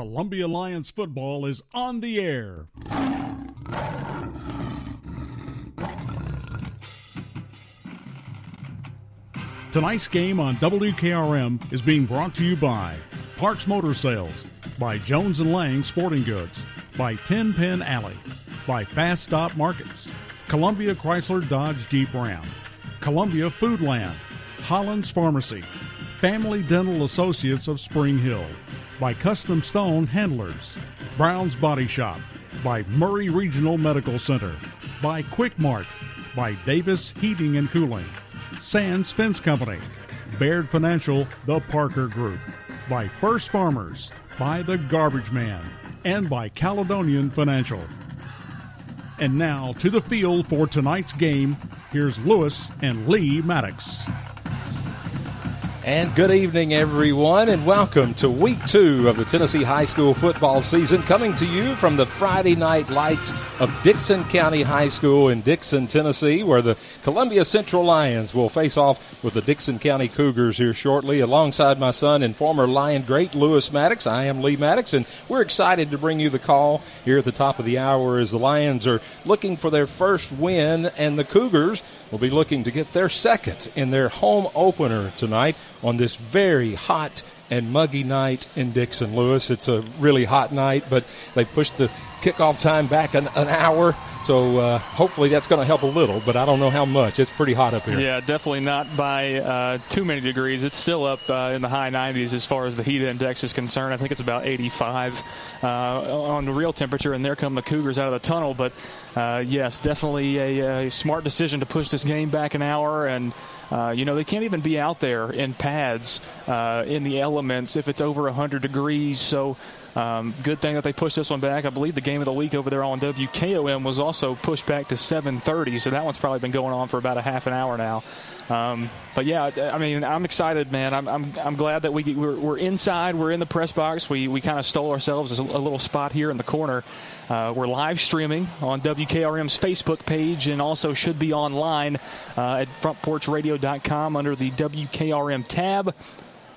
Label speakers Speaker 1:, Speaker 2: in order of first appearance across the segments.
Speaker 1: Columbia Lions football is on the air. Tonight's game on WKRM is being brought to you by Parks Motor Sales, by Jones and Lang Sporting Goods, by Ten Pin Alley, by Fast Stop Markets, Columbia Chrysler Dodge Jeep Ram, Columbia Foodland, Holland's Pharmacy, Family Dental Associates of Spring Hill, by Custom Stone Handlers, Brown's Body Shop, by Maury Regional Medical Center, by Quick Mart, by Davis Heating and Cooling, Sands Fence Company, Baird Financial, The Parker Group, by First Farmers, by The Garbage Man, and by Caledonian Financial. And now to the field for tonight's game. Here's Lewis and Lee Maddox.
Speaker 2: And good evening, everyone, and welcome to week two of the Tennessee High School football season, coming to you from the Friday night lights of Dickson County High School in Dickson, Tennessee, where the Columbia Central Lions will face off with the Dickson County Cougars here shortly. Alongside my son and former Lion great Lewis Maddox, I am Lee Maddox, and we're excited to bring you the call here at the top of the hour as the Lions are looking for their first win, and the Cougars will be looking to get their second in their home opener tonight on this very hot and muggy night in Dickson Lewis. It's a really hot night, but they pushed the kickoff time back an, an hour. So uh, hopefully that's going to help a little, but I don't know how much. It's pretty hot up here.
Speaker 3: Yeah, definitely not by uh, too many degrees. It's still up uh, in the high 90s as far as the heat index is concerned. I think it's about 85 uh, on the real temperature, and there come the Cougars out of the tunnel. But uh, yes, definitely a, a, smart decision to push this game back an hour and. Uh, you know, they can't even be out there in pads uh, in the elements if it's over 100 degrees. So um, good thing that they pushed this one back. I believe the game of the week over there on WKOM was also pushed back to 7:30, so that one's probably been going on for about a half an hour now. Um, but yeah, I mean, I'm excited, man. I'm, I'm, I'm glad that we we're, we're, inside. We're in the press box. We we kind of stole ourselves a, a, little spot here in the corner. Uh, we're live streaming on WKRM's Facebook page and also should be online uh, at frontporchradio.com under the WKRM tab.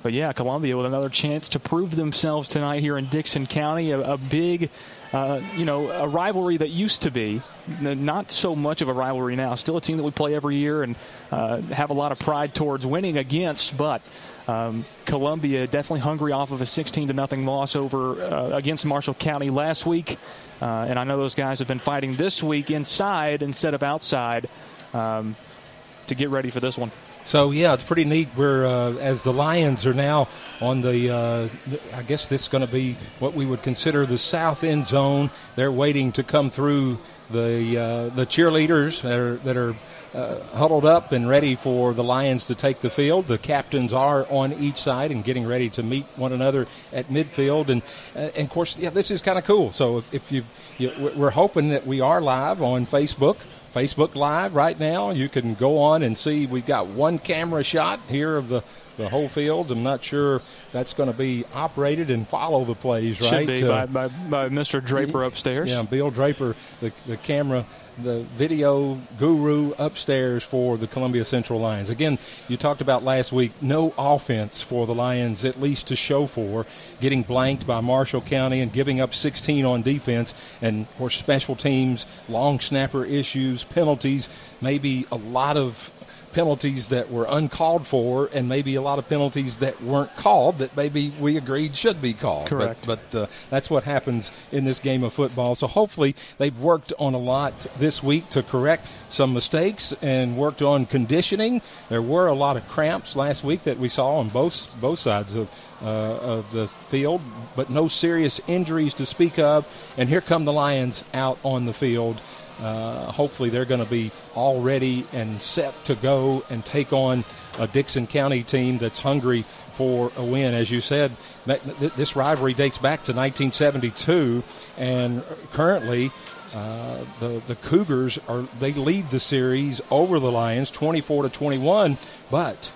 Speaker 3: But yeah, Columbia with another chance to prove themselves tonight here in Dickson County. A, a big, uh, you know, a rivalry that used to be not so much of a rivalry now. Still a team that we play every year and uh, have a lot of pride towards winning against, but. Um, Columbia definitely hungry off of a 16 to nothing loss over uh, against Marshall County last week, uh, and I know those guys have been fighting this week inside instead of outside um, to get ready for this one.
Speaker 2: So yeah, it's pretty neat. We're uh, as the Lions are now on the. Uh, I guess this is going to be what we would consider the south end zone. They're waiting to come through the uh, the cheerleaders that are that are. Uh, huddled up and ready for the Lions to take the field. The captains are on each side and getting ready to meet one another at midfield. And, uh, and of course, yeah, this is kind of cool. So if you, you, we're hoping that we are live on Facebook Facebook Live right now. You can go on and see we've got one camera shot here of the, the whole field. I'm not sure that's going to be operated and follow the plays, right?
Speaker 3: Should be uh, by, by, by, Mr. Draper upstairs.
Speaker 2: Yeah, Bill Draper, the, the camera the video guru upstairs for the Columbia Central Lions. Again, you talked about last week, no offense for the Lions, at least to show for, getting blanked by Marshall County and giving up 16 on defense, and for special teams, long snapper issues, penalties, maybe a lot of penalties that were uncalled for and maybe a lot of penalties that weren't called that maybe we agreed should be called.
Speaker 3: Correct.
Speaker 2: But, but uh, that's what happens in this game of football. So hopefully they've worked on a lot this week to correct some mistakes and worked on conditioning. There were a lot of cramps last week that we saw on both both sides of uh, of the field, but no serious injuries to speak of. And here come the Lions out on the field. Uh, hopefully, they're going to be all ready and set to go and take on a Dickson County team that's hungry for a win. As you said, this rivalry dates back to 1972, and currently. Uh, the the Cougars are they lead the series over the Lions 24 to 21, but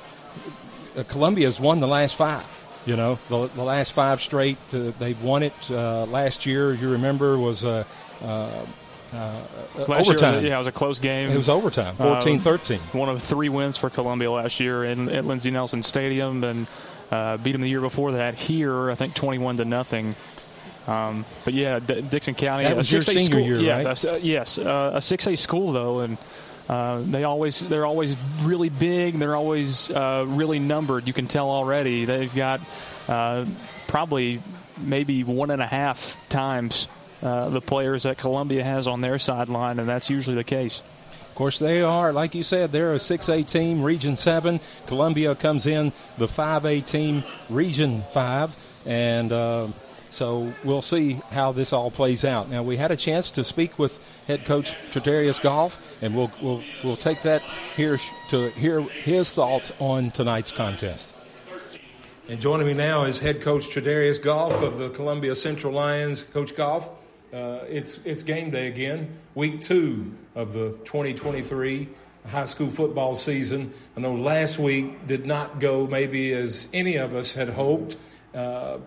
Speaker 2: uh, has won the last five. You know, the, the last five straight uh, they've won it. Uh, last year, you remember, was a uh,
Speaker 3: uh, overtime. Was, yeah, it was a close game.
Speaker 2: It was overtime, 14-13.
Speaker 3: Uh, one of three wins for Columbia last year in, at Lindsey Nelson Stadium, and uh, beat them the year before that here. I think 21 to nothing. Um, but yeah, D- Dickson County.
Speaker 2: That was your senior
Speaker 3: school,
Speaker 2: year,
Speaker 3: yeah,
Speaker 2: right?
Speaker 3: Uh, yes, uh, a 6A school though, and uh, they always they're always really big. They're always uh, really numbered. You can tell already. They've got uh, probably maybe one and a half times uh, the players that Columbia has on their sideline, and that's usually the case.
Speaker 2: Of course, they are, like you said, they're a 6A team, Region 7. Columbia comes in the 5A team, Region 5. And uh, so we'll see how this all plays out. Now, we had a chance to speak with head coach Tredarius Golf, and we'll, we'll, we'll take that here to hear his thoughts on tonight's contest. And joining me now is head coach Tredarius Golf of the Columbia Central Lions. Coach Golf, uh, it's it's game day again, week two of the 2023 high school football season. I know last week did not go maybe as any of us had hoped. Uh,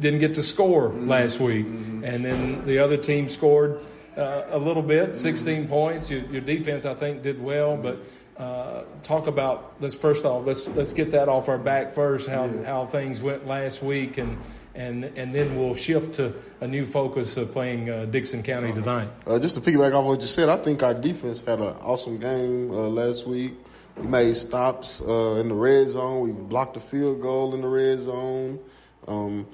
Speaker 2: didn't get to score last week, and then the other team scored uh, a little bit, 16 points. Your, your defense, I think, did well, but uh, talk about let's first off let's let's get that off our back first how
Speaker 4: Yeah.
Speaker 2: how things went last week and and and then we'll shift to a new focus of playing uh, Dickson County tonight.
Speaker 4: Uh, just to piggyback off what you said, I think our defense had an awesome game uh, last week. We made stops uh, in the red zone. We blocked a field goal in the red zone. Um,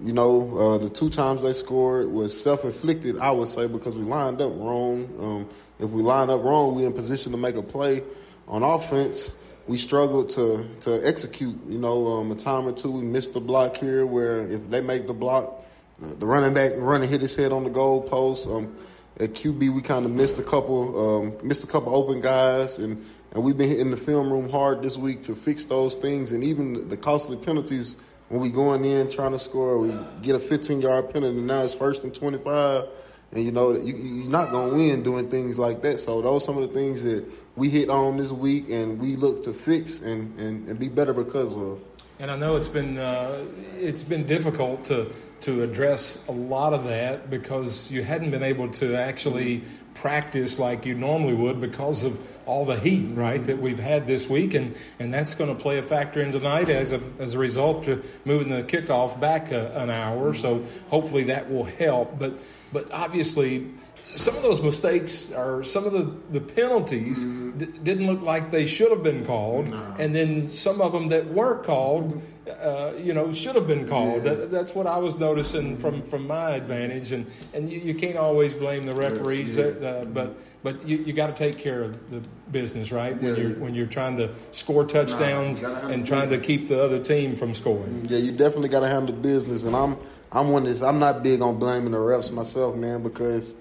Speaker 4: you know, uh, the two times they scored was self-inflicted, I would say, because we lined up wrong. Um, if we line up wrong, we're in position to make a play. On offense, we struggled to to execute. You know, um, a time or two we missed the block here, where if they make the block, the running back running hit his head on the goal post. Um, at QB, we kind of missed a couple, um, missed a couple open guys, and and we've been hitting the film room hard this week to fix those things, and even the costly penalties when we going in trying to score, we get a 15 yard penalty, and now it's first and 25, and you know you, you're not gonna win doing things like that. So those some of the things that we hit on this week, and we look to fix and and, and be better because of.
Speaker 2: And I know it's been uh, it's been difficult to to address a lot of that because you hadn't been able to actually practice like you normally would because of all the heat, right, that we've had this week, and, and that's going to play a factor in tonight as a as a result of moving the kickoff back a, an hour. So hopefully that will help. But but obviously some of those mistakes or some of the, the penalties mm-hmm. d- didn't look like they should have been called. And then some of them that weren't called, mm-hmm. uh, you know, should have been called. That, that's what I was noticing from, mm-hmm. from my advantage. And, and you, you can't always blame the referees,
Speaker 4: Yeah.
Speaker 2: Uh, uh, but but you, you got to take care of the business, right? When
Speaker 4: Yeah.
Speaker 2: you're when you're trying to score touchdowns and trying to keep the other team from scoring.
Speaker 4: Mm, yeah, you definitely got to handle business, and I'm I'm one that's I'm not big on blaming the refs myself, man, because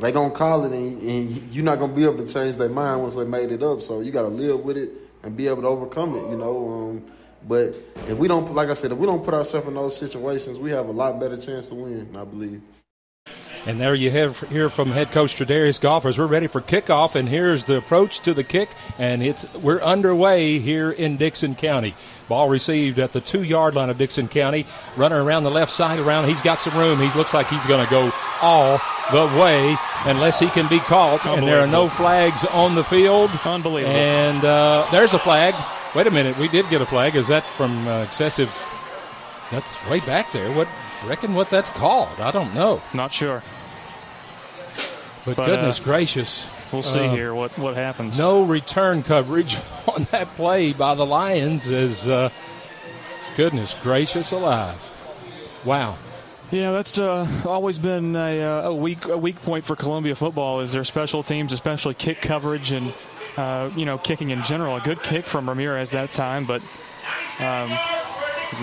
Speaker 4: they gonna call it, and, and you're not gonna be able to change their mind once they made it up. So you got to live with it and be able to overcome it, you know. Um, but if we don't, like I said, if we don't put ourselves in those situations, we have a lot better chance to win. I believe.
Speaker 2: And there you have hear from head coach Tredarius Golfers. We're ready for kickoff, and here's the approach to the kick, and it's we're underway here in Dickson County. Ball received at the two yard line of Dickson County. Runner around the left side around. He's got some room. He looks like he's going to go all the way unless he can be caught. And there are no flags on the field.
Speaker 3: Unbelievable.
Speaker 2: And uh, there's a flag. Wait a minute. We did get a flag. Is that from uh, excessive? That's way back there. What reckon what that's called? I don't know.
Speaker 3: Not sure.
Speaker 2: But,
Speaker 3: But,
Speaker 2: goodness
Speaker 3: uh,
Speaker 2: gracious,
Speaker 3: We'll see
Speaker 2: Uh,
Speaker 3: here what, what happens.
Speaker 2: no return coverage on that play by the Lions. Is uh, goodness gracious alive! Wow.
Speaker 3: Yeah, that's uh, always been a, uh, a weak a weak point for Columbia football is their special teams, especially kick coverage and uh, you know kicking in general. A good kick from Ramirez that time, but um,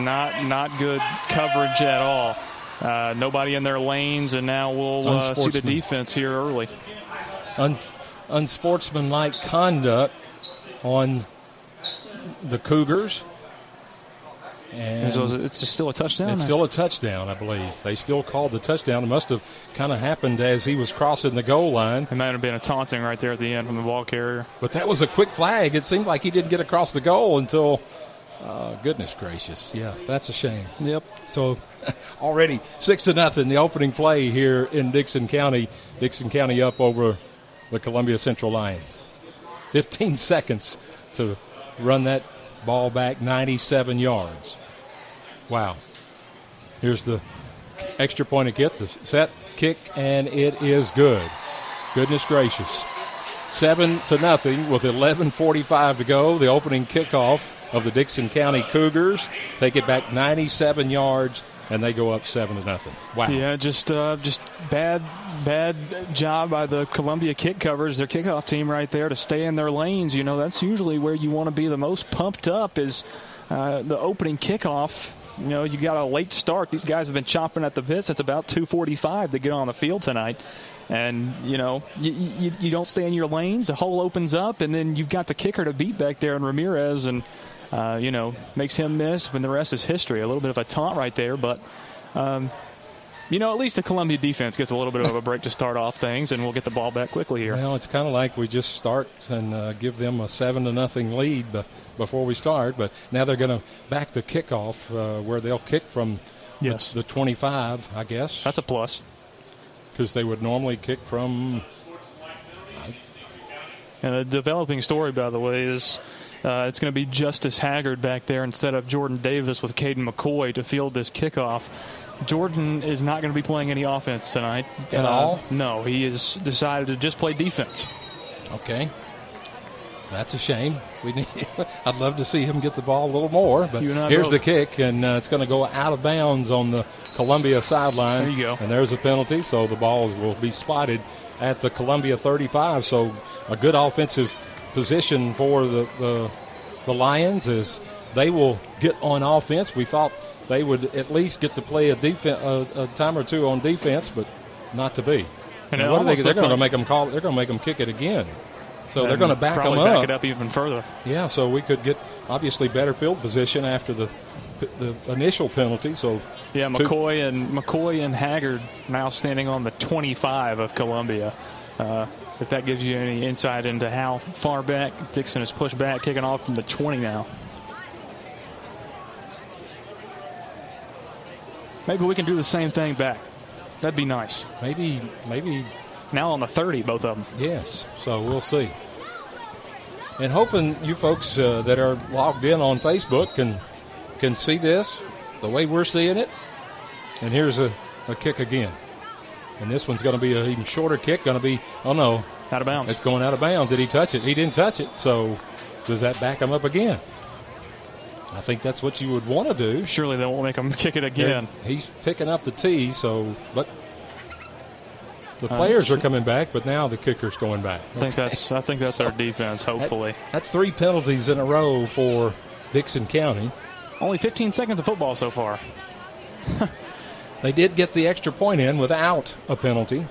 Speaker 3: not not good coverage at all. Uh, nobody in their lanes, and now we'll uh, see the defense here early.
Speaker 2: Uns- unsportsmanlike conduct on the Cougars. And
Speaker 3: So it's still a touchdown.
Speaker 2: It's still a touchdown, I believe. They still called the touchdown. It must have kind of happened as he was crossing the goal line.
Speaker 3: it might have been a taunting right there at the end from the ball carrier.
Speaker 2: But that was a quick flag. It seemed like he didn't get across the goal until, uh, goodness gracious. Yeah, that's a shame.
Speaker 3: Yep.
Speaker 2: So already six to nothing, the opening play here in Dickson County. Dickson County up over the Columbia Central Lions. 15 seconds to run that ball back 97 yards. Wow. Here's the extra point of kick, the set kick, and it is good. Goodness gracious. Seven to nothing with 11:45 to go. The opening kickoff of the Dickson County Cougars take it back 97 yards and they go up seven to nothing. Wow.
Speaker 3: Yeah, just uh, just bad bad job by the Columbia kick covers, their kickoff team right there to stay in their lanes. You know, that's usually where you want to be the most pumped up is uh, the opening kickoff. You know, you got a late start. These guys have been chopping at the bits. It's about 2:45 to get on the field tonight. And you know you, you, you don't stay in your lanes. A hole opens up, and then you've got the kicker to beat back there, in Ramirez, and uh, you know, makes him miss when the rest is history. A little bit of a taunt right there, but. Um, you know, at least the Columbia defense gets a little bit of a break to start off things, and we'll get the ball back quickly here.
Speaker 2: Well, it's kind of like we just start and uh, give them a seven to nothing lead before we start, but now they're going to back the kickoff uh, where they'll kick from
Speaker 3: yes.
Speaker 2: the, the 25, I guess.
Speaker 3: That's a plus
Speaker 2: because they would normally kick from.
Speaker 3: And a developing story, by the way, is uh, it's going to be Justice Haggard back there instead of Jordan Davis with Caden McCoy to field this kickoff. Jordan is not going to be playing any offense tonight
Speaker 2: at uh, all.
Speaker 3: No, he has decided to just play defense.
Speaker 2: Okay, that's a shame. We need. I'd love to see him get the ball a little more, but here's
Speaker 3: both.
Speaker 2: the kick, and uh, it's going to go out of bounds on the Columbia sideline.
Speaker 3: There you go.
Speaker 2: And there's a penalty, so the balls will be spotted at the Columbia 35. So a good offensive position for the, the, the Lions is they will get on offense. We thought they would at least get to play a, defense, a, a time or two on defense, but not to be.
Speaker 3: And
Speaker 2: what are they, they're going to make them call. They're going to make them kick it again. So they're going to back them
Speaker 3: up.
Speaker 2: Back
Speaker 3: it up even further.
Speaker 2: Yeah, so we could get obviously better field position after the the initial penalty. So
Speaker 3: yeah, McCoy two. and McCoy and Haggard now standing on the 25 of Columbia. Uh, if that gives you any insight into how far back Dickson is pushed back, kicking off from the 20 now. Maybe we can do the same thing back. That'd be nice.
Speaker 2: Maybe, maybe.
Speaker 3: Now on the 30, both of them.
Speaker 2: Yes. So we'll see. And hoping you folks uh, that are logged in on Facebook can can see this the way we're seeing it. And here's a, a kick again. And this one's going to be an even shorter kick. Going to be, oh no.
Speaker 3: Out of bounds.
Speaker 2: It's going out of bounds. Did he touch it? He didn't touch it. So does that back him up again? I think that's what you would want to do.
Speaker 3: Surely they won't make him kick it again.
Speaker 2: he's picking up the tee, so but the players are coming back, but now the kicker's going back.
Speaker 3: I think that's I think that's so our defense. Hopefully,
Speaker 2: that, that's three penalties in a row for Dickson County.
Speaker 3: Only 15 seconds of football so far.
Speaker 2: they did get the extra point in without a penalty.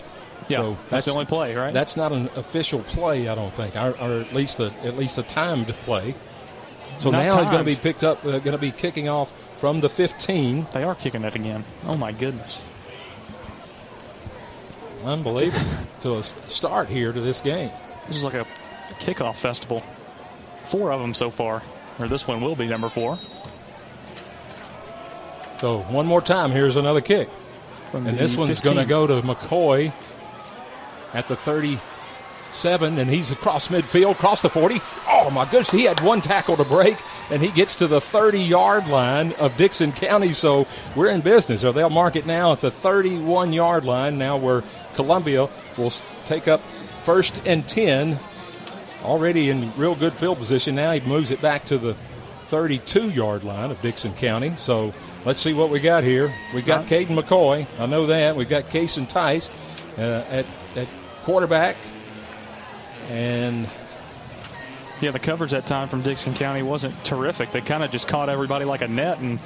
Speaker 3: Yeah,
Speaker 2: so
Speaker 3: that's, that's, the only play, right?
Speaker 2: That's not an official play, I don't think, or, or at least a, at least a timed play. So
Speaker 3: not
Speaker 2: now
Speaker 3: timed.
Speaker 2: he's going to be picked up, uh, going to be kicking off from the 15.
Speaker 3: They are kicking it again. Oh my goodness!
Speaker 2: Unbelievable to a start here to this game.
Speaker 3: This is like a kickoff festival. Four of them so far, or this one will be number four.
Speaker 2: So one more time, here's another kick.
Speaker 3: From
Speaker 2: and this one's going to go to McCoy at the 37, and he's across midfield, across the 40. Oh, my goodness, he had one tackle to break, and he gets to the 30 yard line of Dickson County. So we're in business. So they'll mark it now at the 31 yard line, now where Columbia will take up first and 10. Already in real good field position. Now he moves it back to the 32 yard line of Dickson County. So let's see what we got here. We got Caden McCoy. I know that. We've got Cason Tice uh, at, at quarterback. And
Speaker 3: yeah, the coverage that time from Dickson County wasn't terrific. They kind of just caught everybody like a net and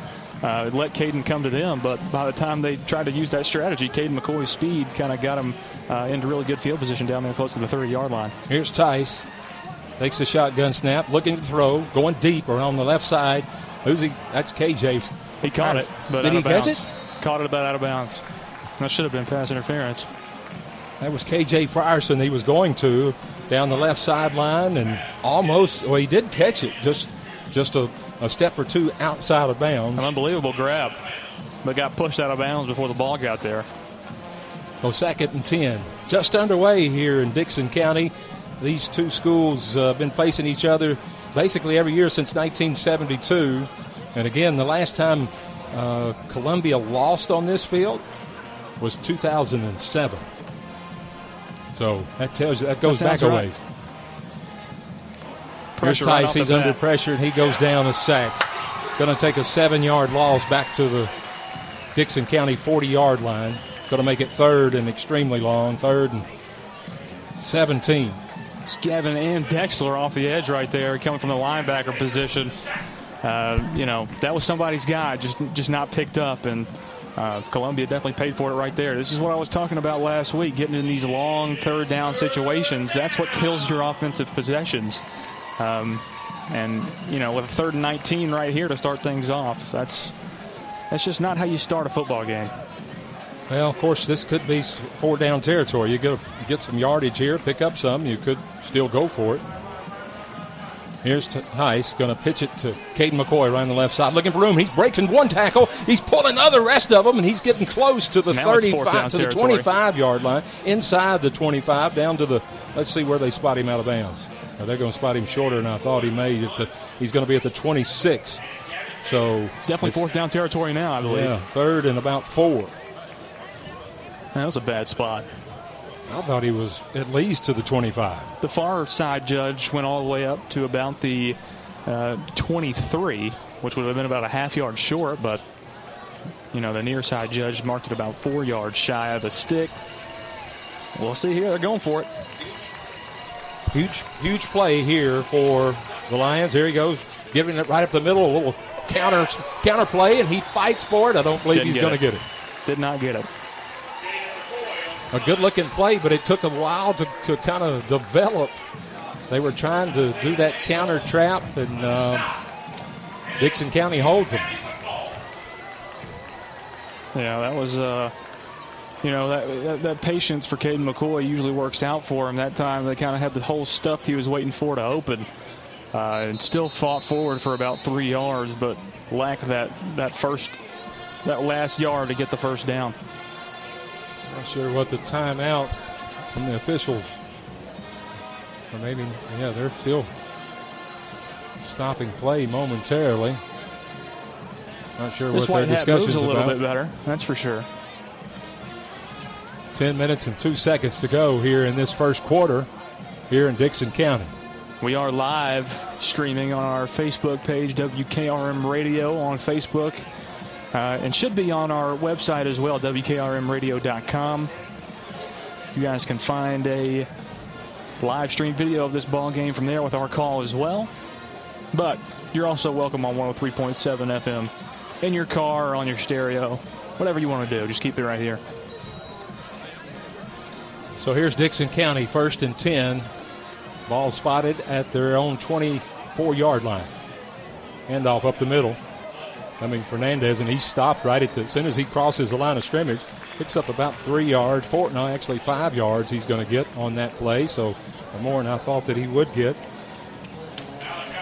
Speaker 3: uh, let Caden come to them. But by the time they tried to use that strategy, Caden McCoy's speed kind of got him uh, into really good field position down there close to the 30 yard line.
Speaker 2: Here's Tice. Takes the shotgun snap, looking to throw, going deep around the left side. Who's he? That's KJ.
Speaker 3: He caught it, but
Speaker 2: did he
Speaker 3: catch
Speaker 2: it?
Speaker 3: Caught it about out of bounds. That should have been pass interference.
Speaker 2: That was KJ Frierson. He was going to down the left sideline and almost. Well, he did catch it, just just a, a step or two outside of bounds.
Speaker 3: An unbelievable grab, but got pushed out of bounds before the ball got there.
Speaker 2: So second and ten, just underway here in Dickson County. These two schools have uh, been facing each other basically every year since 1972. And again, the last time uh, Columbia lost on this field was 2007. So that tells you that goes
Speaker 3: That
Speaker 2: back a ways. Here's
Speaker 3: Pressure right
Speaker 2: Tice.
Speaker 3: off the
Speaker 2: He's under
Speaker 3: bat.
Speaker 2: pressure and he goes down a sack. Going to take a seven-yard loss back to the Dickson County 40-yard line. Going to make it third and extremely long. Third and 17.
Speaker 3: It's Gavin and Dexler off the edge right there, coming from the linebacker position. Uh, you know, that was somebody's guy, just just not picked up, and uh, Columbia definitely paid for it right there. This is what I was talking about last week, getting in these long third down situations. That's what kills your offensive possessions. Um, and you know, with a third and 19 right here to start things off, that's that's just not how you start a football game.
Speaker 2: Well, of course, this could be four down territory. You get a, get some yardage here, pick up some. You could still go for it. Here's T- Heiss going to pitch it to Caden McCoy right on the left side, looking for room. He's breaking one tackle. He's pulling other rest of them, and he's getting close to the
Speaker 3: Now
Speaker 2: 35 to the 25 yard line, inside the 25, down to the. Let's see where they spot him out of bounds. Now, they're going to spot him shorter than I thought he made. At the, he's going to be at the 26. So
Speaker 3: It's definitely fourth down territory now, I believe.
Speaker 2: Yeah, third and about four.
Speaker 3: That was a bad spot.
Speaker 2: I thought he was at least to the 25.
Speaker 3: The far side judge went all the way up to about the uh, 23, which would have been about a half yard short, but you know the near side judge marked it about four yards shy of the stick. We'll see here. They're going for it.
Speaker 2: Huge, huge play here for the Lions. Here he goes, giving it right up the middle, a little counter counter play, and he fights for it. I don't believe
Speaker 3: Didn't
Speaker 2: he's going to get it.
Speaker 3: Did not get it.
Speaker 2: A good looking play, but it took a while to, to kind of develop. They were trying to do that counter trap, and uh, Dickson County holds them.
Speaker 3: Yeah, that was, uh, you know, that, that that patience for Caden McCoy usually works out for him. That time they kind of had the whole stuff he was waiting for to open, uh, and still fought forward for about three yards, but lacked that that first, that last yard to get the first down.
Speaker 2: Not sure what the timeout from the officials, or maybe, yeah, they're still stopping play momentarily. Not sure
Speaker 3: This
Speaker 2: what their
Speaker 3: hat moves
Speaker 2: discussion's
Speaker 3: a little
Speaker 2: about.
Speaker 3: bit better, that's for sure.
Speaker 2: 10 minutes and two seconds to go here in this first quarter here in Dickson County.
Speaker 3: We are live streaming on our Facebook page, WKRM Radio on Facebook, uh, and should be on our website as well, WKRMradio.com. You guys can find a live stream video of this ball game from there with our call as well. But you're also welcome on 103.7 FM in your car or on your stereo, whatever you want to do. Just keep it right here.
Speaker 2: So here's Dickson County, first and 10. Ball spotted at their own 24 yard line. Handoff up the middle. I mean, Fernandez, and he stopped right at the, as soon as he crosses the line of scrimmage, picks up about three yards, four, no, actually five yards he's going to get on that play. So more than I thought that he would get.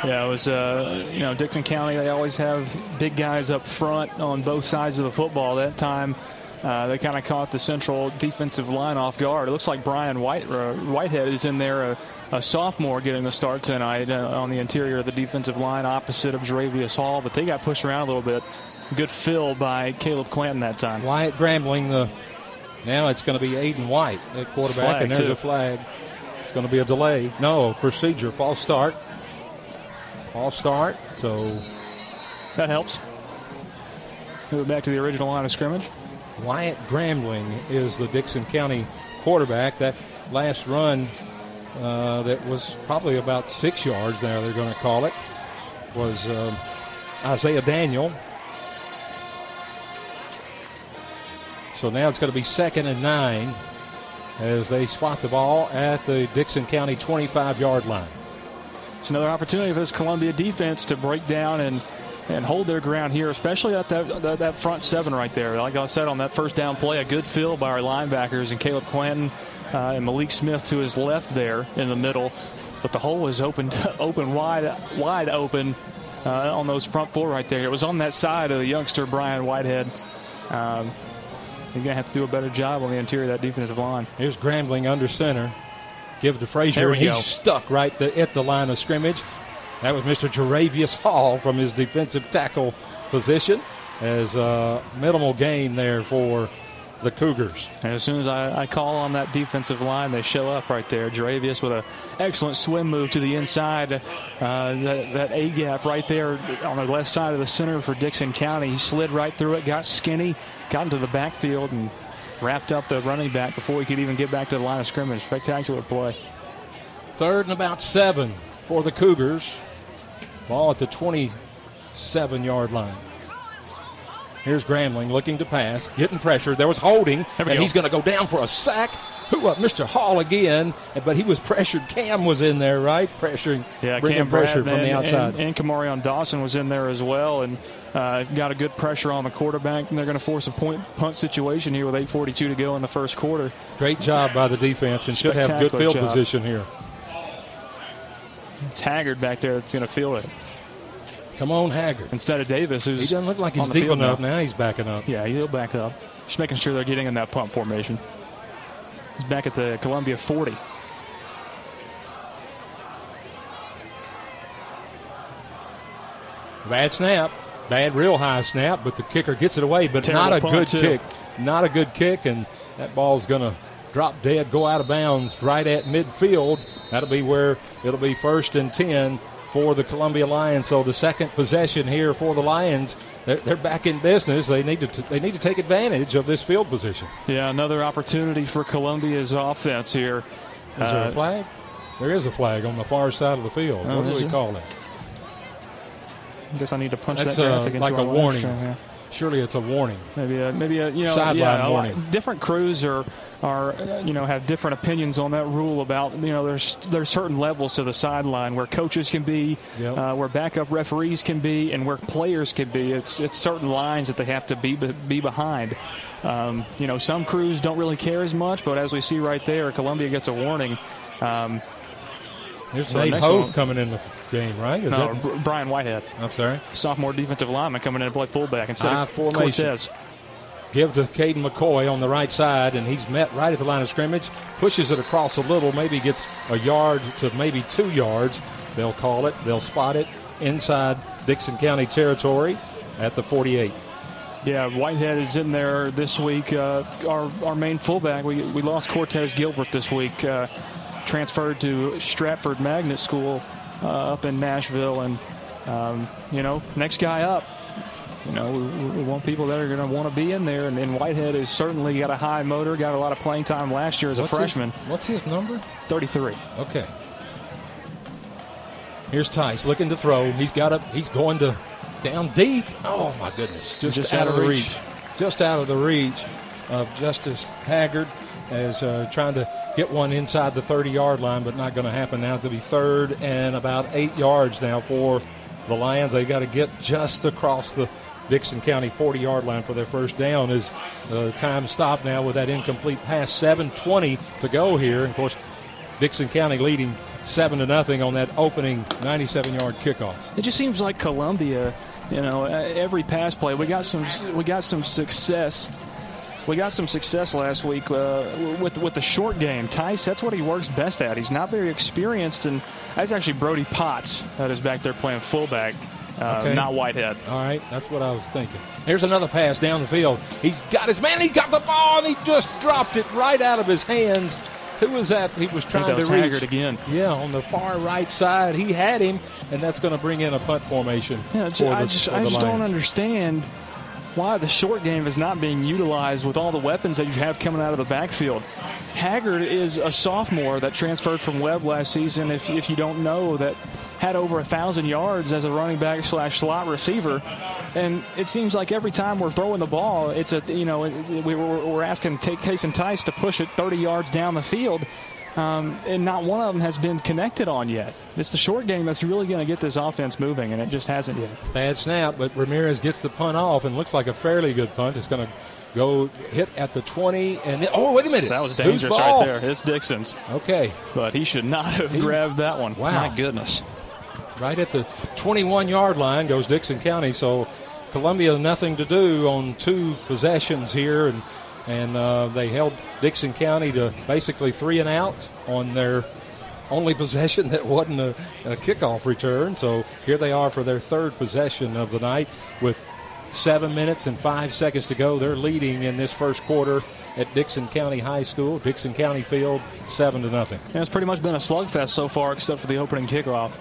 Speaker 3: Yeah, it was, uh, you know, Dickson County, they always have big guys up front on both sides of the football. That time, uh, they kind of caught the central defensive line off guard. It looks like Brian White, uh, Whitehead is in there, a, a sophomore, getting the start tonight uh, on the interior of the defensive line opposite of Jaravius Hall, but they got pushed around a little bit. Good fill by Caleb Clanton that time.
Speaker 2: Wyatt Grambling, the now it's going to be Aiden White at quarterback,
Speaker 3: Flag,
Speaker 2: and there's
Speaker 3: too.
Speaker 2: a flag. It's going to be a delay. No, procedure, false start. False start. So
Speaker 3: That helps. Move it back to the original line of scrimmage.
Speaker 2: Wyatt Grambling is the Dickson County quarterback. That last run uh, that was probably about six yards there, they're going to call it, was um Isaiah Daniel. So now it's going to be second and nine as they spot the ball at the Dickson County 25 yard line.
Speaker 3: It's another opportunity for this Columbia defense to break down and and hold their ground here, especially at that, that that front seven right there. Like I said on that first down play, a good fill by our linebackers and Caleb Clanton uh, and Malik Smith to his left there in the middle. But the hole was open open wide wide open uh, on those front four right there. It was on that side of the youngster Brian Whitehead. Um, he's going to have to do a better job on the interior of that defensive line.
Speaker 2: Here's Grambling under center. Give it to Frazier, and he's
Speaker 3: go.
Speaker 2: stuck right the, at the line of scrimmage. That was Mr. Jaravius Hall from his defensive tackle position. as a minimal gain there for the Cougars.
Speaker 3: And as soon as I, I, call on that defensive line, they show up right there. Dravius with an excellent swim move to the inside. Uh, that, that A gap right there on the left side of the center for Dickson County. He slid right through it, got skinny, got into the backfield, and wrapped up the running back before he could even get back to the line of scrimmage. Spectacular play.
Speaker 2: Third and about seven for the Cougars. Ball at the 27 yard line. Here's Grambling looking to pass, getting pressure. There was holding, and
Speaker 3: go.
Speaker 2: he's going to go down for a sack. Who up, Mr. Hall again? But he was pressured. Cam was in there, right? Pressuring,
Speaker 3: yeah,
Speaker 2: bringing
Speaker 3: Cam
Speaker 2: pressure
Speaker 3: Bradman
Speaker 2: from the outside.
Speaker 3: And, and Kamarion Dawson was in there as well, and uh, got a good pressure on the quarterback. And they're going to force a point punt situation here with 8:42 to go in the first quarter.
Speaker 2: Great job by the defense, and should have good field
Speaker 3: job.
Speaker 2: position here.
Speaker 3: It's Haggard back there that's going to field it.
Speaker 2: Come on, Haggard.
Speaker 3: Instead of Davis, who's
Speaker 2: he doesn't look like he's deep enough now. now. He's backing up.
Speaker 3: Yeah, he'll back up. Just making sure they're getting in that pump formation. He's back at the Columbia 40.
Speaker 2: Bad snap. Bad, real high snap, but the kicker gets it away, but
Speaker 3: Terrible
Speaker 2: not a good
Speaker 3: too.
Speaker 2: kick. Not a good kick, and that ball's going to drop dead, go out of bounds right at midfield. That'll be where it'll be first and 10 for the Columbia Lions. So the second possession here for the Lions, they're, they're back in business. They need to t- they need to take advantage of this field position.
Speaker 3: Yeah, another opportunity for Columbia's offense here.
Speaker 2: Is there
Speaker 3: Uh,
Speaker 2: a flag? There is a flag on the far side of the field.
Speaker 3: Oh,
Speaker 2: what do we
Speaker 3: there?
Speaker 2: call that?
Speaker 3: I guess I need to punch
Speaker 2: That's
Speaker 3: that
Speaker 2: uh,
Speaker 3: graphic into
Speaker 2: like a warning. Surely it's a warning.
Speaker 3: Maybe a, maybe a, you know
Speaker 2: Sideline
Speaker 3: yeah,
Speaker 2: warning.
Speaker 3: different crews are are uh, you know have different opinions on that rule about you know there's there's certain levels to the sideline where coaches can be,
Speaker 2: Yep.
Speaker 3: uh, where backup referees can be, and where players can be. It's it's certain lines that they have to be be behind. Um, you know, some crews don't really care as much, but as we see right there, Columbia gets a warning. Um,
Speaker 2: There's
Speaker 3: So
Speaker 2: Nate Hove coming in the game, right? Is
Speaker 3: no,
Speaker 2: that,
Speaker 3: Brian Whitehead,
Speaker 2: I'm sorry.
Speaker 3: sophomore defensive lineman, coming in to play fullback instead
Speaker 2: High
Speaker 3: of
Speaker 2: formation.
Speaker 3: Cortez.
Speaker 2: Give to Caden McCoy on the right side, and he's met right at the line of scrimmage. Pushes it across a little, maybe gets a yard to maybe two yards. They'll call it. They'll spot it inside Dickson County territory at the 48.
Speaker 3: Yeah, Whitehead is in there this week. Uh, our our main fullback. We we lost Cortez Gilbert this week. Uh, transferred to Stratford Magnet School uh, up in Nashville, and um, you know, next guy up. You know, we, we want people that are going to want to be in there, and, and Whitehead has certainly got a high motor. Got a lot of playing time last year as a
Speaker 2: What's his-
Speaker 3: freshman.
Speaker 2: what's his number?
Speaker 3: 33.
Speaker 2: Okay. Here's Tice looking to throw. He's got a. He's going to down deep. Oh my goodness! Just,
Speaker 3: Just
Speaker 2: out, of the reach. Just out of the reach of Justice Haggard as uh, trying to get one inside the 30-yard line, but not going to happen now. To be third and about eight yards now for the Lions. They got to get just across the Dickson County 40-yard line for their first down. As uh, time stopped now with that incomplete pass. 7:20 to go here. Of course, Dickson County leading seven to nothing on that opening 97-yard kickoff.
Speaker 3: It just seems like Columbia, you know, every pass play we got some we got some success. We got some success last week uh, with with the short game. Tice, that's what he works best at. He's not very experienced, and that's actually Brody Potts that is back there playing fullback, uh,
Speaker 2: Okay.
Speaker 3: not Whitehead.
Speaker 2: All right, that's what I was thinking. Here's another pass down the field. He's got his man. He got the ball, and he just dropped it right out of his hands. Who was that? He was
Speaker 3: I think
Speaker 2: trying
Speaker 3: that was
Speaker 2: to reach
Speaker 3: Haggard again.
Speaker 2: Yeah, on the far right side, he had him, and that's going to bring in a punt formation.
Speaker 3: Yeah, it's-
Speaker 2: for the,
Speaker 3: I just
Speaker 2: for
Speaker 3: I
Speaker 2: the
Speaker 3: just don't understand why the short game is not being utilized with all the weapons that you have coming out of the backfield. Haggard is a sophomore that transferred from Webb last season. If, if you don't know that, had over a thousand yards as a running back slash slot receiver, and it seems like every time we're throwing the ball, it's a you know we, we're, we're asking Cason Tice to push it 30 yards down the field. Um, and not one of them has been connected on yet. It's the short game that's really going to get this offense moving, and it just hasn't yet.
Speaker 2: Bad snap, but Ramirez gets the punt off and looks like a fairly good punt. It's going to go hit at the 20, and then, oh, wait a minute.
Speaker 3: That was dangerous right there. It's Dickson's,
Speaker 2: Okay,
Speaker 3: but he should not have
Speaker 2: He-
Speaker 3: grabbed that one.
Speaker 2: Wow.
Speaker 3: My goodness.
Speaker 2: Right at the 21 yard line goes Dickson County. So Columbia nothing to do on two possessions here, and and uh, they held Dickson County to basically three and out on their only possession that wasn't a, a kickoff return. So here they are for their third possession of the night with Seven minutes and five seconds to go. They're leading in this first quarter at Dickson County High School, Dickson County Field, seven to nothing.
Speaker 3: Yeah, it's pretty much been a slugfest so far, except for the opening kickoff.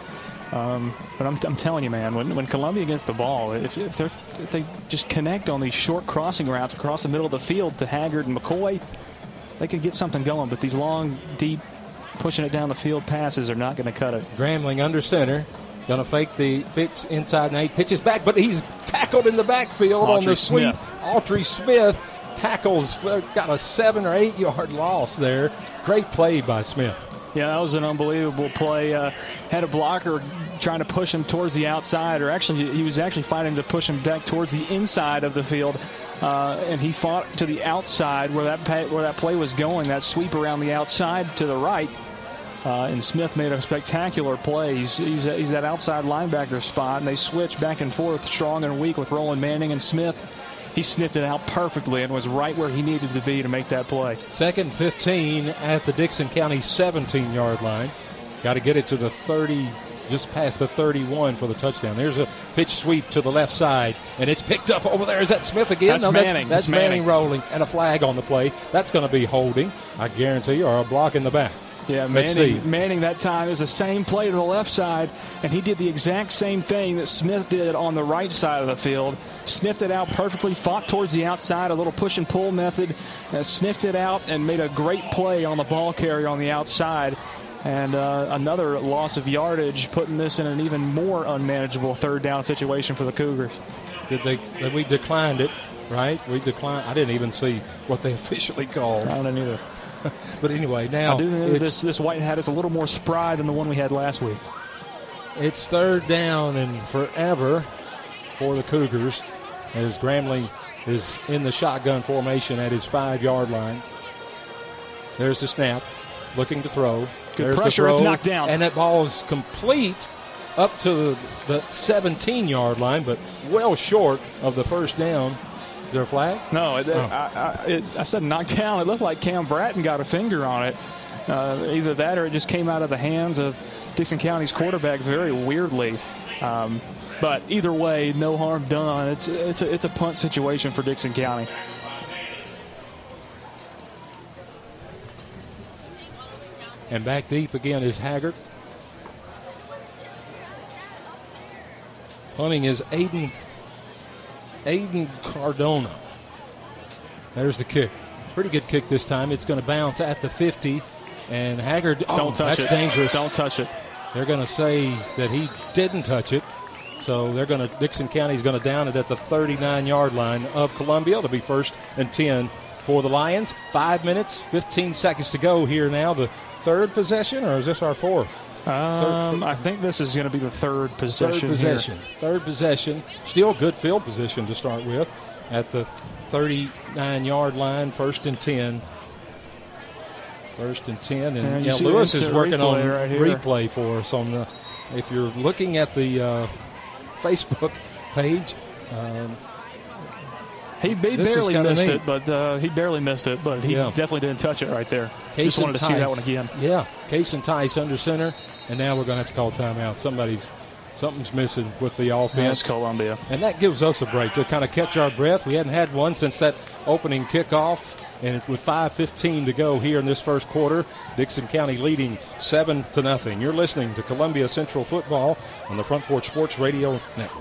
Speaker 3: Um, but I'm, I'm, telling you, man, when, when Columbia gets the ball, if, if, if, they just connect on these short crossing routes across the middle of the field to Haggard and McCoy, they could get something going. But these long, deep, pushing it down the field passes are not going to cut it.
Speaker 2: Grambling under center. Going to fake the pitch inside and eight. Pitches back, but he's tackled in the backfield Autry on the sweep. Smith. Autry Smith tackles, uh, got a seven or eight yard loss there. Great play by Smith.
Speaker 3: Yeah, that was an unbelievable play. Uh, had a blocker trying to push him towards the outside, or actually, he was actually fighting to push him back towards the inside of the field. Uh, and he fought to the outside where that pay, where that play was going, that sweep around the outside to the right. Uh, and Smith made a spectacular play. He's, he's, he's that outside linebacker spot, and they switch back and forth, strong and weak with Roland Manning and Smith he sniffed it out perfectly and was right where he needed to be to make that play.
Speaker 2: Second 15 at the Dixon County 17 yard line. Got to get it to the 30, just past the 31 for the touchdown. There's a pitch sweep to the left side, and it's picked up over there. Is that Smith again?
Speaker 3: That's
Speaker 2: no,
Speaker 3: Manning.
Speaker 2: That's, that's
Speaker 3: Manning.
Speaker 2: Manning rolling, and a flag on the play. That's going to be holding, I guarantee you, or a block in the back.
Speaker 3: Yeah, Manning, Manning that time is the same play to the left side, and he did the exact same thing that Smith did on the right side of the field. Sniffed it out perfectly, fought towards the outside, a little push and pull method, and sniffed it out and made a great play on the ball carrier on the outside. And uh, another loss of yardage, putting this in an even more unmanageable third down situation for the Cougars.
Speaker 2: Did they? We declined it, right? We declined. I didn't even see what they officially called.
Speaker 3: I don't either.
Speaker 2: but anyway, now
Speaker 3: I do know this this white hat is a little more spry than the one we had last week.
Speaker 2: It's third down and forever for the Cougars as Grambling is in the shotgun formation at his five yard line. There's the snap, looking to throw.
Speaker 3: Good
Speaker 2: There's
Speaker 3: pressure,
Speaker 2: the throw,
Speaker 3: it's knocked down.
Speaker 2: And that ball is complete up to the 17 yard line, but well short of the first down. Is there a flag?
Speaker 3: No, it, oh. I, I, it, I, said knocked down. It looked like Cam Bratton got a finger on it. Uh, either that or it just came out of the hands of Dickson County's quarterback very weirdly. Um, but either way, no harm done. It's it's a, it's a punt situation for Dickson County.
Speaker 2: And back deep again is Haggard. Punting is Aiden Aiden Cardona. There's the kick. Pretty good kick this time. It's going to bounce at the 50. And Haggard,
Speaker 3: oh, don't touch
Speaker 2: that's
Speaker 3: it.
Speaker 2: dangerous.
Speaker 3: Don't touch it.
Speaker 2: They're going to say that he didn't touch it. So they're going to, Dickson County is going to down it at the 39 yard line of Columbia. It'll be first and 10 for the Lions. Five minutes, 15 seconds to go here now. The third possession, or is this our fourth?
Speaker 3: Um, I think this is going to be the third possession.
Speaker 2: Third possession.
Speaker 3: Here.
Speaker 2: Third possession. Still good field position to start with at the 39 yard line, first and 10. First and 10. And,
Speaker 3: and
Speaker 2: yeah, Lewis is working on
Speaker 3: right
Speaker 2: replay for us on the. If you're looking at the uh, Facebook page, um,
Speaker 3: he, he barely missed neat. it, but uh, he barely missed it, but he yeah. definitely didn't touch it right there.
Speaker 2: Case
Speaker 3: Just wanted to see that one again.
Speaker 2: Yeah, Cason Tice under center, and now we're going to have to call timeout. Somebody's something's missing with the offense.
Speaker 3: That's Columbia,
Speaker 2: and that gives us a break to kind of catch our breath. We hadn't had one since that opening kickoff. And with 5:15 to go here in this first quarter, Dickson County leading seven to nothing. You're listening to Columbia Central Football on the Front Porch Sports Radio Network.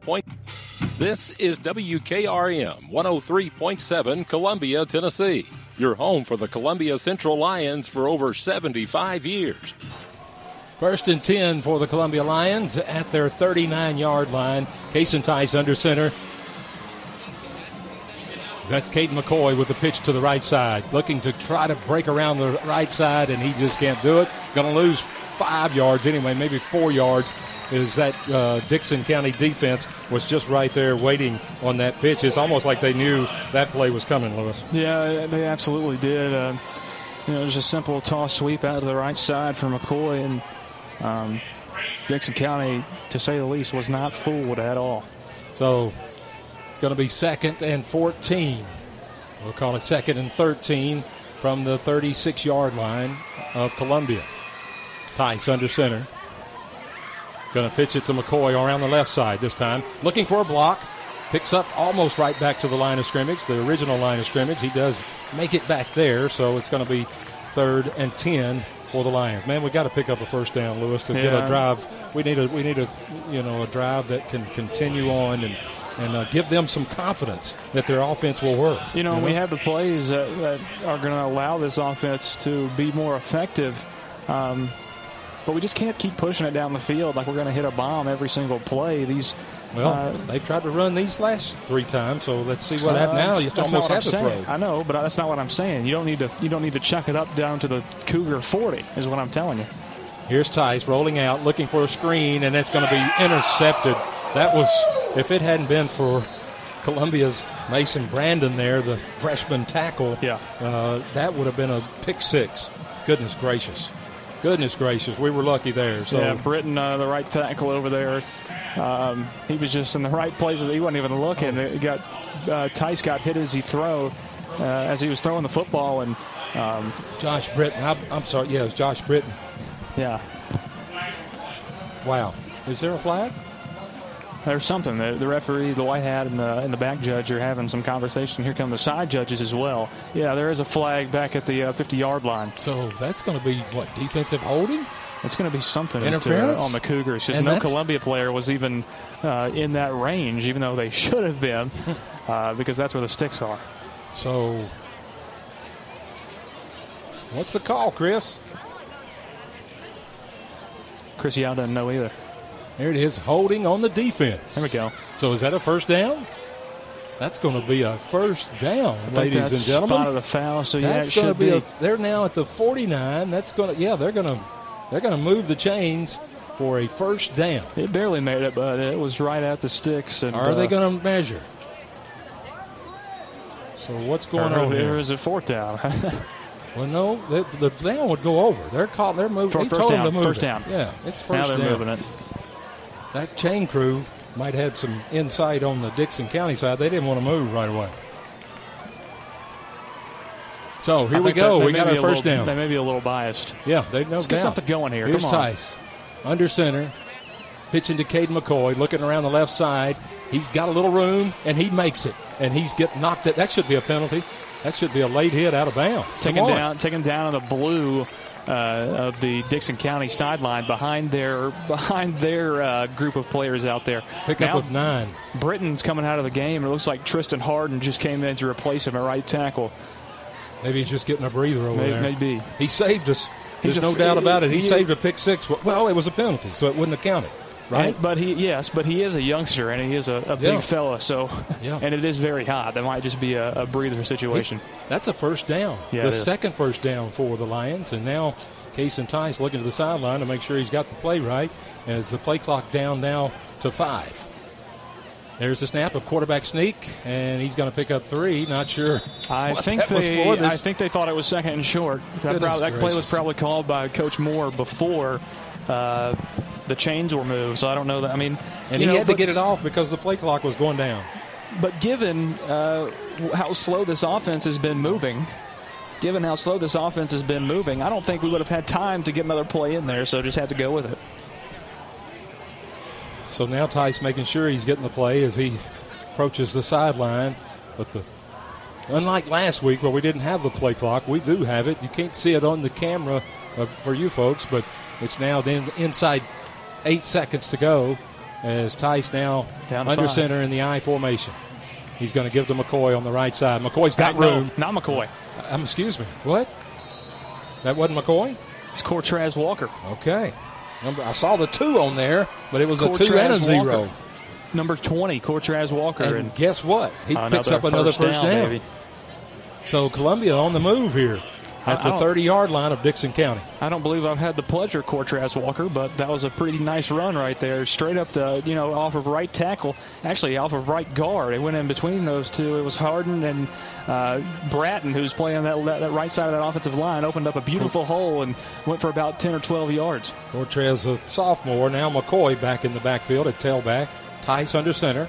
Speaker 5: Point. This is WKRM 103.7 Columbia, Tennessee. Your home for the Columbia Central Lions for over 75 years.
Speaker 2: First and 10 for the Columbia Lions at their 39 yard line. And Tice under center. That's Caden McCoy with the pitch to the right side, looking to try to break around the right side, and he just can't do it. Going to lose five yards anyway, maybe four yards. Is that uh, Dickson County defense was just right there waiting on that pitch? It's almost like they knew that play was coming, Lewis.
Speaker 3: Yeah, they absolutely did. Uh, you know, just a simple toss sweep out to the right side for McCoy, and um, Dickson County, to say the least, was not fooled at all.
Speaker 2: So it's going to be second and 14. We'll call it second and 13 from the 36 yard line of Columbia. Tice under center. Going to pitch it to McCoy around the left side this time. Looking for a block. Picks up almost right back to the line of scrimmage, the original line of scrimmage. He does make it back there, so it's going to be third and 10 for the Lions. Man, we got to pick up a first down, Lewis, to yeah. get a drive. We need a we need a you know a drive that can continue on and and uh, give them some confidence that their offense will work.
Speaker 3: You know, you know? we have the plays that, that are going to allow this offense to be more effective. Um, but we just can't keep pushing it down the field like we're going to hit a bomb every single play. These
Speaker 2: well, uh, they've tried to run these last three times, so let's see what uh, happens now. You almost have to
Speaker 3: saying.
Speaker 2: throw.
Speaker 3: I know, but that's not what I'm saying. You don't need to. You don't need to chuck it up down to the Cougar 40. Is what I'm telling you.
Speaker 2: Here's Tice rolling out, looking for a screen, and it's going to be intercepted. That was, if it hadn't been for Columbia's Mason Brandon there, the freshman tackle,
Speaker 3: yeah.
Speaker 2: Uh, that would have been a pick six. Goodness gracious. Goodness gracious, we were lucky there. So.
Speaker 3: Yeah, Britton, uh, the right tackle over there, um, he was just in the right places. He wasn't even looking. He got uh, Tice got hit as he throw, uh, as he was throwing the football, and um,
Speaker 2: Josh Britton. I'm, I'm, sorry, yeah, it was Josh Britton.
Speaker 3: Yeah.
Speaker 2: Wow, is there a flag?
Speaker 3: There's something. The, the, referee, the white hat, and the, and the back judge are having some conversation. Here come the side judges as well. Yeah, there is a flag back at the 50 uh, yard line.
Speaker 2: So that's going to be what defensive holding?
Speaker 3: It's going to be something
Speaker 2: to,
Speaker 3: on the Cougars because no Columbia player was even uh, in that range, even though they should have been, uh, because that's where the sticks are.
Speaker 2: So, what's the call, Chris?
Speaker 3: Chris Yao doesn't know either.
Speaker 2: There it is, holding on the defense.
Speaker 3: There we go.
Speaker 2: So is that a first down? That's going to be a first down, ladies and gentlemen.
Speaker 3: Spot of the foul, so
Speaker 2: that's
Speaker 3: yeah, going to be. be. A,
Speaker 2: they're now at the 49. That's going to yeah, they're going to they're going to move the chains for a first down.
Speaker 3: It barely made it, but it was right at the sticks. And
Speaker 2: are uh, they going to measure? So what's going on
Speaker 3: here? Is a fourth down.
Speaker 2: well, no, the, the down would go over. They're caught. They're moving.
Speaker 3: For
Speaker 2: he
Speaker 3: first down.
Speaker 2: to move
Speaker 3: first
Speaker 2: it.
Speaker 3: down.
Speaker 2: Yeah, it's first
Speaker 3: now they're
Speaker 2: down.
Speaker 3: moving it
Speaker 2: that chain crew might have some insight on the Dickson County side. They didn't want to move right away. So here we go. we got our first
Speaker 3: little,
Speaker 2: down.
Speaker 3: They may be a little biased.
Speaker 2: Yeah, they know.
Speaker 3: Let's get something going here.
Speaker 2: Here's Tice, under center, pitching to Caden McCoy, looking around the left side. He's got a little room, and he makes it. And he's getting knocked it. That should be a penalty. That should be a late hit out of bounds.
Speaker 3: Taken down, taken down on the blue uh, of the Dickson County sideline behind their behind their uh, group of players out there.
Speaker 2: Pick now, up of nine.
Speaker 3: Britton's coming out of the game. It looks like Tristan Harden just came in to replace him at right tackle.
Speaker 2: Maybe he's just getting a breather over
Speaker 3: maybe,
Speaker 2: there.
Speaker 3: Maybe
Speaker 2: he saved us. There's no doubt about it. He, he saved a pick six. Well, it was a penalty, so it wouldn't have counted. Right,
Speaker 3: and, but he yes, but he is a youngster and he is a, a big yeah. fella. So, yeah. and it is very hot. That might just be a, a breather situation. He,
Speaker 2: that's a first down.
Speaker 3: Yeah,
Speaker 2: the second first down for the Lions, and now Cason Tice looking to the sideline to make sure he's got the play right as the play clock down now to five. There's the snap, a quarterback sneak, and he's going to pick up three. Not sure.
Speaker 3: I think they. I think they thought it was second and short. That, probably, that play was probably called by Coach Moore before uh, the chains were moved. So I don't know that. I mean,
Speaker 2: and he
Speaker 3: know,
Speaker 2: had to get it off because the play clock was going down.
Speaker 3: But given uh, how slow this offense has been moving, given how slow this offense has been moving, I don't think we would have had time to get another play in there, so just had to go with it.
Speaker 2: So now Tice making sure he's getting the play as he approaches the sideline. But the unlike last week where we didn't have the play clock, we do have it. You can't see it on the camera uh, for you folks, but it's now then inside eight seconds to go as Tice now under
Speaker 3: five.
Speaker 2: center in the I formation. He's going to give to McCoy on the right side. McCoy's got room.
Speaker 3: Not McCoy.
Speaker 2: Um, excuse me. What? That wasn't McCoy?
Speaker 3: It's Cortraz Walker.
Speaker 2: Okay. I saw the two on there, but it was Cortraz a two and a zero.
Speaker 3: Walker. number 20, Cortraz Walker.
Speaker 2: And,
Speaker 3: and
Speaker 2: guess what? He picks up another first down.
Speaker 3: baby.
Speaker 2: So Columbia on the move here at the 30 yard line of Dickson County.
Speaker 3: I don't believe I've had the pleasure, Cortraz Walker, but that was a pretty nice run right there. Straight up the, you know, off of right tackle, actually off of right guard. It went in between those two. It was Harden and uh, Bratton, who's playing that, that, that right side of that offensive line, opened up a beautiful hole and went for about 10 or 12 yards.
Speaker 2: Cortez, a sophomore. Now McCoy back in the backfield at tailback. Tice under center.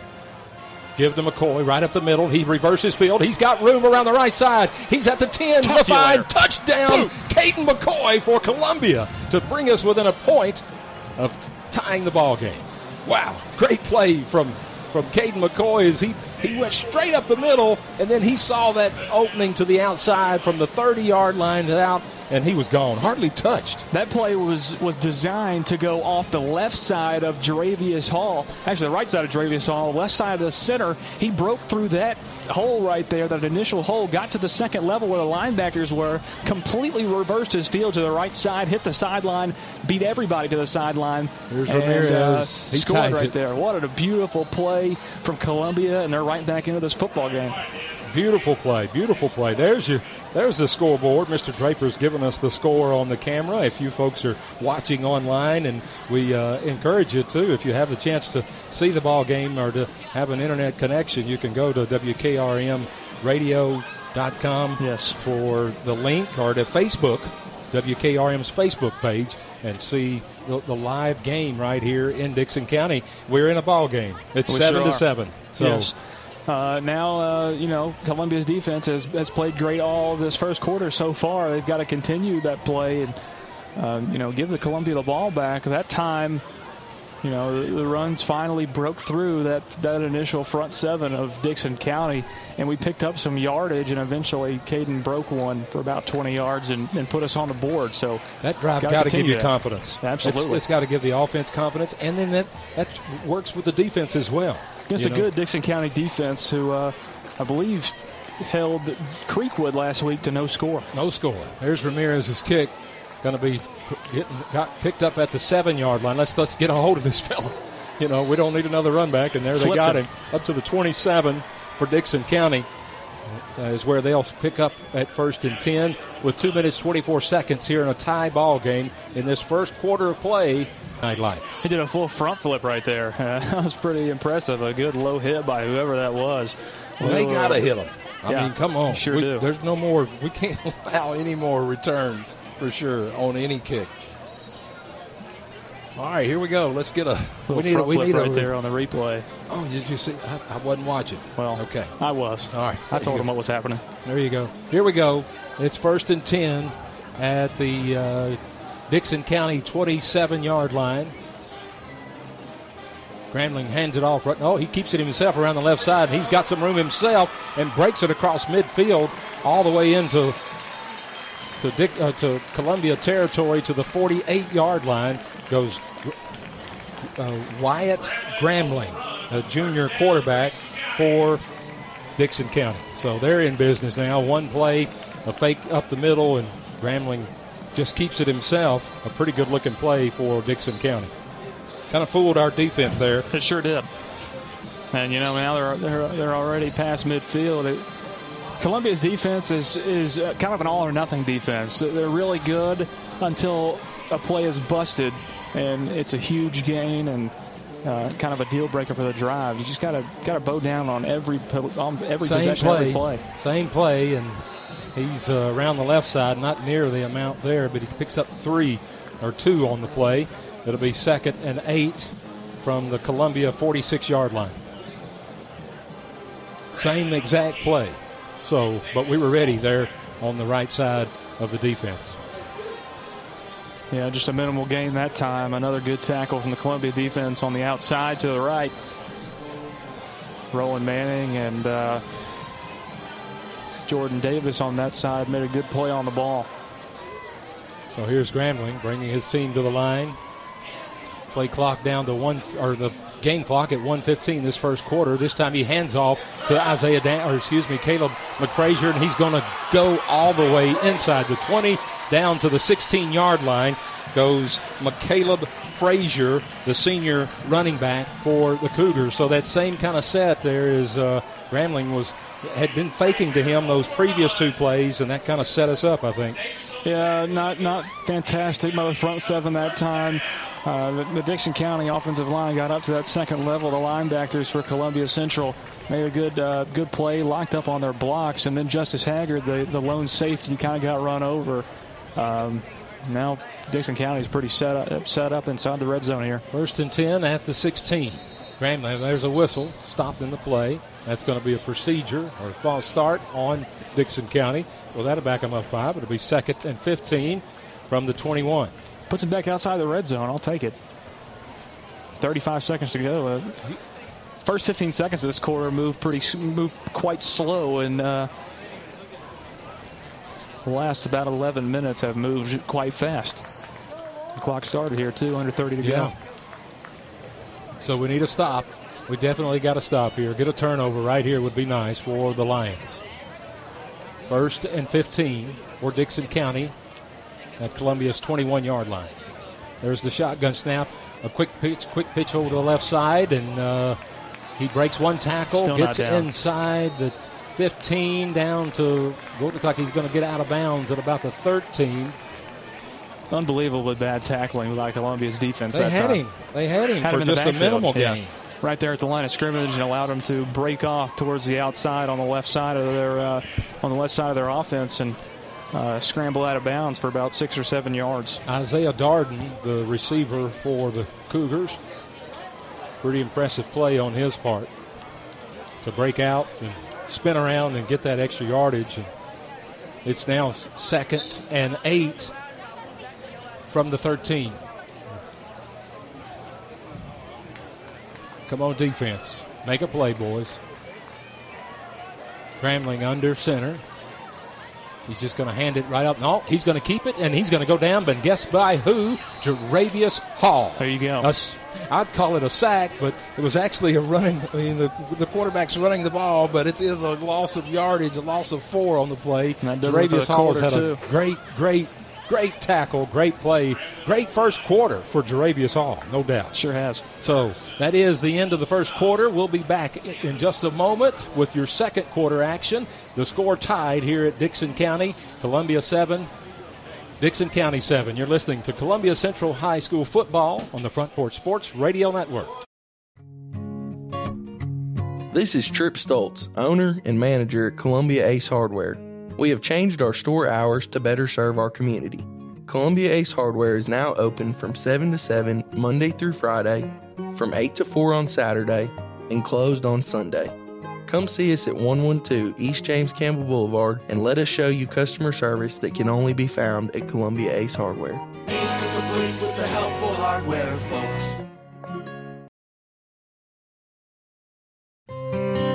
Speaker 2: Give to McCoy right up the middle. He reverses field. He's got room around the right side. He's at the 10, the
Speaker 3: Talk to
Speaker 2: 5.
Speaker 3: later.
Speaker 2: Touchdown, Caden McCoy for Columbia to bring us within a point of tying the ball game. Wow, great play from from Caden McCoy as he, he went straight up the middle and then he saw that opening to the outside from the 30 yard line out and he was gone, hardly touched.
Speaker 3: That play was was designed to go off the left side of Jaravius Hall. Actually, the right side of Jaravius Hall, left side of the center. He broke through that hole right there, that initial hole, got to the second level where the linebackers were, completely reversed his field to the right side, hit the sideline, beat everybody to the sideline.
Speaker 2: Here's
Speaker 3: and,
Speaker 2: Ramirez.
Speaker 3: uh,
Speaker 2: He
Speaker 3: scored right
Speaker 2: it.
Speaker 3: there. What a beautiful play from Columbia, and they're right back into this football game.
Speaker 2: Beautiful play, beautiful play. There's your, there's the scoreboard. Mr. Draper's giving us the score on the camera. If you folks are watching online, and we uh, encourage you to, if you have the chance to see the ball game or to have an internet connection, you can go to WKRMRadio.com
Speaker 3: Yes.
Speaker 2: for the link or to Facebook, WKRM's Facebook page, and see the, the live game right here in Dickson County. We're in a ball game. It's
Speaker 3: We
Speaker 2: seven
Speaker 3: sure
Speaker 2: to seven. So.
Speaker 3: Yes. Uh, now, uh, you know, Columbia's defense has, has played great all this first quarter so far. They've got to continue that play and, uh, you know, give the Columbia the ball back. That time, you know, the, the runs finally broke through that, that initial front seven of Dickson County, and we picked up some yardage, and eventually Caden broke one for about 20 yards and, and put us on the board. So
Speaker 2: That drive
Speaker 3: Gotta
Speaker 2: give you
Speaker 3: that.
Speaker 2: confidence.
Speaker 3: Absolutely.
Speaker 2: it's, it's got to give the offense confidence, and then that that works with the defense as well. You
Speaker 3: a
Speaker 2: know?
Speaker 3: good Dickson County defense who uh, I believe held Creekwood last week to no score.
Speaker 2: no score. There's Ramirez's kick, going to be getting got picked up at the seven yard line. Let's let's get a hold of this fella. You know, we don't need another run back, and there they got
Speaker 3: him.
Speaker 2: him up to the 27 for Dickson County. Uh, is where they'll pick up at first and 10 with 2 minutes 24 seconds here in a tie ball game in this first quarter of play. Night lights.
Speaker 3: He did a full front flip right there. that was pretty impressive. A good low hit by whoever that was.
Speaker 2: Well, they got to hit him. I
Speaker 3: Yeah,
Speaker 2: mean, come on.
Speaker 3: sure
Speaker 2: We-
Speaker 3: do.
Speaker 2: There's no more. We can't allow any more returns for sure on any kick. All right, here we go. Let's get a.
Speaker 3: Little
Speaker 2: we need a. We
Speaker 3: flip
Speaker 2: need
Speaker 3: right
Speaker 2: a.
Speaker 3: there on the replay.
Speaker 2: Oh, did you see? I, I wasn't watching.
Speaker 3: Well,
Speaker 2: okay.
Speaker 3: I was.
Speaker 2: All right.
Speaker 3: I told him what was happening.
Speaker 2: There you go. Here we go. It's first and 10 at the uh, Dickson County 27 yard line. Grambling hands it off. Right, oh, he keeps it himself around the left side. He's got some room himself and breaks it across midfield all the way into to, Dick, uh, to Columbia territory to the 48 yard line. Goes uh, Wyatt Grambling, a junior quarterback for Dickson County. So they're in business now. One play, a fake up the middle, and Grambling just keeps it himself. A pretty good looking play for Dickson County. Kind of fooled our defense there.
Speaker 3: It sure did. And you know now they're they're, they're already past midfield. It, Columbia's defense is is uh, kind of an all or nothing defense. They're really good until a play is busted, and it's a huge gain and uh, kind of a deal breaker for the drive. You just gotta gotta bow down on every on every
Speaker 2: Same
Speaker 3: possession,
Speaker 2: play,
Speaker 3: every play.
Speaker 2: same play, and he's uh, around the left side, not near the amount there, but he picks up three or two on the play. It'll be second and eight from the Columbia 46 yard line. Same exact play. So, but we were ready there on the right side of the defense.
Speaker 3: Yeah, just a minimal gain that time. Another good tackle from the Columbia defense on the outside to the right. Roland Manning and uh, Jordan Davis on that side made a good play on the ball.
Speaker 2: So here's Grambling bringing his team to the line. Play clock down to one, or the game clock at 1:15 this first quarter. This time he hands off to Isaiah, Dan- or excuse me, Caleb McFrazier, and he's going to go all the way inside the 20, down to the 16-yard line. Goes McCaleb Frazier, the senior running back for the Cougars. So that same kind of set there is uh, Grambling was had been faking to him those previous two plays, and that kind of set us up, I think.
Speaker 3: Yeah, not not fantastic by the front seven that time. Uh, the, the, Dickson County offensive line got up to that second level. The linebackers for Columbia Central made a good uh, good play, locked up on their blocks, and then Justice Haggard, the, the lone safety, kind of got run over. Um, now Dickson County is pretty set up, set up inside the red zone here.
Speaker 2: First and 10 at the 16. Grambling, there's a whistle, stopped in the play. That's going to be a procedure or a false start on Dickson County. So that'll back them up five. It'll be second and 15 from the 21.
Speaker 3: Puts him back outside the red zone. I'll take it. 35 seconds to go. Uh, first 15 seconds of this quarter moved pretty moved quite slow, and uh, the last about 11 minutes have moved quite fast. The clock started here too, under 30 to
Speaker 2: yeah.
Speaker 3: go.
Speaker 2: So we need a stop. We definitely got to stop here. Get a turnover right here would be nice for the Lions. First and 15 for Dickson County at Columbia's 21 yard line. There's the shotgun snap. A quick pitch, quick pitch over to the left side, and uh, he breaks one tackle,
Speaker 3: Still
Speaker 2: gets inside the 15 down to looks like he's going to get out of bounds at about the 13.
Speaker 3: Unbelievably bad tackling by Columbia's defense.
Speaker 2: They had
Speaker 3: time.
Speaker 2: him. They had him
Speaker 3: Had
Speaker 2: for
Speaker 3: him
Speaker 2: just a minimal
Speaker 3: Yeah.
Speaker 2: gain.
Speaker 3: Right there at the line of scrimmage, and allowed him to break off towards the outside on the left side of their uh, on the left side of their offense and uh, scramble out of bounds for about six or seven yards.
Speaker 2: Isaiah Darden, the receiver for the Cougars. Pretty impressive play on his part to break out and spin around and get that extra yardage. And it's now second and eight from the 13. Come on, defense. Make a play, boys. Grambling under center. He's just going to hand it right up. No, he's going to keep it, and he's going to go down. But guess by who? Jaravius Hall.
Speaker 3: There you go.
Speaker 2: I'd call it a sack, but it was actually a running. I mean, the, the quarterback's running the ball, but it is a loss of yardage, a loss of four on the play.
Speaker 3: And that does it for
Speaker 2: Jaravius Hall has had a great, great, great tackle, great play, great first quarter for Jaravius Hall, no doubt.
Speaker 3: Sure has.
Speaker 2: So that is the end of the first quarter. We'll be back in just a moment with your second quarter action. The score tied here at Dickson County, Columbia 7, Dickson County 7. You're listening to Columbia Central High School football on the Front Porch Sports Radio Network.
Speaker 6: This is Trip Stoltz, owner and manager at Columbia Ace Hardware. We have changed our store hours to better serve our community. Columbia Ace Hardware is now open from 7 to 7 Monday through Friday, from 8 to 4 on Saturday, and closed on Sunday. Come see us at 112 East James Campbell Boulevard and let us show you customer service that can only be found at Columbia Ace Hardware.
Speaker 7: Ace is the place with the helpful hardware, folks.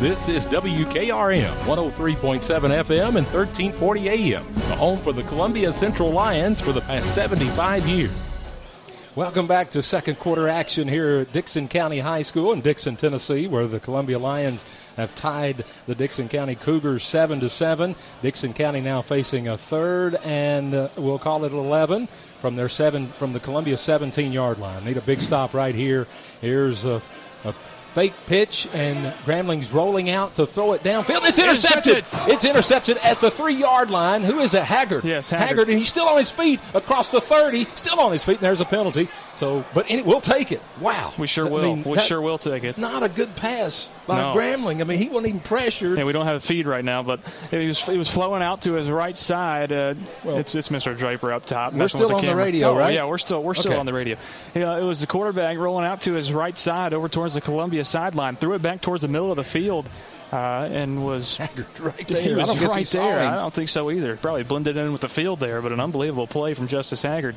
Speaker 8: This is WKRM 103.7 FM and 1340 AM, the home for the Columbia Central Lions for the past 75 years.
Speaker 2: Welcome back to second quarter action here at Dickson County High School in Dickson, Tennessee, where the Columbia Lions have tied the Dickson County Cougars seven to seven. Dickson County now facing a third and uh, we'll call it eleven from their seven from the Columbia 17 yard line. Need a big stop right here. Here's a Fake pitch, and Grambling's rolling out to throw it downfield. It's intercepted. intercepted. It's intercepted at the three yard line. Who is it? Haggard.
Speaker 3: Yes, Haggard.
Speaker 2: Haggard, and he's still on his feet across the 30, still on his feet, and there's a penalty. So, but any, we'll take it. Wow.
Speaker 3: We sure will. I mean, we sure will take it.
Speaker 2: Not a good pass by no. Grambling. I mean, he wasn't even pressured.
Speaker 3: Yeah, we don't have a feed right now, but it was it was flowing out to his right side. Uh, well, it's it's Mr. Draper up top.
Speaker 2: We're still
Speaker 3: the
Speaker 2: on camera. the radio,
Speaker 3: oh,
Speaker 2: right?
Speaker 3: Yeah, we're still we're still okay. on the radio. Yeah, it was the quarterback rolling out to his right side over towards the Columbia sideline, threw it back towards the middle of the field. Uh, and was
Speaker 2: right there. He
Speaker 3: was
Speaker 2: I
Speaker 3: right there. I don't think so either. Probably blended in with the field there, but an unbelievable play from Justice Haggard.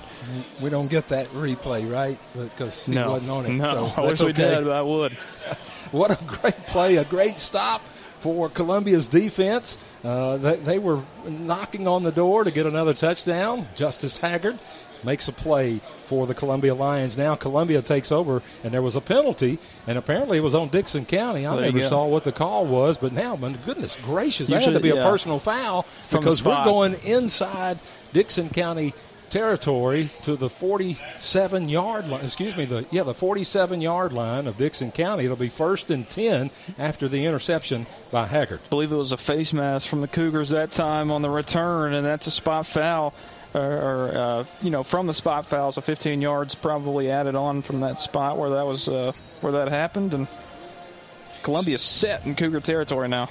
Speaker 2: We don't get that replay, right? Because he
Speaker 3: no,
Speaker 2: wasn't on it.
Speaker 3: No,
Speaker 2: so
Speaker 3: I wish
Speaker 2: okay.
Speaker 3: we did, but I would.
Speaker 2: what a great play, a great stop for Columbia's defense. Uh, they, they were knocking on the door to get another touchdown. Justice Haggard makes a play for the Columbia Lions. Now Columbia takes over, and there was a penalty, and apparently it was on Dickson County. I never saw what the call was, but now, my goodness gracious, that had to be yeah. a personal foul
Speaker 3: From
Speaker 2: because we're going inside Dickson County territory to the 47 yard line. Excuse me, the yeah, the 47 yard line of Dickson County. It'll be first and 10 after the interception by Haggard.
Speaker 3: I believe it was a face mask from the Cougars that time on the return, and that's a spot foul or, uh, you know, from the spot foul. So 15 yards probably added on from that spot where that was uh, where that happened, and Columbia's set in Cougar territory now.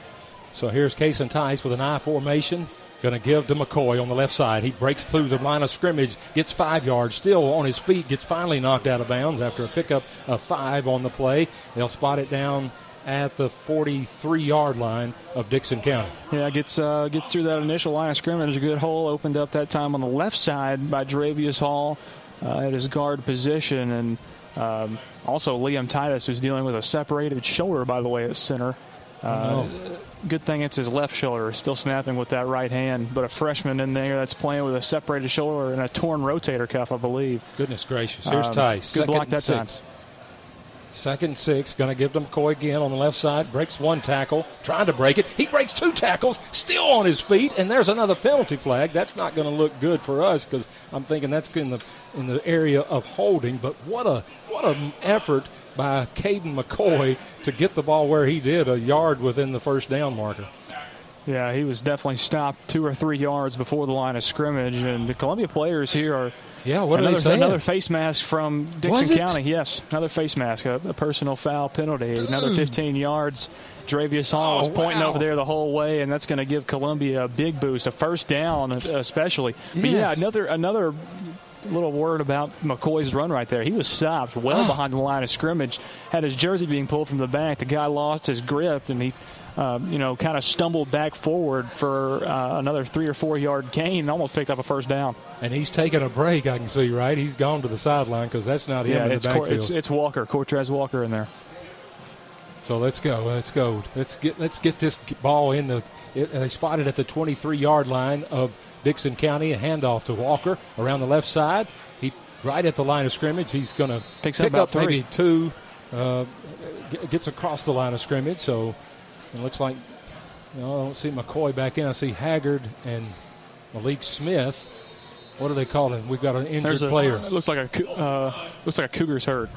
Speaker 2: So here's Cason Tice with an I formation. Going to give to McCoy on the left side. He breaks through the line of scrimmage, gets five yards, still on his feet, gets finally knocked out of bounds after a pickup of five on the play. They'll spot it down at the 43 yard line of Dickson County.
Speaker 3: Yeah, gets uh, gets through that initial line of scrimmage. There's A good hole opened up that time on the left side by Dravius Hall uh, at his guard position, and um, also Liam Titus, who's dealing with a separated shoulder, by the way, at center. Uh, good thing it's his left shoulder, still snapping with that right hand. But a freshman in there that's playing with a separated shoulder and a torn rotator cuff, I believe.
Speaker 2: Goodness gracious! Here's um, Tice.
Speaker 3: Good
Speaker 2: Second
Speaker 3: block that time.
Speaker 2: Second six, going to give them McCoy again on the left side. Breaks one tackle, trying to break it. He breaks two tackles, still on his feet, and there's another penalty flag. That's not going to look good for us because I'm thinking that's in the in the area of holding. But what a what an effort by Caden McCoy to get the ball where he did, a yard within the first down marker.
Speaker 3: Yeah, he was definitely stopped two or three yards before the line of scrimmage, and the Columbia players here are.
Speaker 2: Yeah, what
Speaker 3: another,
Speaker 2: are they saying?
Speaker 3: Another face mask from Dickson County. Yes, another face mask, a, a personal foul penalty, Dude. another 15 yards. Dravius Hall was oh, pointing
Speaker 2: wow.
Speaker 3: over there the whole way, and that's going to give Columbia a big boost, a first down especially.
Speaker 2: Yes.
Speaker 3: But yeah, another another little word about McCoy's run right there. He was stopped well oh. behind the line of scrimmage, had his jersey being pulled from the back. The guy lost his grip, and he um, you know, kind of stumbled back forward for uh, another three or four yard gain and almost picked up a first down.
Speaker 2: And he's taking a break, I can see, right? He's gone to the sideline because that's not him
Speaker 3: yeah,
Speaker 2: in the backfield.
Speaker 3: Cor- it's, it's Walker, Cortez Walker in there.
Speaker 2: So let's go. Let's go. Let's get let's get this ball in the. It, they spotted at the 23 yard line of Dickson County. A handoff to Walker around the left side. He right at the line of scrimmage. He's going to pick
Speaker 3: up,
Speaker 2: maybe two. Uh, gets across the line of scrimmage. So it looks like you know, I don't see McCoy back in. I see Haggard and Malik Smith. What are they calling? Him? We've got an injured
Speaker 3: a,
Speaker 2: player.
Speaker 3: It looks like a uh, looks like a Cougars hurt.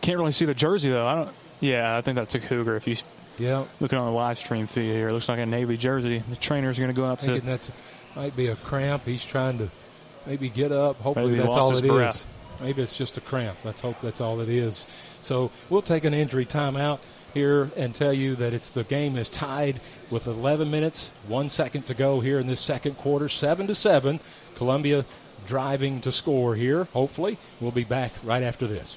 Speaker 3: Can't really see the jersey though. I don't. Yeah, I think that's a Cougar. If you
Speaker 2: yeah
Speaker 3: looking on the live stream feed here, it looks like a Navy jersey. The trainer's are going to go out to.
Speaker 2: That might be a cramp. He's trying to maybe get up. Hopefully
Speaker 3: maybe
Speaker 2: that's all it
Speaker 3: breath.
Speaker 2: is. Maybe it's just a cramp. Let's hope that's all it is. So we'll take an injury timeout here and tell you that it's the game is tied with 11 minutes, one second to go here in this second quarter, seven to seven. Columbia driving to score here. Hopefully, we'll be back right after this.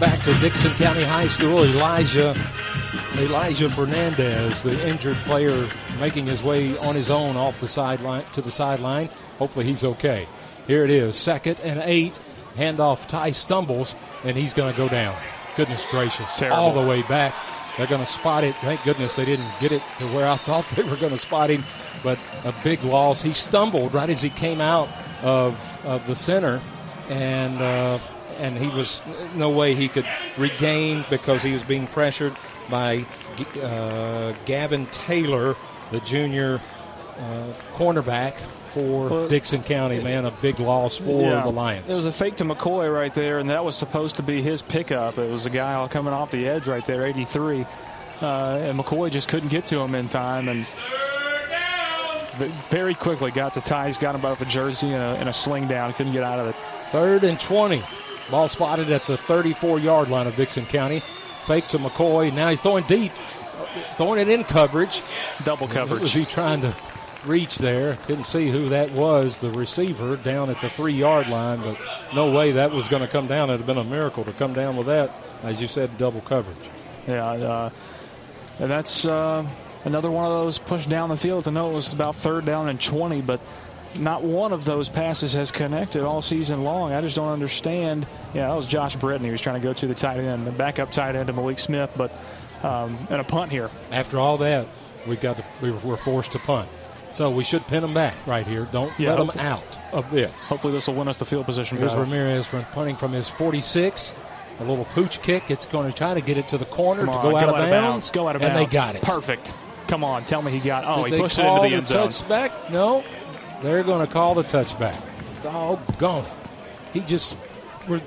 Speaker 2: Back to Dickson County High School. Elijah Elijah Fernandez, the injured player, making his way on his own off the sideline to the sideline. Hopefully he's okay. Here it is, second and eight. Handoff. Ty stumbles and he's going to go down. Goodness gracious!
Speaker 3: Terrible.
Speaker 2: All the way back. They're going to spot it. Thank goodness they didn't get it to where I thought they were going to spot him. But a big loss. He stumbled right as he came out of of the center, and. Uh, and he was no way he could regain because he was being pressured by uh, Gavin Taylor, the junior uh, cornerback for
Speaker 3: Well,
Speaker 2: Dickson County. Man, a big loss for
Speaker 3: Yeah.
Speaker 2: the Lions.
Speaker 3: It was a fake to McCoy right there, and that was supposed to be his pickup. It was a guy all coming off the edge right there, 83. Uh, and McCoy just couldn't get to him in time. And very quickly got the ties, got him both a jersey and a, and a sling down. Couldn't get out of it.
Speaker 2: Third and 20. Ball spotted at the 34 yard line of Dickson County. Fake to McCoy. Now he's throwing deep, throwing it in coverage.
Speaker 3: Double coverage.
Speaker 2: was he trying to reach there? Couldn't see who that was, the receiver down at the three yard line, but no way that was going to come down. It would have been a miracle to come down with that, as you said, double coverage.
Speaker 3: Yeah, uh, and that's uh, another one of those push down the field to know it was about third down and 20, but not one of those passes has connected all season long. I just don't understand. Yeah, that was Josh Britton. He was trying to go to the tight end, the backup tight end to Malik Smith, but um, and a punt here.
Speaker 2: After all that, we got to, we were forced to punt. So we should pin them back right here. Don't
Speaker 3: Yeah,
Speaker 2: let them out of this.
Speaker 3: Hopefully, this will win us the field position.
Speaker 2: Here's
Speaker 3: battle.
Speaker 2: Ramirez from punting from his 46. A little pooch kick. It's going to try to get it to the corner
Speaker 3: Come
Speaker 2: to
Speaker 3: on,
Speaker 2: go out of bounds.
Speaker 3: Go out of bounds.
Speaker 2: and they got it.
Speaker 3: Perfect. Come on, tell me he got. Oh,
Speaker 2: Did
Speaker 3: he pushed it into the end zone.
Speaker 2: touchback? No, they're going to call the touchback. Doggone it! He just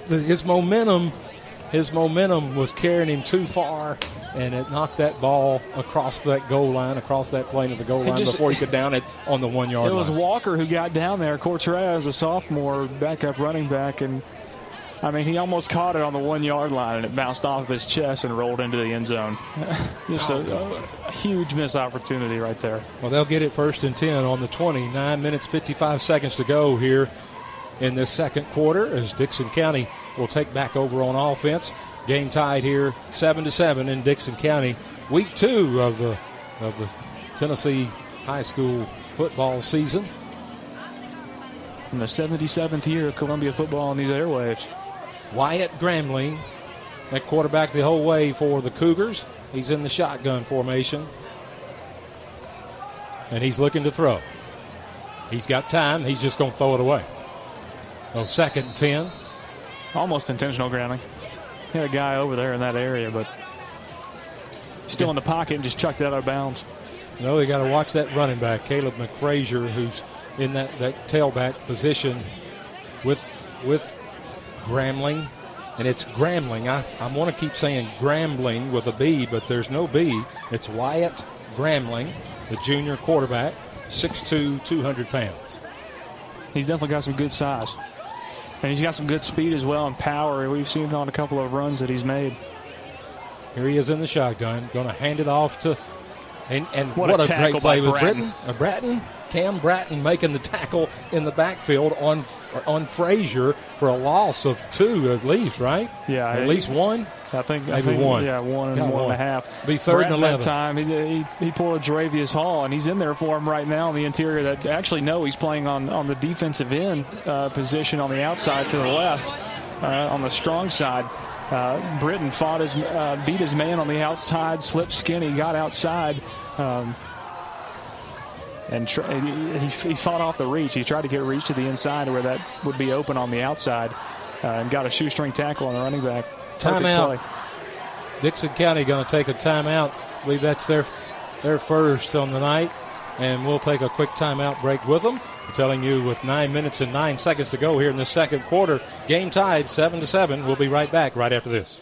Speaker 2: his momentum, his momentum was carrying him too far, and it knocked that ball across that goal line, across that plane of the goal line
Speaker 3: just-
Speaker 2: before he could down it on the one yard
Speaker 3: It was
Speaker 2: line.
Speaker 3: Walker who got down there. Cortez, a sophomore backup running back, and I mean he almost caught it on the one yard line, and it bounced off of his chest and rolled into the end zone. Just a, a huge missed opportunity right there.
Speaker 2: Well, they'll get it first and 10 on the 20. Nine minutes, 55 seconds to go here in this second quarter as Dickson County will take back over on offense. Game tied here, 7 to 7 in Dickson County. Week two of the, of the Tennessee high school football season.
Speaker 3: In the 77th year of Columbia football on these airwaves.
Speaker 2: Wyatt Gramling, that quarterback the whole way for the Cougars. He's in the shotgun formation. And he's looking to throw. He's got time. He's just going to throw it away. Oh, second and 10.
Speaker 3: Almost intentional grounding. He had a guy over there in that area, but still in the pocket and just chucked it out of bounds.
Speaker 2: No, they got to watch that running back, Caleb McFrazier, who's in that, that tailback position with with Gramling. And it's Gramling. I, I want to keep saying Grambling with a B, but there's no B. It's Wyatt Gramling, the junior quarterback, 6'2, 200 pounds.
Speaker 3: He's definitely got some good size. And he's got some good speed as well and power. We've seen it on a couple of runs that he's made.
Speaker 2: Here he is in the shotgun, going to hand it off to, and, and
Speaker 3: What
Speaker 2: what,
Speaker 3: a
Speaker 2: a, great play with
Speaker 3: Bratton.
Speaker 2: Britton. Uh, Bratton, Cam Bratton making the tackle in the backfield on on Frazier for a loss of two at least, right?
Speaker 3: Yeah,
Speaker 2: at least one.
Speaker 3: I think
Speaker 2: Maybe
Speaker 3: I think,
Speaker 2: one.
Speaker 3: Yeah, one and
Speaker 2: Got
Speaker 3: one and
Speaker 2: one.
Speaker 3: a half.
Speaker 2: Be third and
Speaker 3: Bratton that
Speaker 2: 11.
Speaker 3: time he, he he pulled a Dravius Hall, and he's in there for him right now in the interior. That actually no, he's playing on on the defensive end uh, position on the outside to the left, uh, on the strong side. Uh, Britton fought his uh, beat his man on the outside, slipped skinny, got outside. Um, and he, he fought off the reach. He tried to get reach to the inside where that would be open on the outside, uh, and got a shoestring tackle on the running back.
Speaker 2: Timeout. Dickson County going to take a timeout. I believe that's their their first on the night, and we'll take a quick timeout break with them. I'm telling you, with nine minutes and nine seconds to go here in the second quarter, game tied seven to seven. We'll be right back right after this.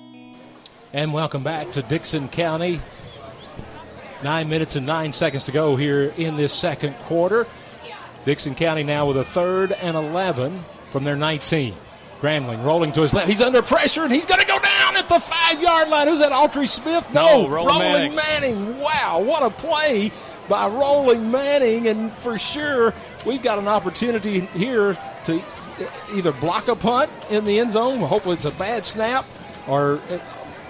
Speaker 2: And welcome back to Dickson County. Nine minutes and nine seconds to go here in this second quarter. Dickson County now with a third and 11 from their 19. Grambling rolling to his left. He's under pressure and he's going to go down at the five yard line. Who's that? Autry Smith? No,
Speaker 3: no Rolling,
Speaker 2: Manning. Manning. Wow, what a play by Rolling Manning. And for sure, we've got an opportunity here to either block a punt in the end zone. Hopefully, it's a bad snap or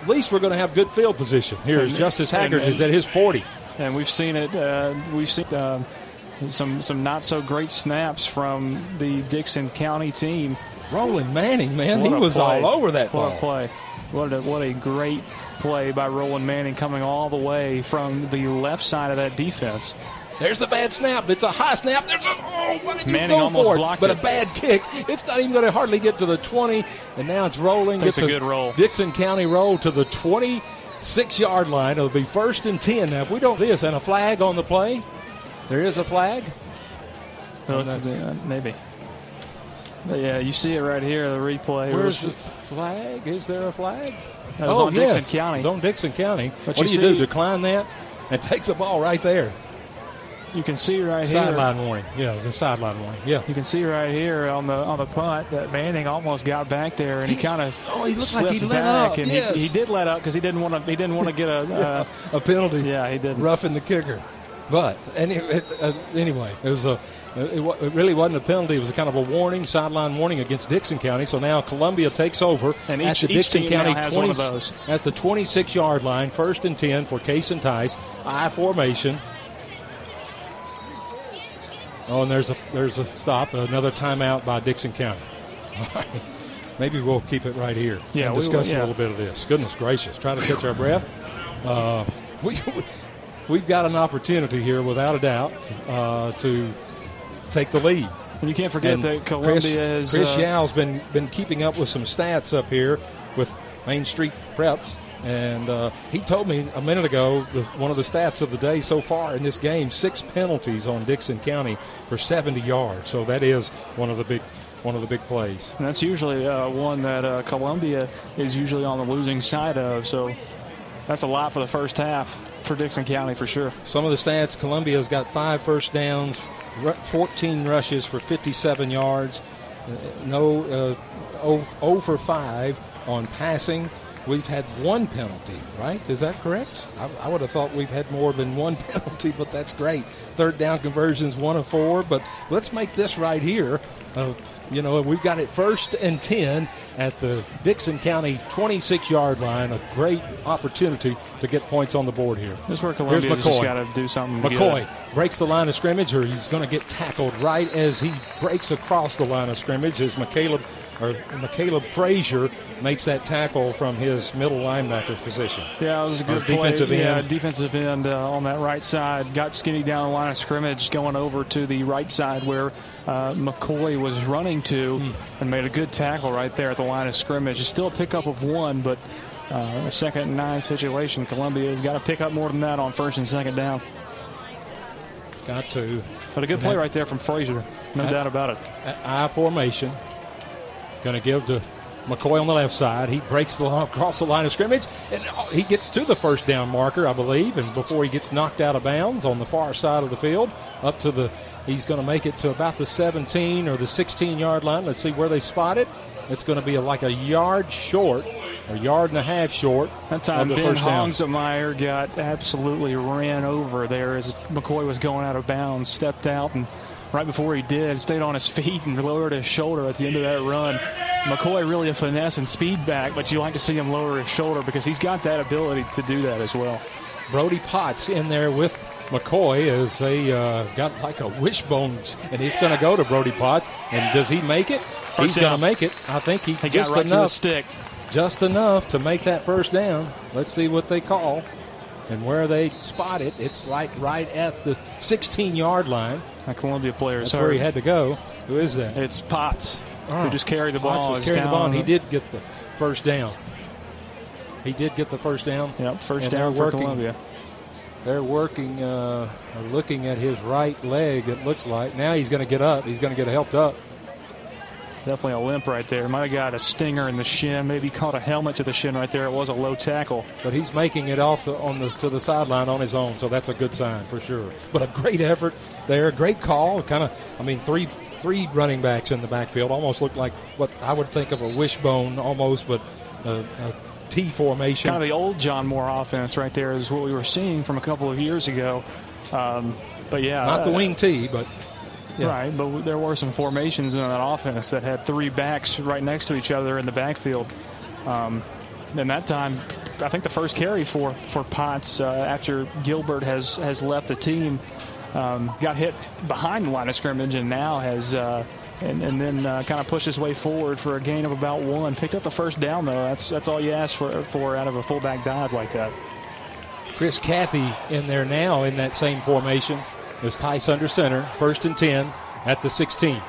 Speaker 2: at least we're going to have good field position. Here is Justice Haggard is at his 40.
Speaker 3: And we've seen it. Uh, we've seen uh, some some not so great snaps from the Dickson County team.
Speaker 2: Roland Manning, man, what he was
Speaker 3: play.
Speaker 2: all over that
Speaker 3: what
Speaker 2: ball.
Speaker 3: Play! What a, what a great play by Roland Manning coming all the way from the left side of that defense.
Speaker 2: There's the bad snap. It's a high snap. There's a oh, what did
Speaker 3: Manning
Speaker 2: you go
Speaker 3: almost
Speaker 2: for it? but
Speaker 3: it.
Speaker 2: a bad kick. It's not even going to hardly get to the 20, and now it's rolling.
Speaker 3: That's
Speaker 2: Gets
Speaker 3: a good roll.
Speaker 2: Dickson County roll to the 26 yard line. It'll be first and 10. Now, if we don't this and a flag on the play, there is a flag.
Speaker 3: Oh, uh, maybe. But yeah, you see it right here, the replay.
Speaker 2: Where's the flag? Is there a flag?
Speaker 3: That was
Speaker 2: oh,
Speaker 3: on
Speaker 2: yes.
Speaker 3: Dickson County.
Speaker 2: It's on Dickson County.
Speaker 3: But
Speaker 2: what
Speaker 3: you
Speaker 2: do you
Speaker 3: see-
Speaker 2: do? Decline that and take the ball right there.
Speaker 3: You can see right
Speaker 2: Sideline
Speaker 3: here.
Speaker 2: Sideline warning. Yeah, it was a sideline warning. Yeah.
Speaker 3: You can see right here on the on the punt that Manning almost got back there, and he kind of
Speaker 2: oh, he looked like he let up,
Speaker 3: and
Speaker 2: yes.
Speaker 3: he, he did let up because he didn't want to he didn't want to get a uh,
Speaker 2: a penalty.
Speaker 3: Yeah, he did.
Speaker 2: Roughing the kicker. But any, uh, anyway, it was a. It, it really wasn't a penalty. It was a kind of a warning, sideline warning against Dickson County. So now Columbia takes over
Speaker 3: And
Speaker 2: at the
Speaker 3: each Dickson
Speaker 2: County
Speaker 3: now has one of those.
Speaker 2: at the 26 yard line, first and 10 for Cason Tice. I formation. Oh, and there's a there's a stop, another timeout by Dickson County. Maybe we'll keep it right here
Speaker 3: Yeah,
Speaker 2: and
Speaker 3: we
Speaker 2: discuss a
Speaker 3: yeah.
Speaker 2: little bit of this. Goodness gracious, try to catch our breath. Uh, we, we've got an opportunity here, without a doubt, uh, to take the lead.
Speaker 3: And you can't forget
Speaker 2: And
Speaker 3: that Columbia
Speaker 2: Chris,
Speaker 3: is
Speaker 2: Chris
Speaker 3: uh,
Speaker 2: Yow's been been keeping up with some stats up here with Main Street Preps, and uh, he told me a minute ago the, one of the stats of the day so far in this game: six penalties on Dickson County for 70 yards. So that is one of the big one of the big plays.
Speaker 3: And that's usually uh, one that uh, Columbia is usually on the losing side of. So that's a lot for the first half for Dickson County for sure.
Speaker 2: Some of the stats: Columbia's got five first downs, 14 rushes for 57 yards, uh, no uh, 0, 0 for five on passing. We've had one penalty, right? Is that correct? I, I would have thought we've had more than one penalty, but that's great. Third down conversions, one of four. But let's make this right here. Uh, you know, we've got it first and 10 at the Dickson County 26 yard line. A great opportunity to get points on the board here.
Speaker 3: This is where Columbia's just
Speaker 2: McCoy.
Speaker 3: got to do something.
Speaker 2: McCoy
Speaker 3: good.
Speaker 2: breaks the line of scrimmage, or he's going to get tackled right as he breaks across the line of scrimmage. As McCaleb or McCaleb Frazier makes that tackle from his middle linebacker position.
Speaker 3: Yeah, it was a good play.
Speaker 2: defensive
Speaker 3: Yeah,
Speaker 2: end.
Speaker 3: defensive end uh, on that right side. Got skinny down the line of scrimmage, going over to the right side where uh, McCoy was running to,
Speaker 2: Hmm.
Speaker 3: and made a good tackle right there at the line of scrimmage. It's still a pickup of one, but uh, a second and nine situation. Columbia has got to pick up more than that on first and second down.
Speaker 2: Got to.
Speaker 3: But a good play right there from Frazier, no
Speaker 2: That-
Speaker 3: doubt about it.
Speaker 2: I formation. Going to give to McCoy on the left side. He breaks the line, across the line of scrimmage, and uh, he gets to the first down marker, I believe. And before he gets knocked out of bounds on the far side of the field, up to the, he's going to make it to about the 17 or the 16 yard line. Let's see where they spot it. It's going to be like a yard short, a yard and a half short.
Speaker 3: That time, Ben
Speaker 2: first down.
Speaker 3: Hongsemeyer got absolutely ran over there as McCoy was going out of bounds, stepped out, and right before he did, stayed on his feet and lowered his shoulder at the end of that run. McCoy really a finesse and speed back, but you like to see him lower his shoulder because he's got that ability to do that as well.
Speaker 2: Brody Potts in there with McCoy as they uh, got like a wishbone, and it's going to go to Brody Potts. And does he make it?
Speaker 3: First
Speaker 2: He's going to make it. I think he,
Speaker 3: He got
Speaker 2: just
Speaker 3: right
Speaker 2: enough,
Speaker 3: stick.
Speaker 2: just enough to make that first down. Let's see what they call and where they spot it. It's right right at the 16 yard line.
Speaker 3: A Columbia player
Speaker 2: That's where he had to go. Who is that?
Speaker 3: It's Potts
Speaker 2: Oh,
Speaker 3: who just carried the ball.
Speaker 2: Potts was carrying the ball, and he did get the first down. He did get the first down.
Speaker 3: Yep, first
Speaker 2: and
Speaker 3: down for
Speaker 2: working,
Speaker 3: Columbia.
Speaker 2: They're working, uh, looking at his right leg. It looks like now he's going to get up. He's going to get helped up.
Speaker 3: Definitely a limp right there. Might have got a stinger in the shin. Maybe caught a helmet to the shin right there. It was a low tackle.
Speaker 2: But he's making it off the, on the to the sideline on his own, so that's a good sign for sure. But a great effort there, a great call. Kind of, I mean, three three running backs in the backfield almost looked like what I would think of a wishbone almost, but a, a T formation.
Speaker 3: Kind of the old John Moore offense right there is what we were seeing from a couple of years ago. Um, but yeah,
Speaker 2: Not the
Speaker 3: uh,
Speaker 2: wing T, but yeah.
Speaker 3: Right, but there were some formations in that offense that had three backs right next to each other in the backfield. Um, and that time, I think the first carry for for Potts uh, after Gilbert has has left the team um, got hit behind the line of scrimmage and now has. Uh, and, and then uh, kind of pushed his way forward for a gain of about one. Picked up the first down though. That's that's all you ask for for out of a fullback dive like that.
Speaker 2: Chris Cathy in there now in that same formation as Tice under center, first and 10 at the 16.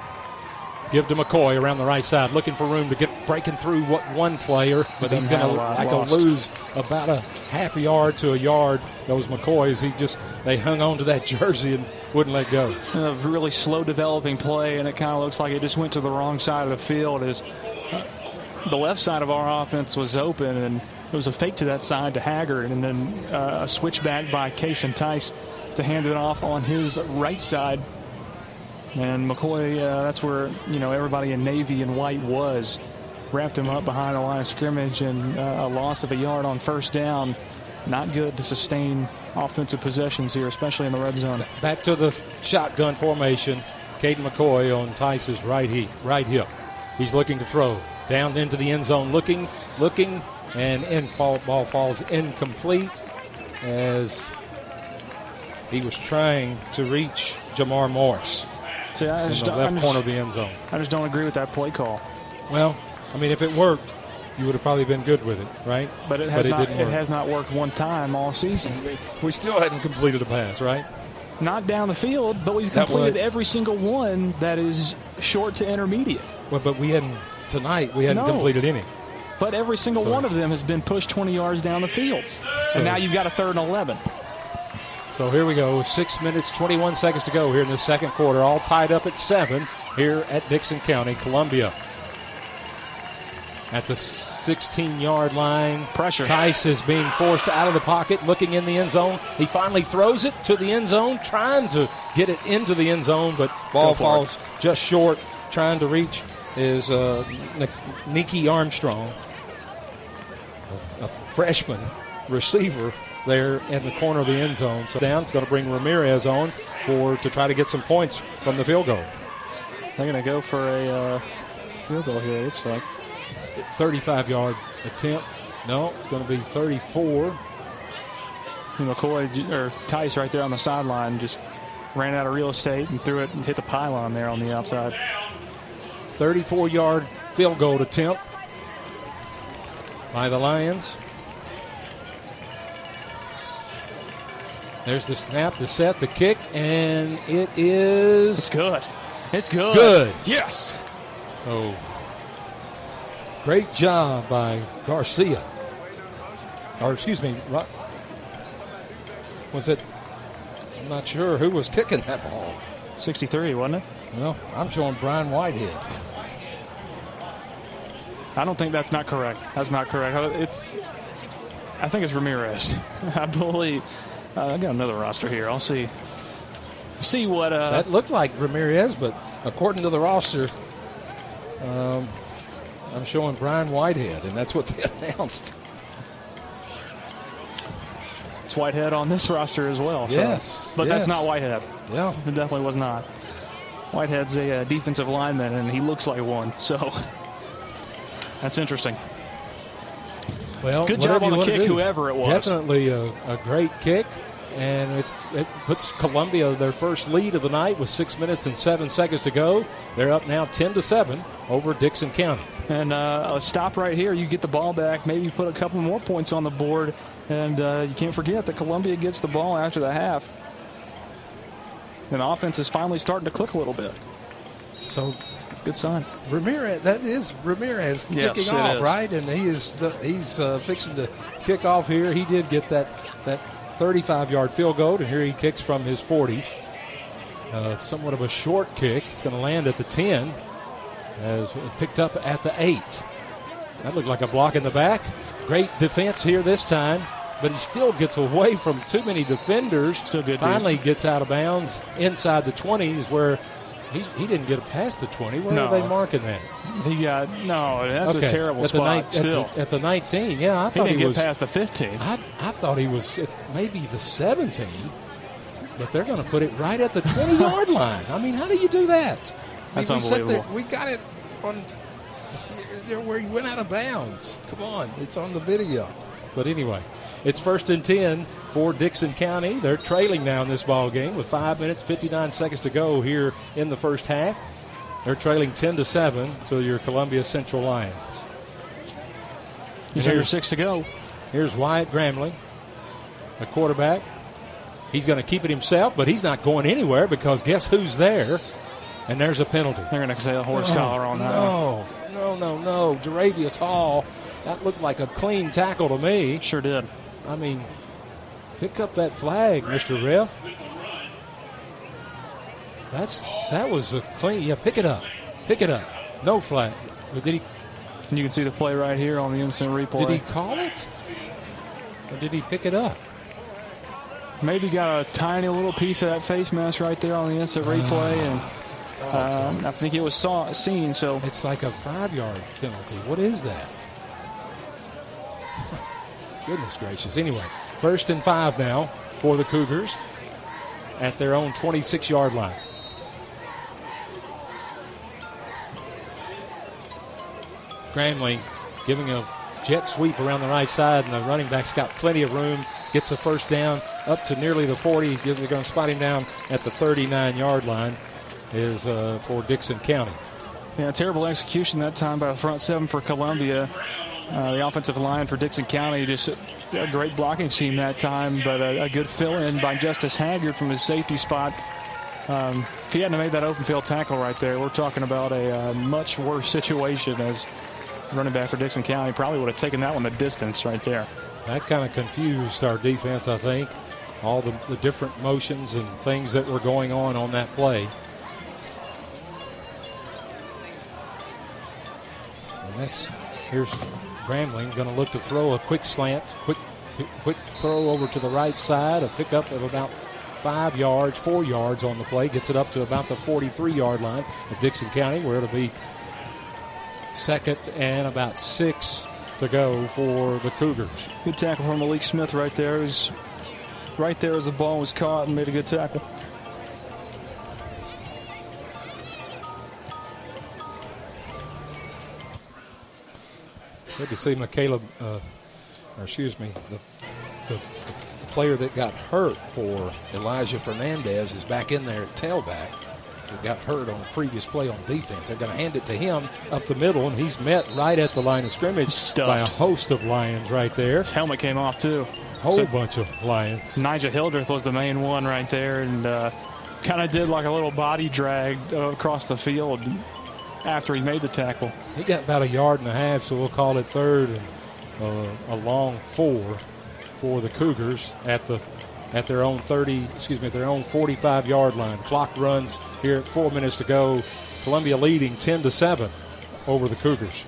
Speaker 2: Give to McCoy around the right side, looking for room to get breaking through what one player, but he's going to
Speaker 3: have a lot
Speaker 2: like
Speaker 3: lost.
Speaker 2: a lose about a half a yard to a yard. Those McCoys, he just they hung on to that jersey and wouldn't let go.
Speaker 3: a really slow developing play, and it kind of looks like it just went to the wrong side of the field. As uh, the left side of our offense was open, and it was a fake to that side to Haggard, and then uh, a switchback by Cason Tice to hand it off on his right side. And McCoy, uh, that's where you know everybody in navy and white was. Wrapped him up behind the line of scrimmage, and uh, a loss of a yard on first down. Not good to sustain offensive possessions here, especially in the red zone.
Speaker 2: Back to the shotgun formation. Caden McCoy on Tice's right hip, right hip. He's looking to throw down into the end zone, looking, looking, and in ball, ball falls incomplete as he was trying to reach Jamar Morris
Speaker 3: See, I
Speaker 2: in
Speaker 3: just
Speaker 2: the
Speaker 3: don't-
Speaker 2: left
Speaker 3: just-
Speaker 2: corner of the end zone.
Speaker 3: I just don't agree with that play call.
Speaker 2: Well, I mean, if it worked, you would have probably been good with it, right?
Speaker 3: But it has not.
Speaker 2: didn't
Speaker 3: It
Speaker 2: work.
Speaker 3: has not worked one time all season.
Speaker 2: We still hadn't completed a pass, right?
Speaker 3: Not down the field, but we've completed every single one that is short to intermediate.
Speaker 2: Well, but we hadn't tonight. We hadn't
Speaker 3: No.
Speaker 2: completed any.
Speaker 3: But every single
Speaker 2: So-
Speaker 3: one of them has been pushed 20 yards down the field.
Speaker 2: So-
Speaker 3: and now you've got a third and 11.
Speaker 2: So here we go. Six minutes, 21 seconds to go here in the second quarter. All tied up at seven here at Dickson County, Columbia. At the 16 yard line.
Speaker 3: Pressure.
Speaker 2: Tice is being forced out of the pocket, looking in the end zone. He finally throws it to the end zone, trying to get it into the end zone, but ball falls just short. Trying to reach is uh, Nikki Armstrong, a freshman receiver there in the corner of the end zone. So down, it's going to bring Ramirez on for to try to get some points from the field goal.
Speaker 3: They're going to go for a uh, field goal here, it looks like.
Speaker 2: 35 yard attempt. No, it's going to be 34.
Speaker 3: McCoy, or Tice right there on the sideline, just ran out of real estate and threw it and hit the pylon there on the outside.
Speaker 2: 34 yard field goal attempt by the Lions. There's the snap, the set, the kick, and it is.
Speaker 3: It's good. It's good.
Speaker 2: Good.
Speaker 3: Yes.
Speaker 2: Oh. Great job by Garcia. Or, excuse me, was it? I'm not sure who was kicking that ball.
Speaker 3: 63, wasn't it?
Speaker 2: Well, I'm showing Brian Whitehead.
Speaker 3: I don't think that's not correct. That's not correct. It's. I think it's Ramirez. I believe. Uh, I got another roster here. I'll see. See what. Uh,
Speaker 2: that looked like Ramirez, but according to the roster, um, I'm showing Brian Whitehead, and that's what they announced.
Speaker 3: It's Whitehead on this roster as well. so-
Speaker 2: Yes,
Speaker 3: But
Speaker 2: yes.
Speaker 3: that's not Whitehead.
Speaker 2: Yeah.
Speaker 3: It definitely was not. Whitehead's a uh, defensive lineman, and he looks like one. So that's interesting.
Speaker 2: Well,
Speaker 3: Good job on the kick, whoever it was.
Speaker 2: Definitely a, a great kick, and it's it puts Columbia their first lead of the night with six minutes and seven seconds to go. They're up now ten to seven over Dickson County.
Speaker 3: And uh, a stop right here. You get the ball back. Maybe put a couple more points on the board. And uh, you can't forget that Columbia gets the ball after the half. And the offense is finally starting to click a little bit.
Speaker 2: So,
Speaker 3: good sign.
Speaker 9: Ramirez, that is Ramirez kicking
Speaker 3: it
Speaker 9: off, right? And he is the, he's uh, fixing to
Speaker 2: Kick off here. He did get that that 35 yard field goal, and here he kicks from his 40. Uh, somewhat of a short kick. It's going to land at the 10, as was picked up at the 8. That looked like a block in the back. Great defense here this time, but he still gets away from too many defenders.
Speaker 3: Still good.
Speaker 2: Finally gets out of bounds inside the 20s where he, he didn't get past the 20. Where
Speaker 3: No.
Speaker 2: are they marking that?
Speaker 3: He got no. That's
Speaker 2: Okay,
Speaker 3: a terrible
Speaker 2: at the,
Speaker 3: spot.
Speaker 2: nine- at, the, at the 19, yeah, I
Speaker 3: he
Speaker 2: thought he
Speaker 3: get
Speaker 2: was
Speaker 3: past the 15.
Speaker 2: I, I thought he was at maybe the 17, but they're going to put it right at the 20 yard line. I mean, how do you do that?
Speaker 9: I mean,
Speaker 3: That's
Speaker 9: we sat there,
Speaker 3: unbelievable.
Speaker 9: we got it on where he went out of bounds. Come on, it's on the video.
Speaker 2: But anyway, it's first and 10 for Dickson County. They're trailing now in this ball game with 5 minutes 59 seconds to go here in the first half. They're trailing 10 to 7 to your Columbia Central Lions.
Speaker 3: Here's under six to go.
Speaker 2: Here's Wyatt Gramling, the quarterback. He's going to keep it himself, but he's not going anywhere because guess who's there? And there's a penalty.
Speaker 3: They're going to say a horse
Speaker 2: Oh,
Speaker 3: collar on that.
Speaker 2: No, no, no, no. Jaravius Hall, that looked like a clean tackle to me.
Speaker 3: Sure did.
Speaker 2: I mean, pick up that flag, Mr. Ref. That's that was a clean. Yeah, pick it up. Pick it up. No flag. But Did he
Speaker 3: you can see the play right here on the instant replay.
Speaker 2: did he call it? Or did he pick it up?
Speaker 3: Maybe got a tiny little piece of that face mask right there on the instant replay, and um, I think it was saw, seen. So
Speaker 2: It's like a five yard penalty. What is that? Goodness gracious. Anyway, first and five now for the Cougars at their own 26 yard line. Gramling giving a jet sweep around the right side, and the running back's got plenty of room. Gets a first down up to nearly the 40. They're going to spot him down at the 39 yard line. Is uh, for Dickson County.
Speaker 3: yeah, terrible execution that time by the front seven for Columbia. Uh, the offensive line for Dickson County just a, a great blocking scheme that time, but a, a good fill in by Justice Haggard from his safety spot. Um, if he hadn't made that open field tackle right there, we're talking about a uh, much worse situation as running back for Dickson County. Probably would have taken that one the distance right there.
Speaker 2: That kind of confused our defense, I think. All the, the different motions and things that were going on on that play. And that's here's Grambling going to look to throw a quick slant, quick quick throw over to the right side, a pickup of about five yards, four yards on the play, gets it up to about the 43 yard line of Dickson County, where it'll be second and about six to go for the Cougars.
Speaker 3: Good tackle from Malik Smith right there. He was right there as the ball was caught and made a good tackle.
Speaker 2: Good to see Michaela, uh, or excuse me, the, the, player that got hurt for
Speaker 9: Elijah Fernandez is back in there at tailback. He got hurt on a previous play on defense. They're going to hand it to him.
Speaker 2: up the middle, and he's met right at the line of scrimmage
Speaker 3: Stuffed.
Speaker 2: by a host of Lions right there.
Speaker 3: His helmet came off too.
Speaker 2: Whole
Speaker 3: So-
Speaker 2: bunch of Lions.
Speaker 3: Nigel Hildreth was the main one right there, and uh, kind of did like a little body drag uh, across the field after he made the tackle.
Speaker 2: He got about a yard and a half, so we'll call it third and uh, a long four for the Cougars at the at their own 30, excuse me, at their own 45 yard line. Clock runs here at four minutes to go. Columbia leading 10 to 7 over the Cougars.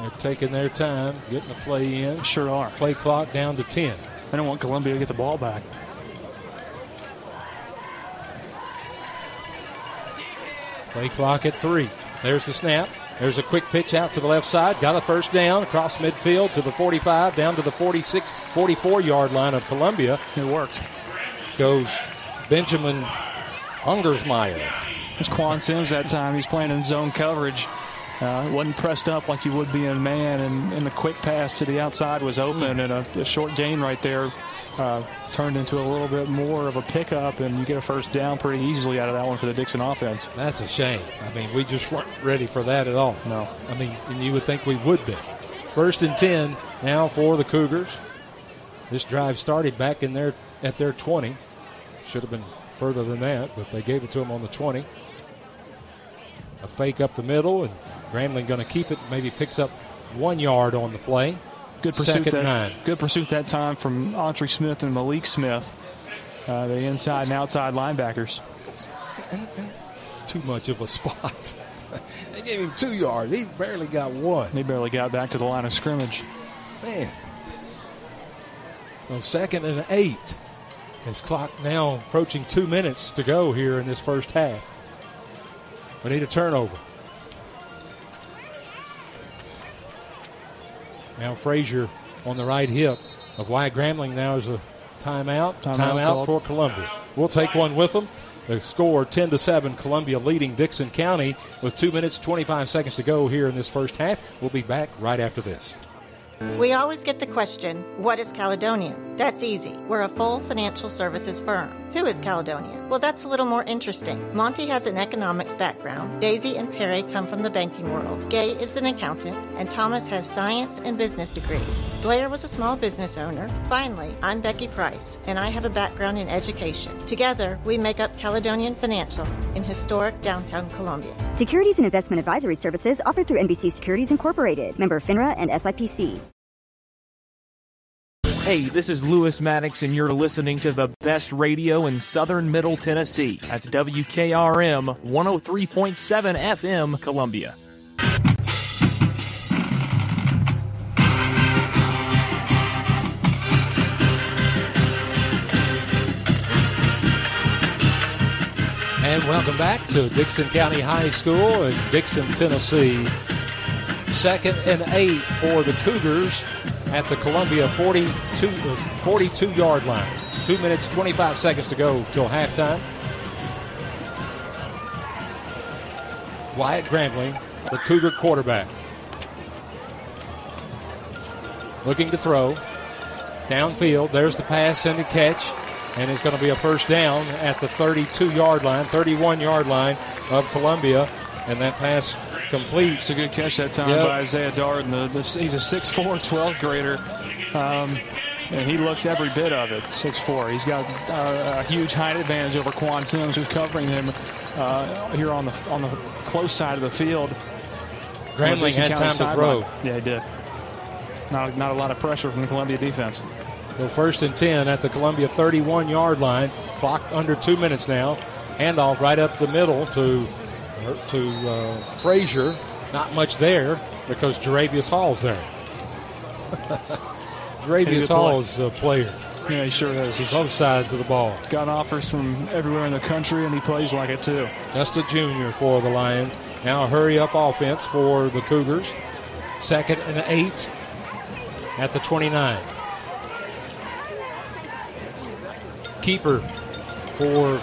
Speaker 2: They're taking their time, getting the play in.
Speaker 3: Sure are.
Speaker 2: Play clock down to 10.
Speaker 3: They don't want Columbia to get the ball back.
Speaker 2: Play clock at three. There's the snap. There's a quick pitch out to the left side. Got a first down across midfield to the 45, down to the 46, 44 yard line of Columbia.
Speaker 3: It worked.
Speaker 2: Goes Benjamin Hungersmeyer.
Speaker 3: It's Quan Sims that time. He's playing in zone coverage. Uh, wasn't pressed up like you would be in man, and, and the quick pass to the outside was open, and a, a short gain right there uh, turned into a little bit more of a pickup, and you get a first down pretty easily out of that one for the Dickson offense.
Speaker 2: That's a shame. I mean, we just weren't ready for that at all.
Speaker 3: No.
Speaker 2: I mean, and you would think we would be. First and 10 now for the Cougars. This drive started back in their at their 20. Should have been further than that, but they gave it to them on the 20. A fake up the middle, and Grambling going to keep it. Maybe picks up one yard on the play.
Speaker 3: Good pursuit
Speaker 2: Second
Speaker 3: that,
Speaker 2: nine.
Speaker 3: Good pursuit that time from Autry Smith and Malik Smith, uh, the inside and outside linebackers.
Speaker 2: It's too much of a spot. they gave him two yards. He barely got one.
Speaker 3: He barely got back to the line of scrimmage.
Speaker 2: Man. So second and eight. His clock now approaching two minutes to go here in this first half. We need a turnover. Now Frazier on the right hip of Wyatt Grambling now is a timeout.
Speaker 3: Timeout
Speaker 2: Timeout, for Columbia. We'll take one with them. The score 10 to 7, Columbia leading Dickson County with 2 minutes 25 seconds to go here in this first half. We'll be back right after this.
Speaker 10: We always get the question, what is Caledonian? That's easy. We're a full financial services firm. Who is Caledonia? Well, that's a little more interesting. Monty has an economics background. Daisy and Perry come from the banking world. Gay is an accountant, and Thomas has science and business degrees. Blair was a small business owner. Finally, I'm Becky Price, and I have a background in education. Together, we make up Caledonian Financial in historic downtown Columbia.
Speaker 11: Securities and investment advisory services offered through NBC Securities Incorporated, member FINRA and SIPC.
Speaker 12: Hey, this is Lewis Maddox, and you're listening to the best radio in southern Middle Tennessee. That's WKRM 103.7 FM, Columbia.
Speaker 2: And welcome back to Dickson County High School in Dickson, Tennessee. Second and eight for the Cougars at the Columbia 42, uh, 42 yard line. It's two minutes, 25 seconds to go till halftime. Wyatt Grambling, the Cougar quarterback. Looking to throw. Downfield, there's the pass and the catch. And it's going to be a first down at the 32 yard line, 31 yard line of Columbia. And that pass complete.
Speaker 3: It's a good catch that time
Speaker 2: Yep.
Speaker 3: by Isaiah Darden. The, the, he's a 6'4", 12th grader. Um, and he looks every bit of it, 6'4". He's got uh, a huge height advantage over Quan Sims, who's covering him uh, here on the on the close side of the field.
Speaker 2: Grambling
Speaker 3: On the Dickson
Speaker 2: had
Speaker 3: County
Speaker 2: time to throw.
Speaker 3: Yeah, he did. Not, not a lot of pressure from the Columbia defense.
Speaker 2: So first and 10 at the Columbia 31 yard line. Clock under two minutes now. Handoff right up the middle to to uh, Frazier. Not much there because Jaravius Hall's there. Jaravius Hall is a player.
Speaker 3: Yeah, he sure is. He's
Speaker 2: both sides of the ball.
Speaker 3: Got offers from everywhere in the country, and he plays like it too.
Speaker 2: Just a junior for the Lions. Now a hurry up offense for the Cougars. Second and eight at the 29. Keeper for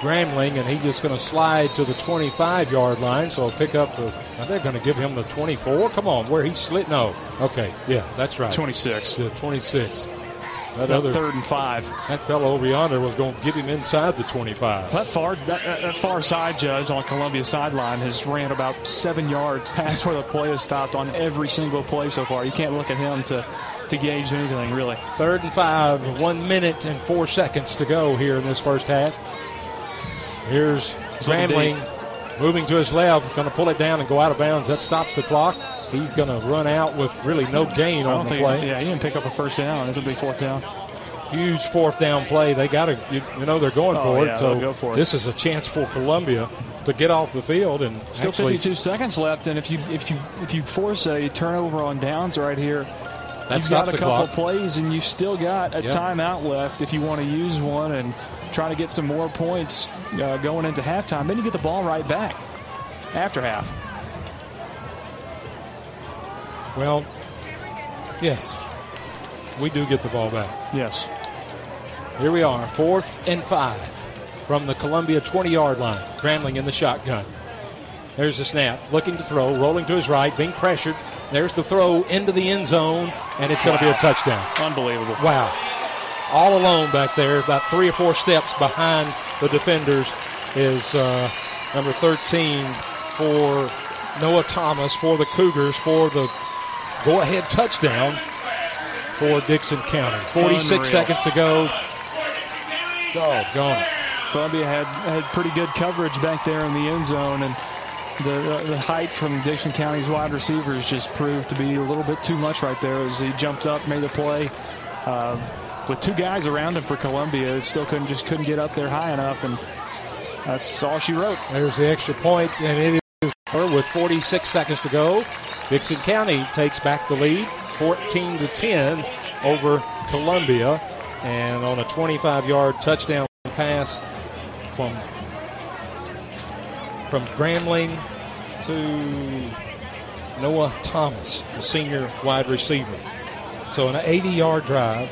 Speaker 2: Grambling, and he's just going to slide to the 25 yard line. So a pickup. Of, are they going to give him the 24? Come on, where he slid? No. Okay, yeah, that's right.
Speaker 3: 26.
Speaker 2: Yeah, 26. That other
Speaker 3: third and five.
Speaker 2: That fellow over yonder was going to get him inside the 25.
Speaker 3: That far, that, that that far side judge on Columbia sideline has ran about seven yards past where the play has stopped on every single play so far. You can't look at him to, to gauge anything really.
Speaker 2: Third and five, one minute and four seconds to go here in this first half. Here's Grambling moving to his left, going to pull it down and go out of bounds. That stops the clock. He's going to run out with really no gain on the play.
Speaker 3: Yeah, he didn't pick up a first down. It's a big fourth down.
Speaker 2: Huge fourth down play. They got to, you, you know, they're going
Speaker 3: Oh,
Speaker 2: for
Speaker 3: yeah,
Speaker 2: it. So
Speaker 3: go for it.
Speaker 2: this is a chance for Columbia to get off the field and
Speaker 3: Still
Speaker 2: actually
Speaker 3: 52 seconds left, and if you if you if you force a turnover on downs right here,
Speaker 2: That
Speaker 3: you've
Speaker 2: stops
Speaker 3: got a
Speaker 2: the
Speaker 3: couple
Speaker 2: clock.
Speaker 3: plays, and you've still got a
Speaker 2: Yep.
Speaker 3: timeout left if you want to use one and try to get some more points uh, going into halftime. Then you get the ball right back. after half.
Speaker 2: Well, yes, we do get the ball back.
Speaker 3: Yes.
Speaker 2: Here we are, fourth and five from the Columbia 20 yard line. Grambling in the shotgun. There's the snap, looking to throw, rolling to his right, being pressured. There's the throw into the end zone, and it's going to
Speaker 3: wow.
Speaker 2: be a touchdown.
Speaker 3: Unbelievable.
Speaker 2: Wow. All alone back there, about three or four steps behind the defenders, is uh, number 13 for Noah Thomas for the Cougars for the go ahead touchdown for Dickson County. 46
Speaker 3: Unreal.
Speaker 2: seconds to go. Doggone it.
Speaker 3: Columbia had, had pretty good coverage back there in the end zone, and the, the height from Dickson County's wide receivers just proved to be a little bit too much right there as he jumped up, made a play. Uh, with two guys around him for Columbia, still couldn't just couldn't get up there high enough, and that's all she wrote.
Speaker 2: There's the extra point, and it is her with 46 seconds to go. Dickson County takes back the lead, 14 to 10 over Columbia, and on a 25-yard touchdown pass from from Grambling to Noah Thomas, the senior wide receiver. So an 80-yard drive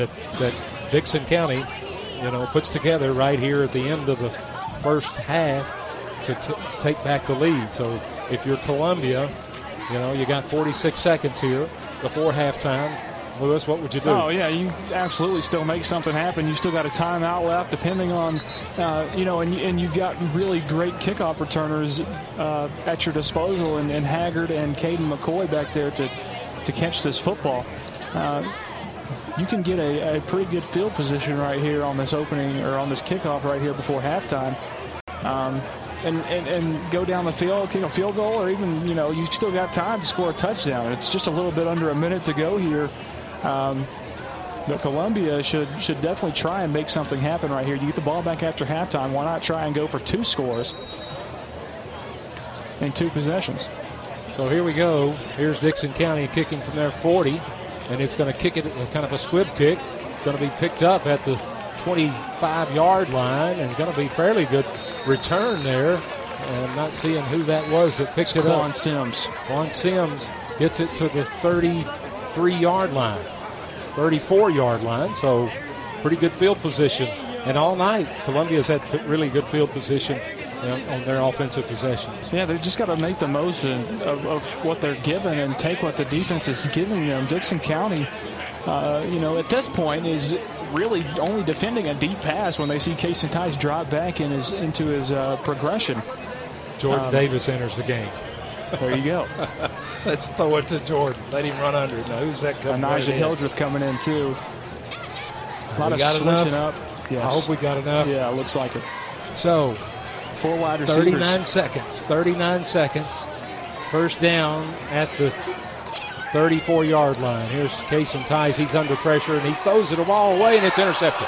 Speaker 2: that that Dickson County, you know, puts together right here at the end of the first half to t- take back the lead. So if you're Columbia, you know, you got 46 seconds here before halftime. Lewis, what would you do?
Speaker 3: Oh yeah, you absolutely still make something happen. You still got a timeout left, depending on, uh, you know, and, and you've got really great kickoff returners uh, at your disposal, and, and Haggard and Caden McCoy back there to to catch this football. Uh, you can get a, a, pretty good field position right here on this opening or on this kickoff right here before halftime. Um, and, and, and, go down the field, kick a field goal, or even, you know, you've still got time to score a touchdown. It's just a little bit under a minute to go here. Um, but Columbia should should definitely try and make something happen right here. You get the ball back after halftime. Why not try and go for two scores in two possessions?
Speaker 2: So here we go. Here's Dickson County kicking from their 40, and it's going to kick it uh, kind of a squib kick. It's going to be picked up at the 25 yard line and going to be fairly good return there. And I'm not seeing who that was that picked it
Speaker 3: Quan
Speaker 2: up.
Speaker 3: Sims.
Speaker 2: Quan Sims gets it to the 33 yard line, 34 yard line. So pretty good field position. And all night, Columbia's had really good field position on their offensive possessions.
Speaker 3: Yeah, they've just got to make the most of, of, what they're given and take what the defense is giving them. Dickson County, uh, you know, at this point is really only defending a deep pass when they see Cason Tice drop back in his, into his uh, progression.
Speaker 2: Jordan um, Davis enters the game.
Speaker 3: There you go.
Speaker 2: Let's throw it to Jordan. Let him run under it. Now, who's that coming
Speaker 3: Elijah
Speaker 2: right
Speaker 3: Hildreth coming in, too. A lot
Speaker 2: we
Speaker 3: of
Speaker 2: got
Speaker 3: switching
Speaker 2: enough?
Speaker 3: up. Yes.
Speaker 2: I hope we got enough.
Speaker 3: Yeah, looks like it.
Speaker 2: So,
Speaker 3: four wide receivers.
Speaker 2: 39 seconds. 39 seconds. First down at the 34 yard line. Here's Cason Tice. He's under pressure and he throws it a ball away and it's intercepted.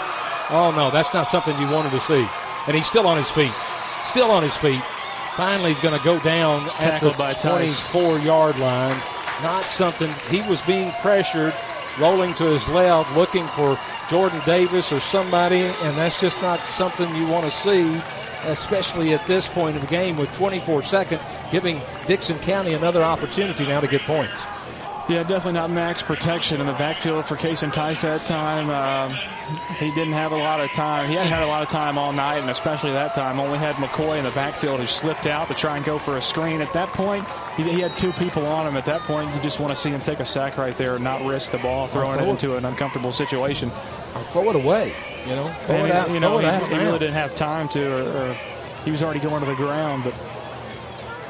Speaker 2: Oh, no, that's not something you wanted to see. And he's still on his feet. Still on his feet. Finally, he's going to go down at the 24 yard line. Not something, he was being pressured, rolling to his left, looking for Jordan Davis or somebody, and that's just not something you want to see especially at this point of the game with 24 seconds, giving Dickson County another opportunity now to get points.
Speaker 3: Yeah, definitely not max protection in the backfield for Cason Tice that time. Um, he didn't have a lot of time. He hadn't had a lot of time all night, and especially that time. Only had McCoy in the backfield who slipped out to try and go for a screen. At that point, he, he had two people on him. At that point, you just want to see him take a sack right there and not risk the ball, throwing it into an uncomfortable situation.
Speaker 2: Or throw it away. You know, throw
Speaker 3: and
Speaker 2: it out.
Speaker 3: You know,
Speaker 2: he,
Speaker 3: he, really didn't have time to, or, or, he was already going to the ground. But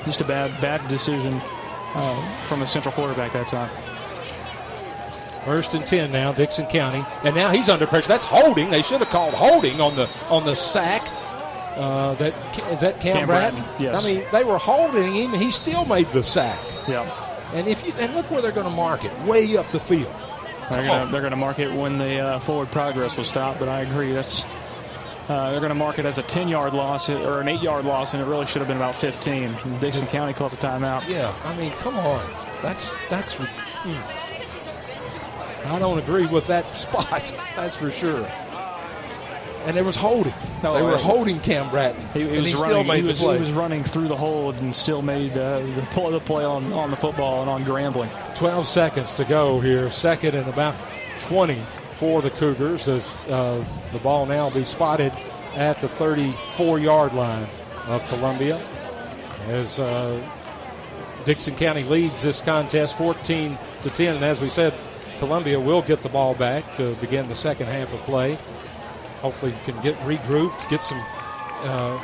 Speaker 3: just a bad, bad decision uh, from the central quarterback that time.
Speaker 2: First and ten now, Dickson County, and now he's under pressure. That's holding. They should have called holding on the on the sack. Uh, that is that Cam,
Speaker 3: Cam
Speaker 2: Bratton?
Speaker 3: Bratton, yes.
Speaker 2: I mean, they were holding him, and he still made the sack.
Speaker 3: Yeah.
Speaker 2: And if you and look where they're going to mark it, way up the field.
Speaker 3: They're going to they're to mark it when the uh, forward progress will stop. But I agree, that's uh, they're going to mark it as a 10 yard loss or an 8 yard loss, and it really should have been about 15. And Dickson County calls a timeout.
Speaker 2: Yeah, I mean, come on, that's that's. I don't agree with that spot. That's for sure. And there was holding.
Speaker 3: Oh,
Speaker 2: they were holding Cam Bratton,
Speaker 3: He, he
Speaker 2: and
Speaker 3: was
Speaker 2: he
Speaker 3: running,
Speaker 2: still made
Speaker 3: he
Speaker 2: the
Speaker 3: was,
Speaker 2: play.
Speaker 3: He was running through the hold and still made uh, the play, the play on, on the football and on Grambling.
Speaker 2: 12 seconds to go here. Second and about 20 for the Cougars as uh, the ball now be spotted at the 34 yard line of Columbia. As uh, Dickson County leads this contest 14 to 10. And as we said, Columbia will get the ball back to begin the second half of play. Hopefully, can get regrouped, get some uh,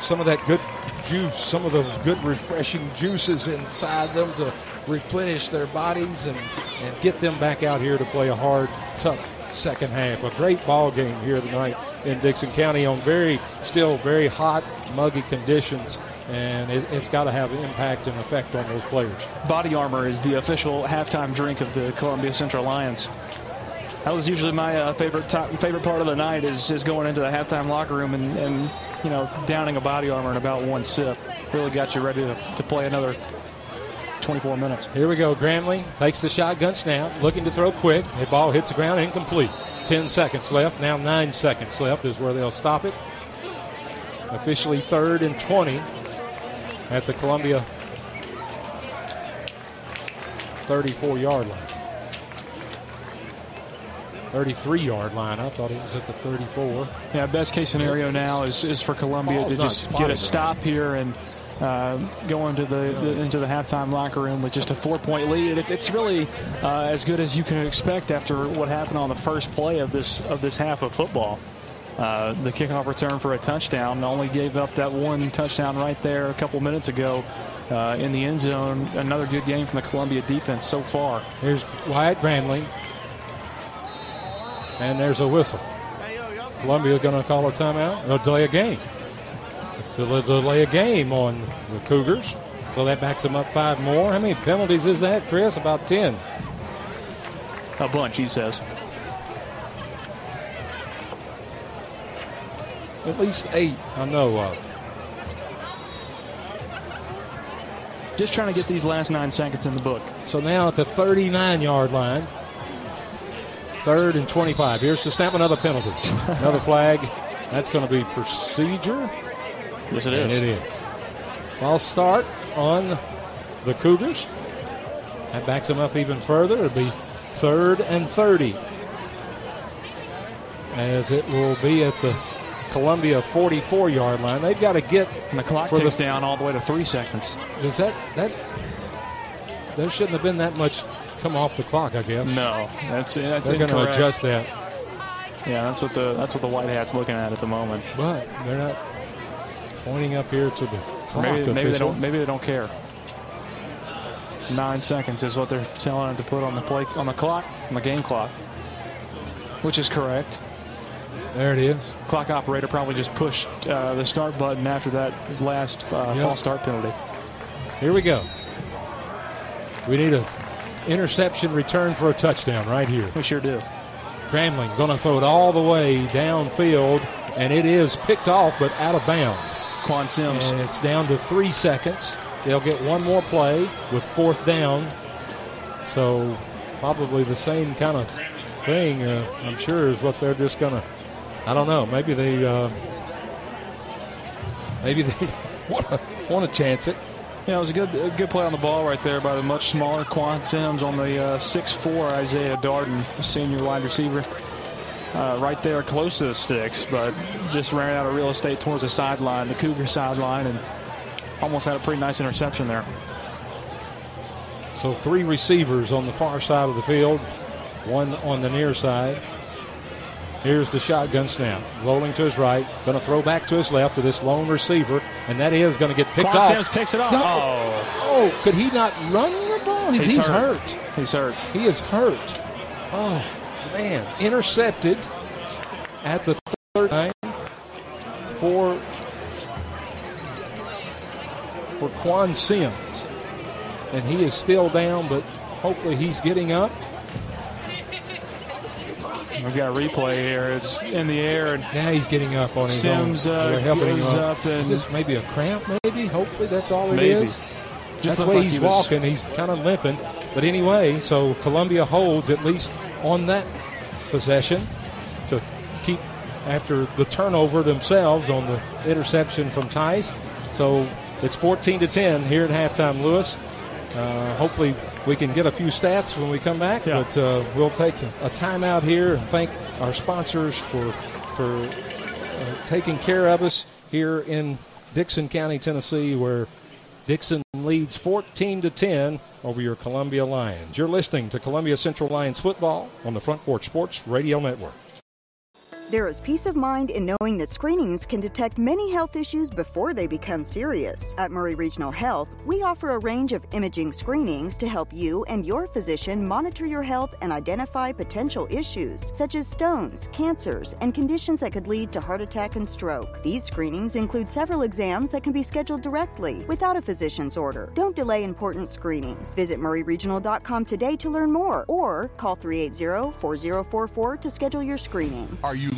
Speaker 2: some of that good juice, some of those good refreshing juices inside them to replenish their bodies and, and get them back out here to play a hard, tough second half. A great ball game here tonight in Dickson County on very, still very hot, muggy conditions, and it, it's got to have an impact and effect on those players.
Speaker 3: Body armor is the official halftime drink of the Columbia Central Lions. That was usually my uh, favorite ti favorite part of the night is, is going into the halftime locker room and, and you know downing a body armor in about one sip. Really got you ready to, to play another 24 minutes.
Speaker 2: Here we go. Grambling takes the shotgun snap, looking to throw quick. The ball hits the ground, incomplete. 10 seconds left. Now 9 seconds left is where they'll stop it. Officially third and 20 at the Columbia 34 yard line. 33 yard line. I thought it was at the 34.
Speaker 3: Yeah, best case scenario now is, is for Columbia to just get a
Speaker 2: right.
Speaker 3: stop here and uh, go into the, the into the halftime locker room with just a four point lead. It, it's really uh, as good as you can expect after what happened on the first play of this of this half of football. Uh, the kickoff return for a touchdown only gave up that one touchdown right there a couple minutes ago uh, in the end zone. Another good game from the Columbia defense so far.
Speaker 2: Here's Wyatt Grambling. And there's a whistle. Columbia going to call a timeout or delay a game. Del- Delay a game on the Cougars. So that backs them up five more. How many penalties is that, Chris? About 10.
Speaker 3: A bunch, he says.
Speaker 2: At least eight I know of.
Speaker 3: Just trying to get these last nine seconds in the book.
Speaker 2: So now at the 39 yard line, third and 25. Here's the snap, another penalty. another flag. That's going to be procedure.
Speaker 3: Yes, it
Speaker 2: and
Speaker 3: is.
Speaker 2: it is. Ball start on the Cougars. That backs them up even further. It'll be third and 30. As it will be at the Columbia 44 yard line. They've got to get.
Speaker 3: And the clock ticks
Speaker 2: the-
Speaker 3: down all the way to three seconds.
Speaker 2: Does that that there shouldn't have been that much come off the clock? I guess.
Speaker 3: No, that's that's
Speaker 2: They're going to adjust that,
Speaker 3: Yeah, that's what the that's what the white hat's looking at at the moment.
Speaker 2: but they're not pointing up here to the clock
Speaker 3: Maybe, maybe they don't maybe they don't care. Nine seconds is what they're telling them to put on the play on the clock on the game clock, which is correct.
Speaker 2: There it is.
Speaker 3: Clock operator probably just pushed uh, the start button after that last uh,
Speaker 2: Yep.
Speaker 3: false start penalty.
Speaker 2: Here we go. We need a interception return for a touchdown right here.
Speaker 3: We sure do.
Speaker 2: Grambling going to throw it all the way downfield, and it is picked off but out of bounds.
Speaker 3: Quan Sims.
Speaker 2: And it's down to three seconds. They'll get one more play with fourth down. So probably the same kind of thing, uh, I'm sure, is what they're just going to. I don't know. Maybe they. Uh, maybe they want to want to chance it.
Speaker 3: Yeah, it was a good a good play on the ball right there by the much smaller Quan Sims on the uh, 6'4 Isaiah Darden, senior wide receiver. Uh, right there close to the sticks, but just ran out of real estate towards the sideline, the Cougar sideline, and almost had a pretty nice interception there.
Speaker 2: So three receivers on the far side of the field, one on the near side. Here's the shotgun snap. Rolling to his right, going to throw back to his left to this lone receiver, and that is going to get picked
Speaker 3: Quan
Speaker 2: off.
Speaker 3: Sims picks it off.
Speaker 2: No.
Speaker 3: Oh,
Speaker 2: Oh, could he not run the ball? He's,
Speaker 3: He's
Speaker 2: he's
Speaker 3: hurt.
Speaker 2: hurt.
Speaker 3: he's hurt.
Speaker 2: He is hurt. Oh, man. Intercepted at the third line for, for Quan Sims. And he is still down, but hopefully he's getting up.
Speaker 3: We've got a replay here. It's in the air, and
Speaker 2: Now he's getting up on his
Speaker 3: Sims,
Speaker 2: own.
Speaker 3: uh,
Speaker 2: helping him
Speaker 3: goes
Speaker 2: up.
Speaker 3: and-
Speaker 2: Just maybe a cramp, maybe. Hopefully that's all it is.
Speaker 3: Maybe. Just
Speaker 2: That's way
Speaker 3: like
Speaker 2: he's
Speaker 3: he was-
Speaker 2: walking. He's kind of limping. But anyway, so Columbia holds at least on that possession to keep
Speaker 13: after the turnover themselves on the interception from Tice. So it's 14 to 10 here at halftime, Lewis. Uh, hopefully, we can get a few stats when we come back,
Speaker 3: Yeah.
Speaker 13: but uh, we'll take a timeout here and thank our sponsors for for uh, taking care of us here in Dickson County, Tennessee, where Dickson leads 14 to 10 over your Columbia Lions. You're listening to Columbia Central Lions football on the Front Porch Sports Radio Network.
Speaker 11: There is peace of mind in knowing that screenings can detect many health issues before they become serious. At Maury Regional Health, we offer a range of imaging screenings to help you and your physician monitor your health and identify potential issues such as stones, cancers, and conditions that could lead to heart attack and stroke. These screenings include several exams that can be scheduled directly without a physician's order. Don't delay important screenings. Visit mauryregional.com today to learn more or call 380 4044 to schedule your screening.
Speaker 14: Are you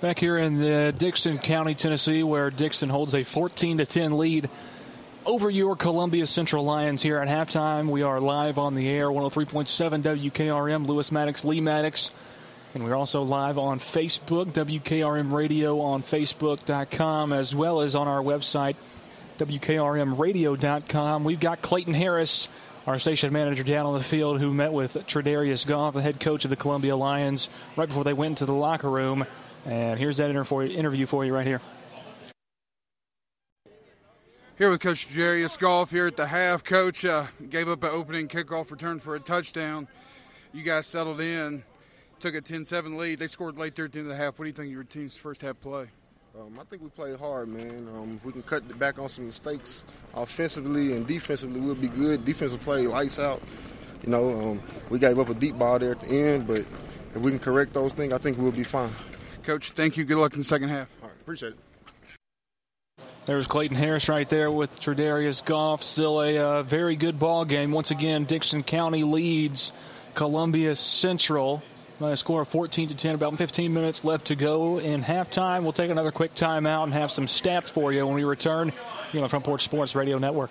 Speaker 3: Back here in the Dickson County, Tennessee, where Dickson holds a 14 to 10 lead over your Columbia Central Lions here at halftime. We are live on the air, 103.7 WKRM, Lewis Maddox, Lee Maddox. And we're also live on Facebook, WKRM Radio on Facebook.com, as well as on our website, WKRMRadio.com. We've got Clayton Harris, our station manager down on the field, who met with Tredarius Goff, the head coach of the Columbia Lions, right before they went into the locker room. And here's that inter- for you, interview for you right here.
Speaker 15: Here with Coach Jarius Goff here at the half. Coach uh, gave up an opening kickoff return for a touchdown. You guys settled in, took a 10 7 lead. They scored late there at the end of the half. What do you think of your team's first half play?
Speaker 4: Um, I think we played hard, man. Um, if we can cut back on some mistakes offensively and defensively, we'll be good. Defensive play, lights out. You know, um, we gave up a deep ball there at the end, but if we can correct those things, I think we'll be fine.
Speaker 15: Coach, thank you. Good luck in the second half.
Speaker 4: All right, appreciate it.
Speaker 3: There's Clayton Harris right there with Tredarius Goff. Still a uh, very good ball game. Once again, Dickson County leads Columbia Central by a score of 14 to 10. About 15 minutes left to go in halftime. We'll take another quick timeout and have some stats for you when we return here on the Front Porch Sports Radio Network.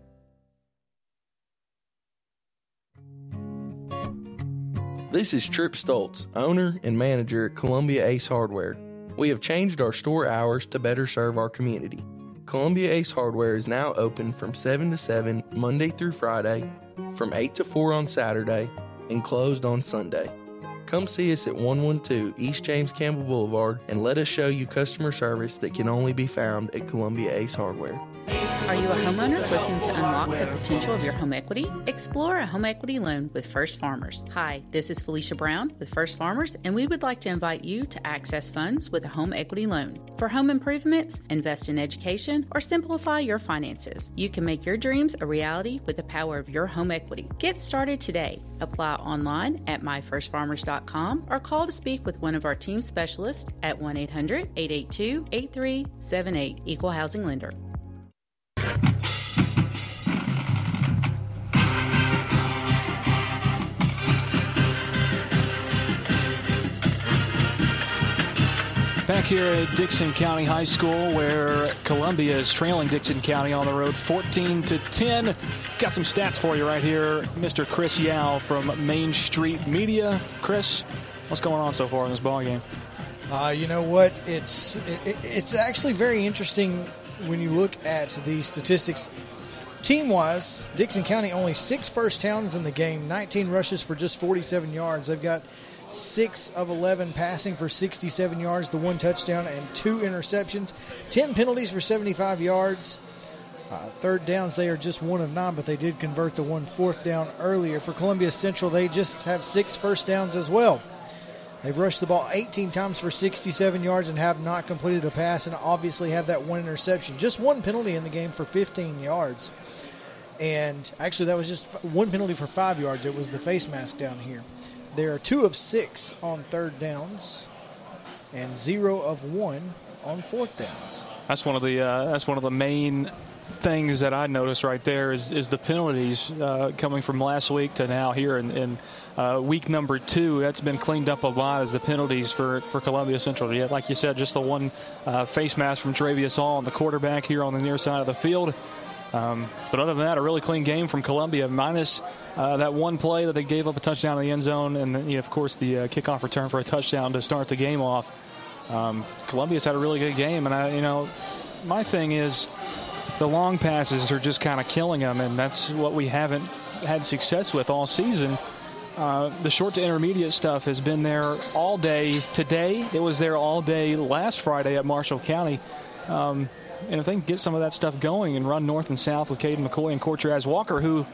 Speaker 6: This is Trip Stoltz, owner and manager at Columbia Ace Hardware. We have changed our store hours to better serve our community. Columbia Ace Hardware is now open from 7 to 7 Monday through Friday, from 8 to 4 on Saturday, and closed on Sunday. Come see us at 112 East James Campbell Boulevard and let us show you customer service that can only be found at Columbia Ace Hardware.
Speaker 16: Are you a homeowner looking to unlock the potential of your home equity? Explore a home equity loan with First Farmers. Hi, this is Felicia Brown with First Farmers, and we would like to invite you to access funds with a home equity loan. For home improvements, invest in education, or simplify your finances, you can make your dreams a reality with the power of your home equity. Get started today. Apply online at myfirstfarmers.com or call to speak with one of our team specialists at 1 800 882 8378 Equal Housing Lender.
Speaker 3: Back here at Dickson County High School, where Columbia is trailing Dickson County on the road 14 to 10. Got some stats for you right here. Mr. Chris Yao from Main Street Media. Chris, what's going on so far in this ball game?
Speaker 17: Uh, you know what? It's it, it's actually very interesting when you look at the statistics. Team wise, Dickson County only six first downs in the game, 19 rushes for just 47 yards. They've got six of 11 passing for 67 yards, the one touchdown, and two interceptions. 10 penalties for 75 yards. Uh, third downs, they are just one of nine, but they did convert the one fourth down earlier. For Columbia Central, they just have six first downs as well. They've rushed the ball 18 times for 67 yards and have not completed a pass, and obviously have that one interception. Just one penalty in the game for 15 yards. And actually, that was just one penalty for five yards. It was the face mask down here. They are two of six on third downs, and zero of one on fourth downs.
Speaker 3: That's one of the uh, that's one of the main things that I noticed right there is, is the penalties uh, coming from last week to now here in, in uh, week number two. That's been cleaned up a lot as the penalties for, for Columbia Central. Yeah, like you said, just the one uh, face mask from Travius Hall on the quarterback here on the near side of the field. Um, but other than that, a really clean game from Columbia, minus uh, that one play that they gave up a touchdown in the end zone, and then, you know, of course the uh, kickoff return for a touchdown to start the game off. Um, Columbia's had a really good game, and I, you know, my thing is the long passes are just kind of killing them, and that's what we haven't had success with all season. Uh, the short to intermediate stuff has been there all day today. It was there all day last Friday at Marshall County. Um, and if they can get some of that stuff going and run north and south with Caden McCoy and Cortez Walker, who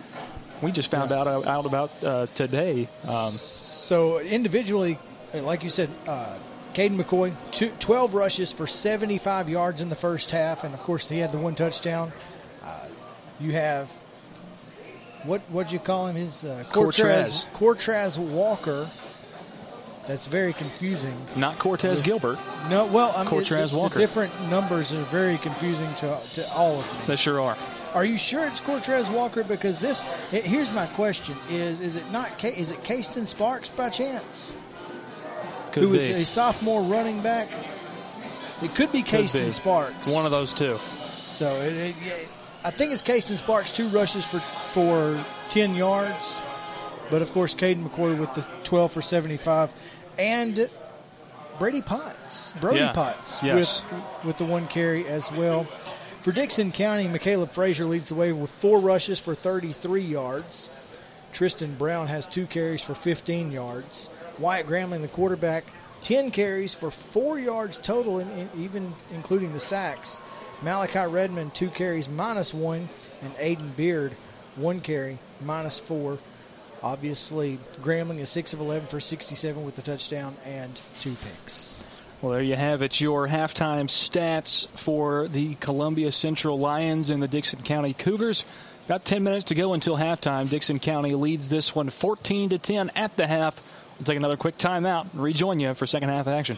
Speaker 3: we just found out out about uh, today.
Speaker 17: Um, so individually, like you said, uh, Caden McCoy, two, 12 rushes for 75 yards in the first half, and of course he had the one touchdown. Uh, you have what what'd you call him? His uh, Cortez, Cortez Walker. That's very confusing.
Speaker 3: Not Cortez
Speaker 17: With,
Speaker 3: Gilbert.
Speaker 17: No, well, I mean,
Speaker 3: Cortez Walker.
Speaker 17: The different numbers are very confusing to, to all of me.
Speaker 3: They sure are.
Speaker 17: Are you sure it's Cortez Walker? Because this, it, here's my question: Is is it not? Is it Caston Sparks by chance?
Speaker 3: Could
Speaker 17: who
Speaker 3: be.
Speaker 17: is a sophomore running back? It could be Caston
Speaker 3: be.
Speaker 17: Sparks.
Speaker 3: One of those two.
Speaker 17: So it, it, I think it's Caston Sparks, two rushes for for ten yards, but of course Caden McCoy with the twelve for seventy five, and Brady Potts, Brody
Speaker 3: yeah.
Speaker 17: Potts
Speaker 3: yes.
Speaker 17: with with the one carry as well. For Dickson County, McCaleb Frazier leads the way with four rushes for 33 yards. Tristan Brown has two carries for 15 yards. Wyatt Gramling, the quarterback, 10 carries for four yards total, in, in, even including the sacks. Malachi Redmond, two carries minus one, and Aiden Beard, one carry minus four. Obviously, Grambling is 6 of 11 for 67 with the touchdown and two picks.
Speaker 3: Well, there you have it. Your halftime stats for the Columbia Central Lions and the Dickson County Cougars. About 10 minutes to go until halftime. Dickson County leads this one 14 to 10 at the half. We'll take another quick timeout and rejoin you for second half action.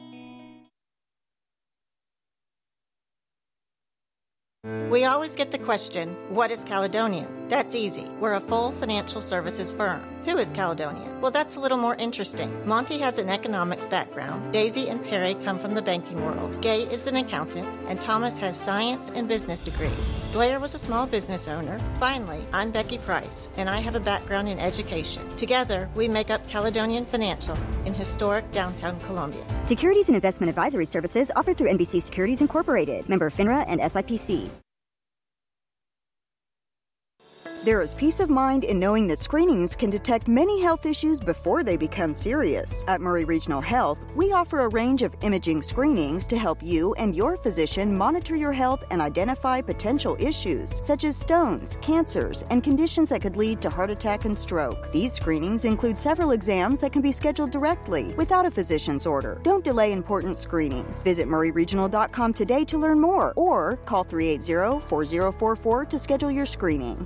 Speaker 10: We always get the question, what is Caledonian? That's easy. We're a full financial services firm. Who is Caledonian? Well, that's a little more interesting. Monty has an economics background. Daisy and Perry come from the banking world. Gay is an accountant, and Thomas has science and business degrees. Blair was a small business owner. Finally, I'm Becky Price, and I have a background in education. Together, we make up Caledonian Financial in historic downtown Columbia.
Speaker 18: Securities and investment advisory services offered through NBC Securities Incorporated, member FINRA and SIPC.
Speaker 11: There is peace of mind in knowing that screenings can detect many health issues before they become serious. At Maury Regional Health, we offer a range of imaging screenings to help you and your physician monitor your health and identify potential issues, such as stones, cancers, and conditions that could lead to heart attack and stroke. These screenings include several exams that can be scheduled directly without a physician's order. Don't delay important screenings. Visit mauryregional.com today to learn more or call 380 4044 to schedule your screening.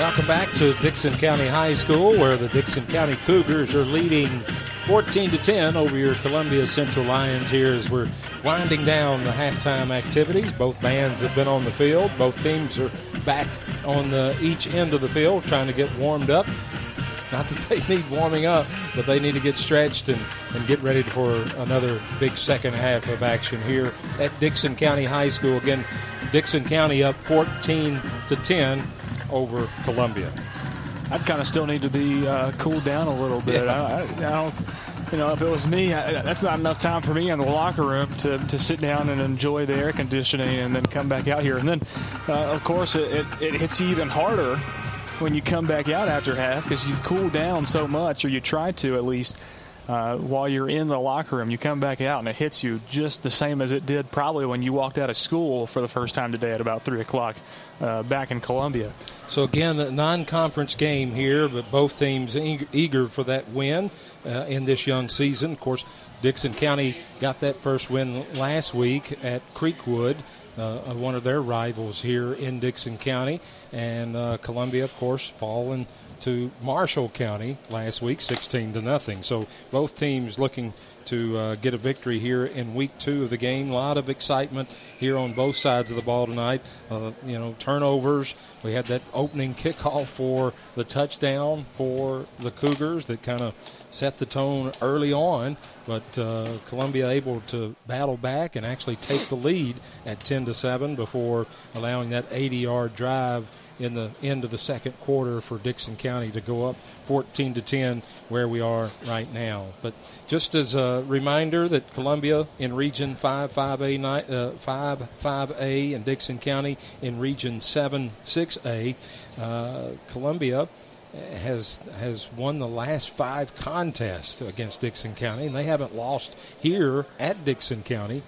Speaker 2: Welcome back to Dickson County High School, where the Dickson County Cougars are leading 14 to 10 over your Columbia Central Lions here as we're winding down the halftime activities. Both bands have been on the field. Both teams are back on the each end of the field trying to get warmed up. Not that they need warming up, but they need to get stretched and, and get ready for another big second half of action here at Dickson County High School. Again, Dickson County up 14 to 10 over Columbia.
Speaker 3: I'd kind of still need to be uh, cooled down a little bit.
Speaker 2: Yeah.
Speaker 3: I, I, I don't. you know, if it was me, I, that's not enough time for me in the locker room to, to sit down and enjoy the air conditioning and then come back out here. And then, uh, of course, it, it, it hits you even harder when you come back out after half because you cool down so much, or you try to at least. Uh, while you're in the locker room, you come back out and it hits you just the same as it did probably when you walked out of school for the first time today at about 3 o'clock uh, back in Columbia.
Speaker 2: So, again, a non conference game here, but both teams eager for that win uh, in this young season. Of course, Dickson County got that first win last week at Creekwood. Uh, one of their rivals here in Dickson County, and uh, Columbia, of course, falling to Marshall County last week, 16 to nothing. So both teams looking to uh, get a victory here in week two of the game. A lot of excitement here on both sides of the ball tonight. Uh, you know, turnovers. We had that opening kickoff for the touchdown for the Cougars that kind of set the tone early on, but uh, Columbia able to battle back and actually take the lead at 10 to 7 before allowing that 80 yard drive in the end of the second quarter for Dickson County to go up 14 to 10 where we are right now. But just as a reminder that Columbia in Region 5 5A uh, 5 5A and Dickson County in Region 7 6A, uh, Columbia has has won the last five contests against Dickson County, and they haven't lost here at Dickson County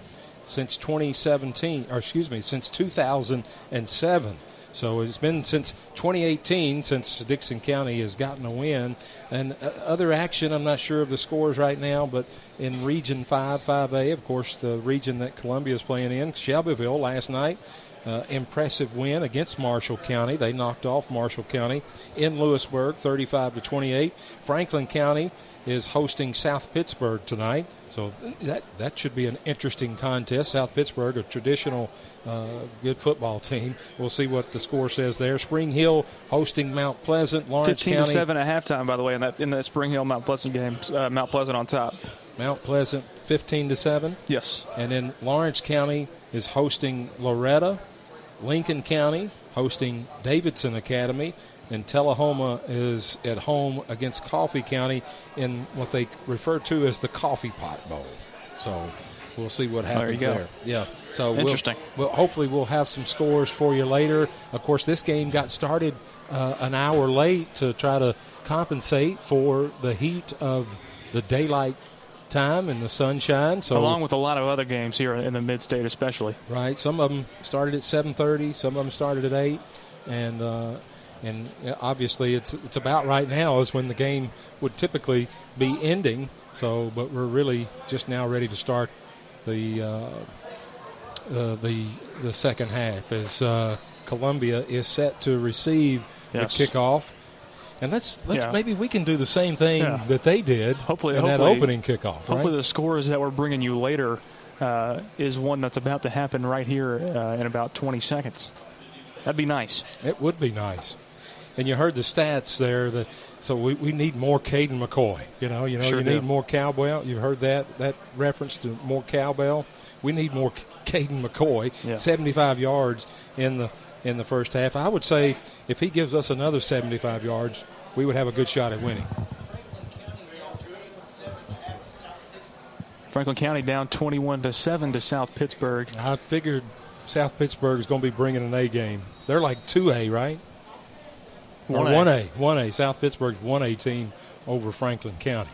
Speaker 2: since 2017, or excuse me, since 2007. So it's been since 2018 since Dickson County has gotten a win. And uh, other action, I'm not sure of the scores right now, but in Region 5, 5A, of course, the region that Columbia is playing in, Shelbyville last night. Uh, impressive win against Marshall County. They knocked off Marshall County in Lewisburg, 35 to 28. Franklin County is hosting South Pittsburg tonight, so that that should be an interesting contest. South Pittsburg, a traditional uh, good football team. We'll see what the score says there. Spring Hill hosting Mount Pleasant. Lawrence
Speaker 3: 15
Speaker 2: County.
Speaker 3: to seven at halftime, by the way, in that in that Spring Hill Mount Pleasant game. Uh, Mount Pleasant on top.
Speaker 2: Mount Pleasant 15 to 7.
Speaker 3: Yes.
Speaker 2: And then Lawrence County is hosting Loretto. Lincoln County hosting Davidson Academy and Tullahoma is at home against Coffee County in what they refer to as the Coffee Pot Bowl. So we'll see what happens
Speaker 3: there.
Speaker 2: there. Yeah. So
Speaker 3: interesting.
Speaker 2: We'll, well, hopefully we'll have some scores for you later. Of course, this game got started uh, an hour late to try to compensate for the heat of the daylight time and the sunshine. So
Speaker 3: along with a lot of other games here in the mid-state, especially.
Speaker 2: Right. Some of them started at 7:30. Some of them started at eight, and uh, and obviously it's it's about right now is when the game would typically be ending. So, but we're really just now ready to start the uh, uh, the the second half as uh, Columbia is set to receive
Speaker 3: Yes.
Speaker 2: the kickoff. And let's let's
Speaker 3: Yeah.
Speaker 2: maybe we can do the same thing
Speaker 3: Yeah.
Speaker 2: that they did
Speaker 3: Hopefully,
Speaker 2: in
Speaker 3: hopefully
Speaker 2: that opening kickoff.
Speaker 3: Hopefully,
Speaker 2: right?
Speaker 3: the scores that we're bringing you later uh, is one that's about to happen right here uh, in about 20 seconds. That'd be nice.
Speaker 2: It would be nice. And you heard the stats there. That so we, we need more Caden McCoy. You know, you know,
Speaker 3: Sure
Speaker 2: you
Speaker 3: do.
Speaker 2: need more cowbell. You've heard that that reference to more cowbell. We need more Caden McCoy.
Speaker 3: Yeah.
Speaker 2: 75 yards in the in the first half. I would say if he gives us another 75 yards, we would have a good shot at winning.
Speaker 3: Franklin County down 21 to seven to South Pittsburg.
Speaker 2: I figured South Pittsburg is going to be bringing an A game. They're like two A, right? Or
Speaker 3: 1A.
Speaker 2: one A, one A. South Pittsburg's one A team over Franklin County.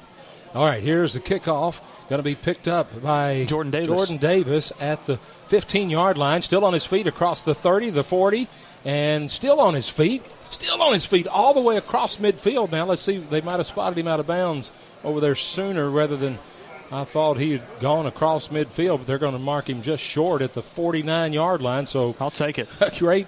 Speaker 2: All right, here's the kickoff. Going to be picked up by
Speaker 3: Jordan Davis.
Speaker 2: Jordan Davis at the 15 yard line, still on his feet across the 30, the 40, and still on his feet. Still on his feet all the way across midfield. Now let's see. They might have spotted him out of bounds over there sooner rather than I thought he had gone across midfield, but they're going to mark him just short at the 49 yard line. So
Speaker 3: I'll take it.
Speaker 2: great.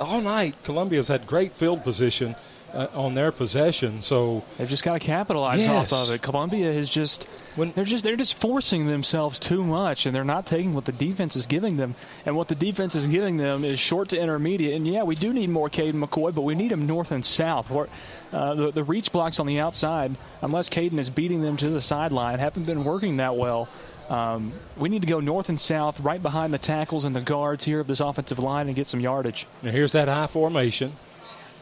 Speaker 2: All night, Columbia's had great field position uh, on their possession. So
Speaker 3: They've just got to capitalize
Speaker 2: Yes.
Speaker 3: off of it. Columbia is just they're just they're just forcing themselves too much, and they're not taking what the defense is giving them. And what the defense is giving them is short to intermediate. And yeah, we do need more Caden McCoy, but we need him north and south. Where, uh, the, the reach blocks on the outside, unless Caden is beating them to the sideline, haven't been working that well. Um, we need to go north and south, right behind the tackles and the guards here of this offensive line, and get some yardage.
Speaker 2: Now here's that high formation.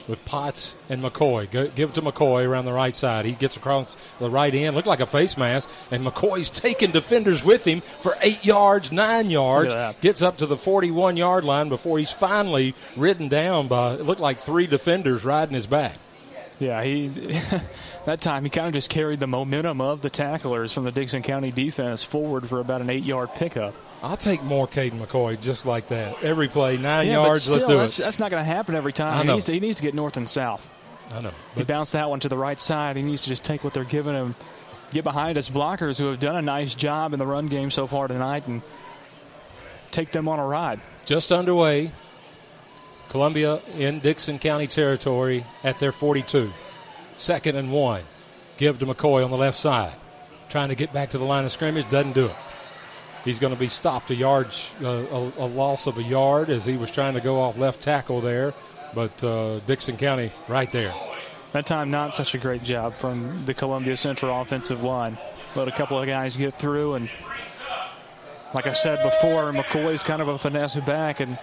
Speaker 2: with Potts and McCoy. Go, give it to McCoy around the right side. He gets across the right end, looked like a face mask, and McCoy's taking defenders with him for eight yards, nine yards. Gets up to the 41 yard line before he's finally ridden down by it looked like three defenders riding his back.
Speaker 3: Yeah, he that time he kind of just carried the momentum of the tacklers from the Dickson County defense forward for about an eight-yard pickup.
Speaker 2: I'll take more Caden McCoy just like that. Every play, nine
Speaker 3: yeah,
Speaker 2: yards,
Speaker 3: still,
Speaker 2: let's do
Speaker 3: that's,
Speaker 2: it.
Speaker 3: That's not going to happen every time.
Speaker 2: I
Speaker 3: He
Speaker 2: know.
Speaker 3: needs, to, he needs to get north and south.
Speaker 2: I know.
Speaker 3: He bounced that one to the right side. He needs to just take what they're giving him, get behind his blockers who have done a nice job in the run game so far tonight, and take them on a ride.
Speaker 2: Just underway. Columbia in Dickson County territory at their 42. Second and one. Give to McCoy on the left side. Trying to get back to the line of scrimmage, doesn't do it. He's going to be stopped a yard, uh, a, a loss of a yard as he was trying to go off left tackle there. But uh, Dickson County right there.
Speaker 3: That time, not such a great job from the Columbia Central offensive line. Let a couple of guys get through, and like I said before, McCoy's kind of a finesse back, and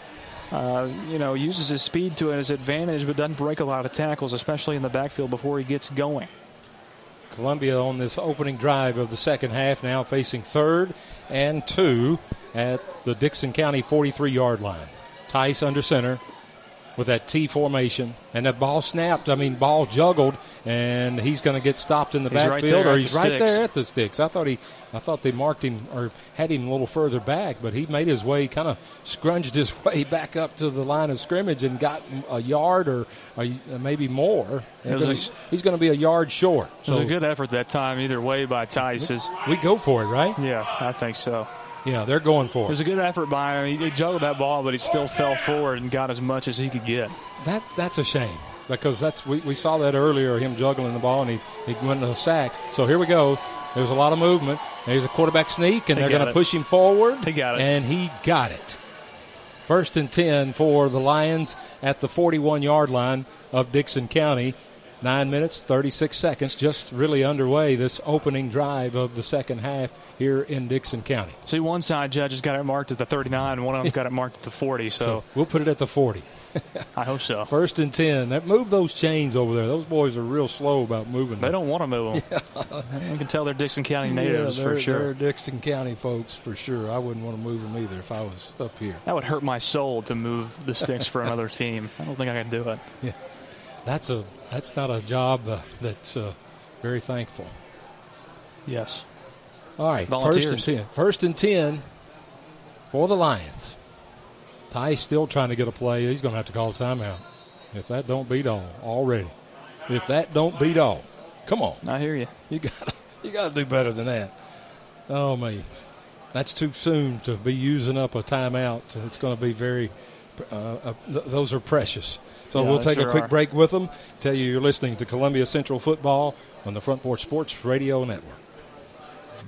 Speaker 3: uh, you know uses his speed to his advantage, but doesn't break a lot of tackles, especially in the backfield before he gets going.
Speaker 2: Columbia on this opening drive of the second half now facing third and two at the Dickson County 43 yard line. Tice under center with that T formation, and that ball snapped. I mean, ball juggled, and he's going to get stopped in the
Speaker 3: He's right
Speaker 2: backfield,
Speaker 3: there
Speaker 2: or he's
Speaker 3: the
Speaker 2: right
Speaker 3: sticks.
Speaker 2: there at the sticks. I thought he, I thought they marked him or had him a little further back, but he made his way, kind of scrunched his way back up to the line of scrimmage and got a yard or a, maybe more. Gonna-
Speaker 3: a-
Speaker 2: he's going to be a yard short.
Speaker 3: It was a good effort that time, either way, by Tice. Is-
Speaker 2: We go for it, right?
Speaker 3: Yeah, I think so.
Speaker 2: Yeah, they're going for
Speaker 3: It
Speaker 2: it.
Speaker 3: was a good effort by him. He juggled that ball, but he still fell forward and got as much as he could get.
Speaker 2: That that's a shame because that's we, we saw that earlier him juggling the ball and he, he went into a sack. So here we go. There's a lot of movement. There's a quarterback sneak and
Speaker 3: He
Speaker 2: they're going to push him forward.
Speaker 3: He got it.
Speaker 2: And he got it. First and 10 for the Lions at the 41 yard line of Dickson County. Nine minutes, 36 seconds, just really underway this opening drive of the second half here in Dickson County.
Speaker 3: See, one side judge has got it marked at the 39, one of them got it marked at the 40. So,
Speaker 2: So we'll put it at the 40.
Speaker 3: I hope so.
Speaker 2: First and 10. That move those chains over there. Those boys are real slow about moving.
Speaker 3: They don't want to move them. You can tell they're Dickson County natives
Speaker 2: yeah,
Speaker 3: for sure.
Speaker 2: They're Dickson County folks for sure. I wouldn't want to move them either if I was up here.
Speaker 3: That would hurt my soul to move the sticks for another team. I don't think I can do it.
Speaker 2: Yeah, that's a that's not a job uh, that's uh, very thankful.
Speaker 3: Yes.
Speaker 2: All right,
Speaker 3: Volunteers.
Speaker 2: first and ten. First and ten for the Lions. Ty still trying to get a play. He's going to have to call a timeout. If that don't beat all already, if that don't beat all, come on.
Speaker 3: I hear you.
Speaker 2: You got you got to do better than that. Oh me, that's too soon to be using up a timeout. It's going to be very. Uh, uh, th- those are precious. So
Speaker 3: Yeah,
Speaker 2: we'll take a quick
Speaker 3: are.
Speaker 2: break with them. Tell you you're listening to Columbia Central Football on the Front Porch Sports Radio Network.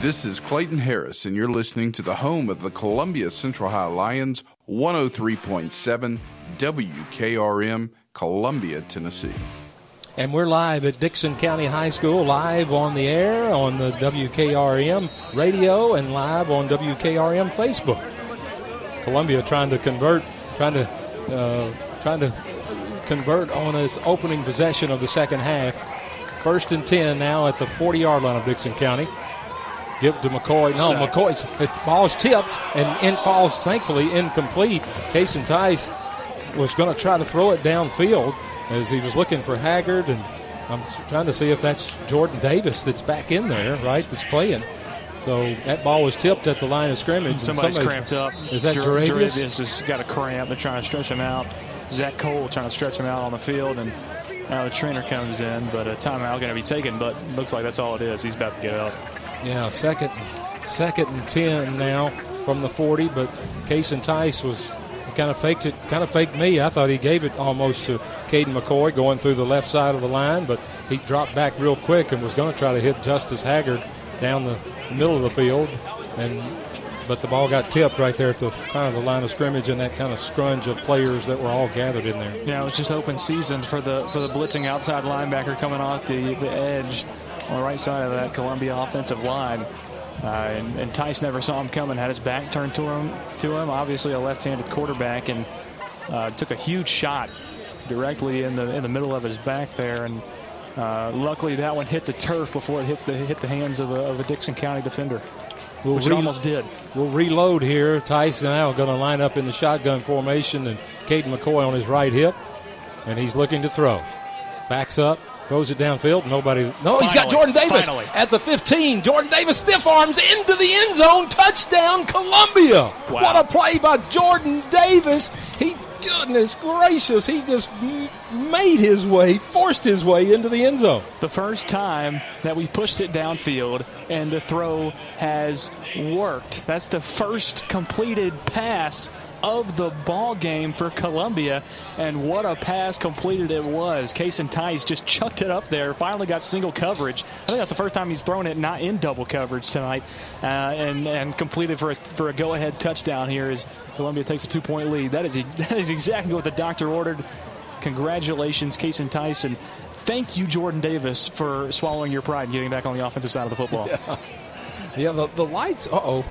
Speaker 19: This is Clayton Harris, and you're listening to the home of the Columbia Central High Lions, 103.7 WKRM, Columbia, Tennessee.
Speaker 2: And we're live at Dickson County High School, live on the air on the WKRM radio and live on WKRM Facebook. Columbia trying to convert, trying to, uh, trying to convert on its opening possession of the second half. First and ten now at the 40-yard line of Dickson County. Give it to McCoy. No,
Speaker 3: Sack.
Speaker 2: McCoy's the ball's tipped and in falls, thankfully, incomplete. Casey Tice was going to try to throw it downfield as he was looking for Haggard, and I'm trying to see if that's Jordan Davis that's back in there, right, that's playing. So that ball was tipped at the line of scrimmage.
Speaker 3: Somebody's
Speaker 2: somebody's-
Speaker 3: cramped up.
Speaker 2: Is that Jaravius?
Speaker 3: Jaravius has got a cramp. They're trying to stretch him out. Zach Cole trying to stretch him out on the field, and now the trainer comes in, but a timeout going to be taken. But looks like that's all it is. He's about to get up.
Speaker 2: Yeah, second, second and ten now from the 40, but Cason Tice was kind of faked it, kind of faked me. I thought he gave it almost to Caden McCoy going through the left side of the line, but he dropped back real quick and was going to try to hit Justice Haggard down the middle of the field, and but the ball got tipped right there at the kind of the line of scrimmage and that kind of scrunch of players that were all gathered in there.
Speaker 3: Yeah, it was just open season for the for the blitzing outside linebacker coming off the, the edge on the right side of that Columbia offensive line. Uh, and, and, Tice never saw him coming, had his back turned to him. To him, obviously a left-handed quarterback, and uh, took a huge shot directly in the in the middle of his back there. And uh, luckily, that one hit the turf before it hit the hit the hands of a, of a Dickson County defender. We'll which re- it almost did.
Speaker 2: We'll reload here. Tyson now going to line up in the shotgun formation, and Caden McCoy on his right hip, and he's looking to throw. Backs up, Throws it downfield. Nobody. No,
Speaker 20: finally, he's got Jordan Davis
Speaker 2: finally.
Speaker 20: at the 15. Jordan Davis stiff arms into the end zone. Touchdown, Columbia. Wow. What a play by Jordan Davis. He, goodness gracious, he just made his way, forced his way into the end zone.
Speaker 3: The first time that we pushed it downfield and the throw has worked. That's the first completed pass of the ball game for Columbia. And what a pass completed it was. Cason Tice just chucked it up there. Finally got single coverage. I think that's the first time he's thrown it not in double coverage tonight, uh, and and completed for a, for a go-ahead touchdown here as Columbia takes a two-point lead. That is that is exactly what the doctor ordered. Congratulations, Cason Tyson. Thank you, Jordan Davis, for swallowing your pride and getting back on the offensive side of the football.
Speaker 2: Yeah, yeah the, the lights. Uh oh.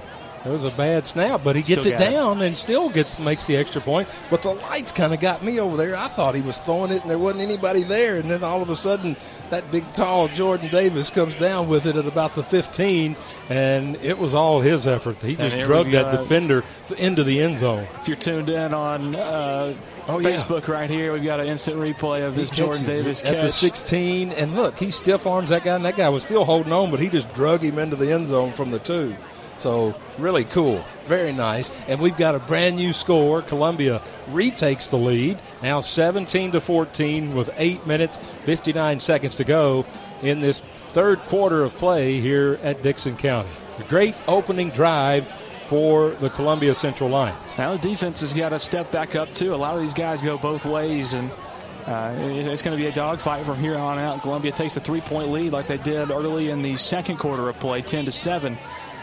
Speaker 2: It was a bad snap, but he gets it down it. and still gets makes the extra point. But the lights kind of got me over there. I thought he was throwing it and there wasn't anybody there, and then all of a sudden that big tall Jordan Davis comes down with it at about the 15, and it was all his effort. He just drugged that defender into the end zone.
Speaker 3: If you're tuned in on. Uh, Oh, Facebook yeah. right here. We've got an instant replay of this Jordan Davis
Speaker 2: catch. At the 16, and look, he stiff arms that guy, and that guy was still holding on, but he just drug him into the end zone from the two. So really cool. Very nice. And we've got a brand new score. Columbia retakes the lead. Now 17 to 14 with 8 minutes 59 seconds to go in this third quarter of play here at Dickson County. A great opening drive for the Columbia Central Lions.
Speaker 3: Now the defense has got to step back up too. A lot of these guys go both ways and uh, it's going to be a dogfight from here on out. Columbia takes a three-point lead like they did early in the second quarter of play, 10 to 7.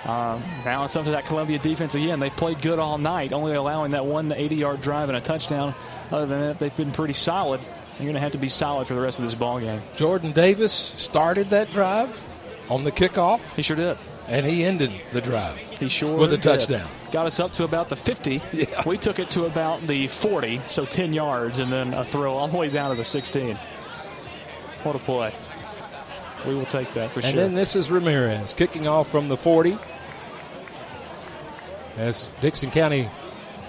Speaker 3: Um, now it's up to that Columbia defense again. They played good all night, only allowing that one 80 yard drive and a touchdown. Other than that, they've been pretty solid. They're going to have to be solid for the rest of this ball game.
Speaker 2: Jordan Davis started that drive on the kickoff.
Speaker 3: He sure did.
Speaker 2: And he ended the drive.
Speaker 3: He sure
Speaker 2: with a
Speaker 3: did.
Speaker 2: touchdown.
Speaker 3: Got us up to about the 50. Yeah. We took it to about the 40, so 10 yards, and then a throw all the way down to the 16. What a play. We will take that for
Speaker 2: and
Speaker 3: sure.
Speaker 2: And then this is Ramirez kicking off from the 40 as Dickson County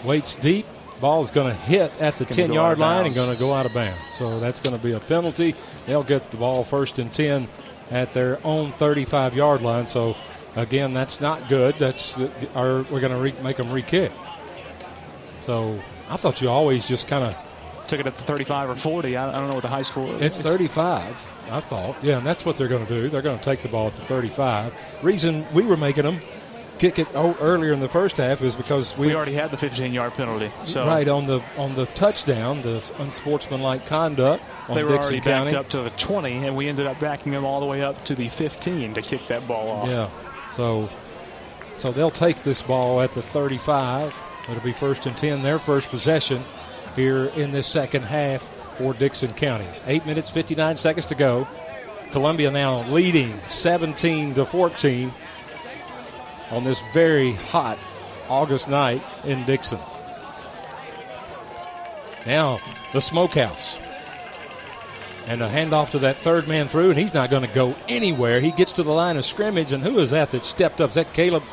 Speaker 2: waits deep. Ball is going to hit at the 10 yard line and going to go out of bounds. So that's going to be a penalty. They'll get the ball first and 10 at their own 35 yard line. So again, that's not good. That's uh, our, we're going to re- make them re kick. So I thought you always just kind of
Speaker 3: took it at the 35 or 40. I, I don't know what the high school
Speaker 2: is. It's 35, I thought. Yeah, and that's what they're going to do. They're going to take the ball at the 35. Reason we were making them kick it earlier in the first half is because we,
Speaker 3: we already had the 15 yard penalty. So
Speaker 2: right on the on the touchdown, the unsportsmanlike conduct.
Speaker 3: they were
Speaker 2: Dickson
Speaker 3: already
Speaker 2: County.
Speaker 3: backed up to the 20, and we ended up backing them all the way up to the 15 to kick that ball off.
Speaker 2: Yeah, so so they'll take this ball at the 35. It'll be first and 10, their first possession here in this second half for Dickson County. Eight minutes 59 seconds to go. Columbia now leading 17 to 14 on this very hot August night in Dickson. Now, the smokehouse. And a handoff to that third man through, and he's not going to go anywhere. He gets to the line of scrimmage, and who is that that stepped up? Is that Caleb?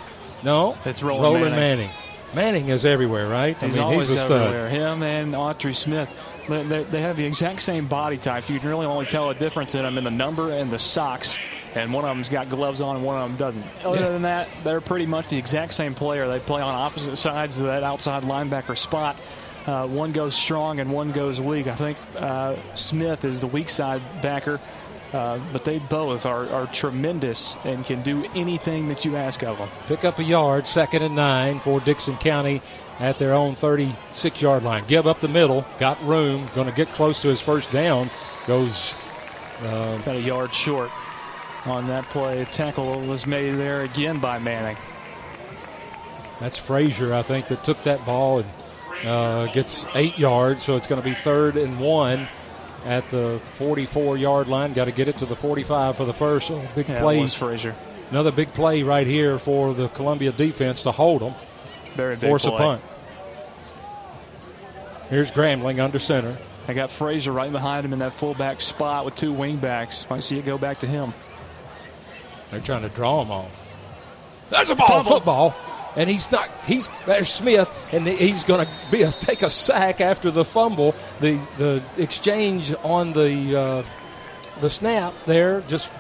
Speaker 2: No,
Speaker 3: it's Roland,
Speaker 2: Roland
Speaker 3: Manning.
Speaker 2: Manning. Manning is everywhere, right?
Speaker 3: He's
Speaker 2: I mean,
Speaker 3: always
Speaker 2: he's a stud.
Speaker 3: everywhere. Him and Autry Smith. They, they have the exact same body type. You can really only tell a difference in them in the number and the socks and one of them's got gloves on and one of them doesn't. Other yeah. than that, they're pretty much the exact same player. They play on opposite sides of that outside linebacker spot. Uh, one goes strong and one goes weak. I think uh, Smith is the weak side backer, uh, but they both are, are tremendous and can do anything that you ask of them.
Speaker 2: Pick up a yard, second and nine for Dickson County at their own 36 yard line. Give up the middle, got room, going to get close to his first down. Goes uh,
Speaker 3: about a yard short on that play. A tackle was made there again by Manning.
Speaker 2: That's Frazier, I think, that took that ball and uh, gets eight yards. So it's going to be third and one at the 44 yard line. Got to get it to the 45 for the first. So big
Speaker 3: yeah,
Speaker 2: play.
Speaker 3: Frazier.
Speaker 2: Another big play right here for the Columbia defense to hold them.
Speaker 3: Very big
Speaker 2: Force
Speaker 3: play.
Speaker 2: a punt. Here's Grambling under center.
Speaker 3: I got Frazier right behind him in that fullback spot with two wingbacks. Might see it go back to him.
Speaker 2: They're trying to draw him off. There's a ball, football, and he's not. He's there's Smith, and he's going to be a, take a sack after the fumble. The the exchange on the uh, the snap there, just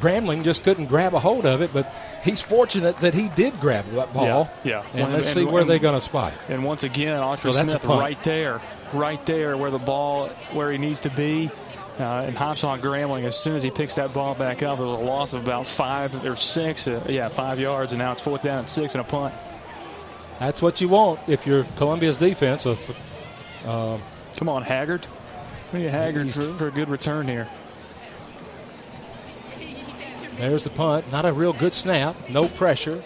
Speaker 2: Grambling just couldn't grab a hold of it, but he's fortunate that he did grab that ball.
Speaker 3: Yeah, yeah.
Speaker 2: And, let's see where
Speaker 3: and,
Speaker 2: they're going to spot it.
Speaker 3: And once again, Archer
Speaker 2: So
Speaker 3: Smith
Speaker 2: a
Speaker 3: right there, right there where the ball where he needs to be. Uh, and hops on Grambling as soon as he picks that ball back up. There's a loss of about five or six, uh, yeah, five yards, and now it's fourth down and six and a punt.
Speaker 2: That's what you want if you're Columbia's defense. Uh,
Speaker 3: Come on, Haggard. We need Haggard for, for a good return here.
Speaker 2: There's the punt. Not a real good snap. No pressure.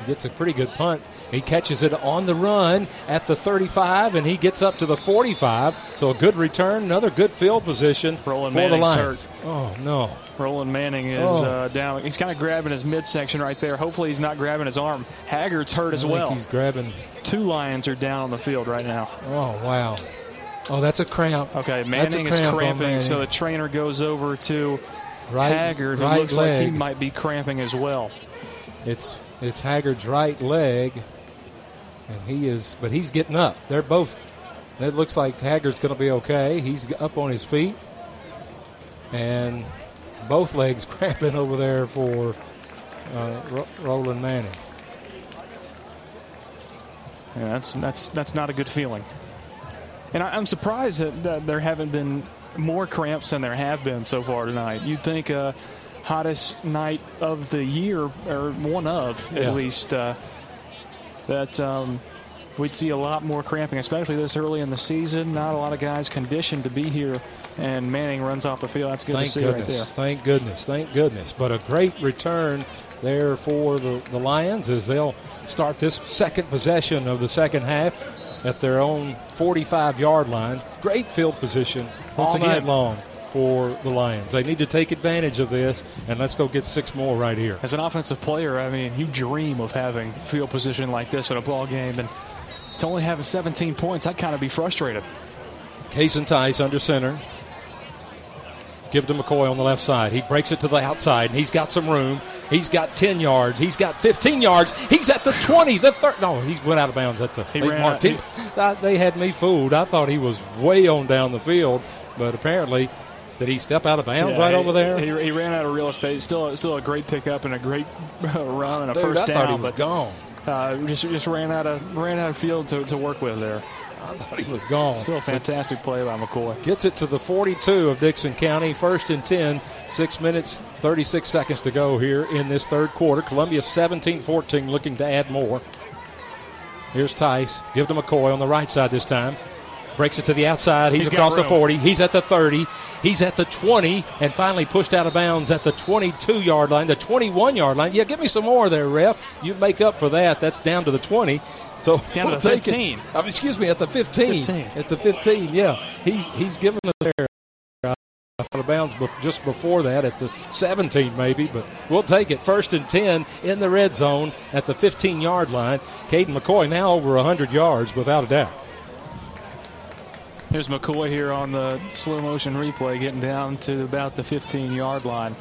Speaker 2: He gets a pretty good punt. He catches it on the run at the 35, and he gets up to the 45. So a good return, another good field position
Speaker 3: Roland
Speaker 2: for the
Speaker 3: Manning's
Speaker 2: Lions.
Speaker 3: hurt.
Speaker 2: Oh no!
Speaker 3: Roland Manning is
Speaker 2: Oh.
Speaker 3: uh, down. He's kind of grabbing his midsection right there. Hopefully, he's not grabbing his arm. Haggard's hurt as
Speaker 2: I think
Speaker 3: well.
Speaker 2: he's grabbing.
Speaker 3: Two Lions are down on the field right now.
Speaker 2: Oh wow! Oh, that's a cramp.
Speaker 3: Okay, Manning is
Speaker 2: cramp on
Speaker 3: cramping, so the trainer goes over to
Speaker 2: Right-
Speaker 3: Haggard, who
Speaker 2: right
Speaker 3: looks like he might be cramping as well.
Speaker 2: It's it's Haggard's right leg, and he is, but he's getting up. They're both. It looks like Haggard's going to be okay. He's up on his feet, and both legs cramping over there for uh, Ro- Roland Manning.
Speaker 3: Yeah, that's that's that's not a good feeling. And I, I'm surprised that, that there haven't been more cramps than there have been so far tonight. You'd think uh, hottest night of the year, or one of
Speaker 2: Yeah.
Speaker 3: at least, uh, that um, we'd see a lot more cramping, especially this early in the season. Not a lot of guys conditioned to be here, and Manning runs off the field. That's good
Speaker 2: Thank
Speaker 3: to see
Speaker 2: goodness.
Speaker 3: right there.
Speaker 2: Thank goodness. Thank goodness. But a great return there for the, the Lions as they'll start this second possession of the second half at their own 45 yard line. Great field position
Speaker 3: Once
Speaker 2: all
Speaker 3: again.
Speaker 2: night long for the Lions. They need to take advantage of this, and let's go get six more right here.
Speaker 3: As an offensive player, I mean, you dream of having field position like this in a ball game, and to only have 17 points, I'd kind of be frustrated.
Speaker 2: Cason Tice under center. Give to McCoy on the left side. He breaks it to the outside, and he's got some room. He's got 10 yards. He's got 15 yards. He's at the 20, the third. No, he went out of bounds at the
Speaker 3: He
Speaker 2: eight
Speaker 3: ran
Speaker 2: mark.
Speaker 3: out-
Speaker 2: He- I- they had me fooled. I thought he was way on down the field, but apparently, did he step out of bounds
Speaker 3: Yeah,
Speaker 2: right
Speaker 3: he-
Speaker 2: over there?
Speaker 3: He, he ran out of real estate. Still, still a great pickup and a great run and a
Speaker 2: Dude,
Speaker 3: first
Speaker 2: I
Speaker 3: down.
Speaker 2: thought he was
Speaker 3: but,
Speaker 2: gone.
Speaker 3: Uh, just, just ran out of ran out of field to, to work with there.
Speaker 2: I thought he was gone.
Speaker 3: Still a fantastic play by McCoy.
Speaker 2: Gets it to the 42 of Dickson County. First and 10. Six minutes, 36 seconds to go here in this third quarter. Columbia 17 14, looking to add more. Here's Tice. Give to McCoy on the right side this time. Breaks it to the outside. He's,
Speaker 3: He's
Speaker 2: across the 40. He's at the 30. He's at the 20 and finally pushed out of bounds at the 22 yard line, the 21 yard line. Yeah, give me some more there, ref. You make up for that. That's down to the 20. So
Speaker 3: Down
Speaker 2: we'll
Speaker 3: the
Speaker 2: take it. I mean, excuse me, at the 15.
Speaker 3: 15.
Speaker 2: At the 15, yeah. He's he's given us there out of bounds just before that at the 17 maybe, but we'll take it. First and 10 in the red zone at the 15 yard line. Caden McCoy now over 100 yards without a doubt.
Speaker 3: Here's McCoy here on the slow motion replay, getting down to about the 15 yard line.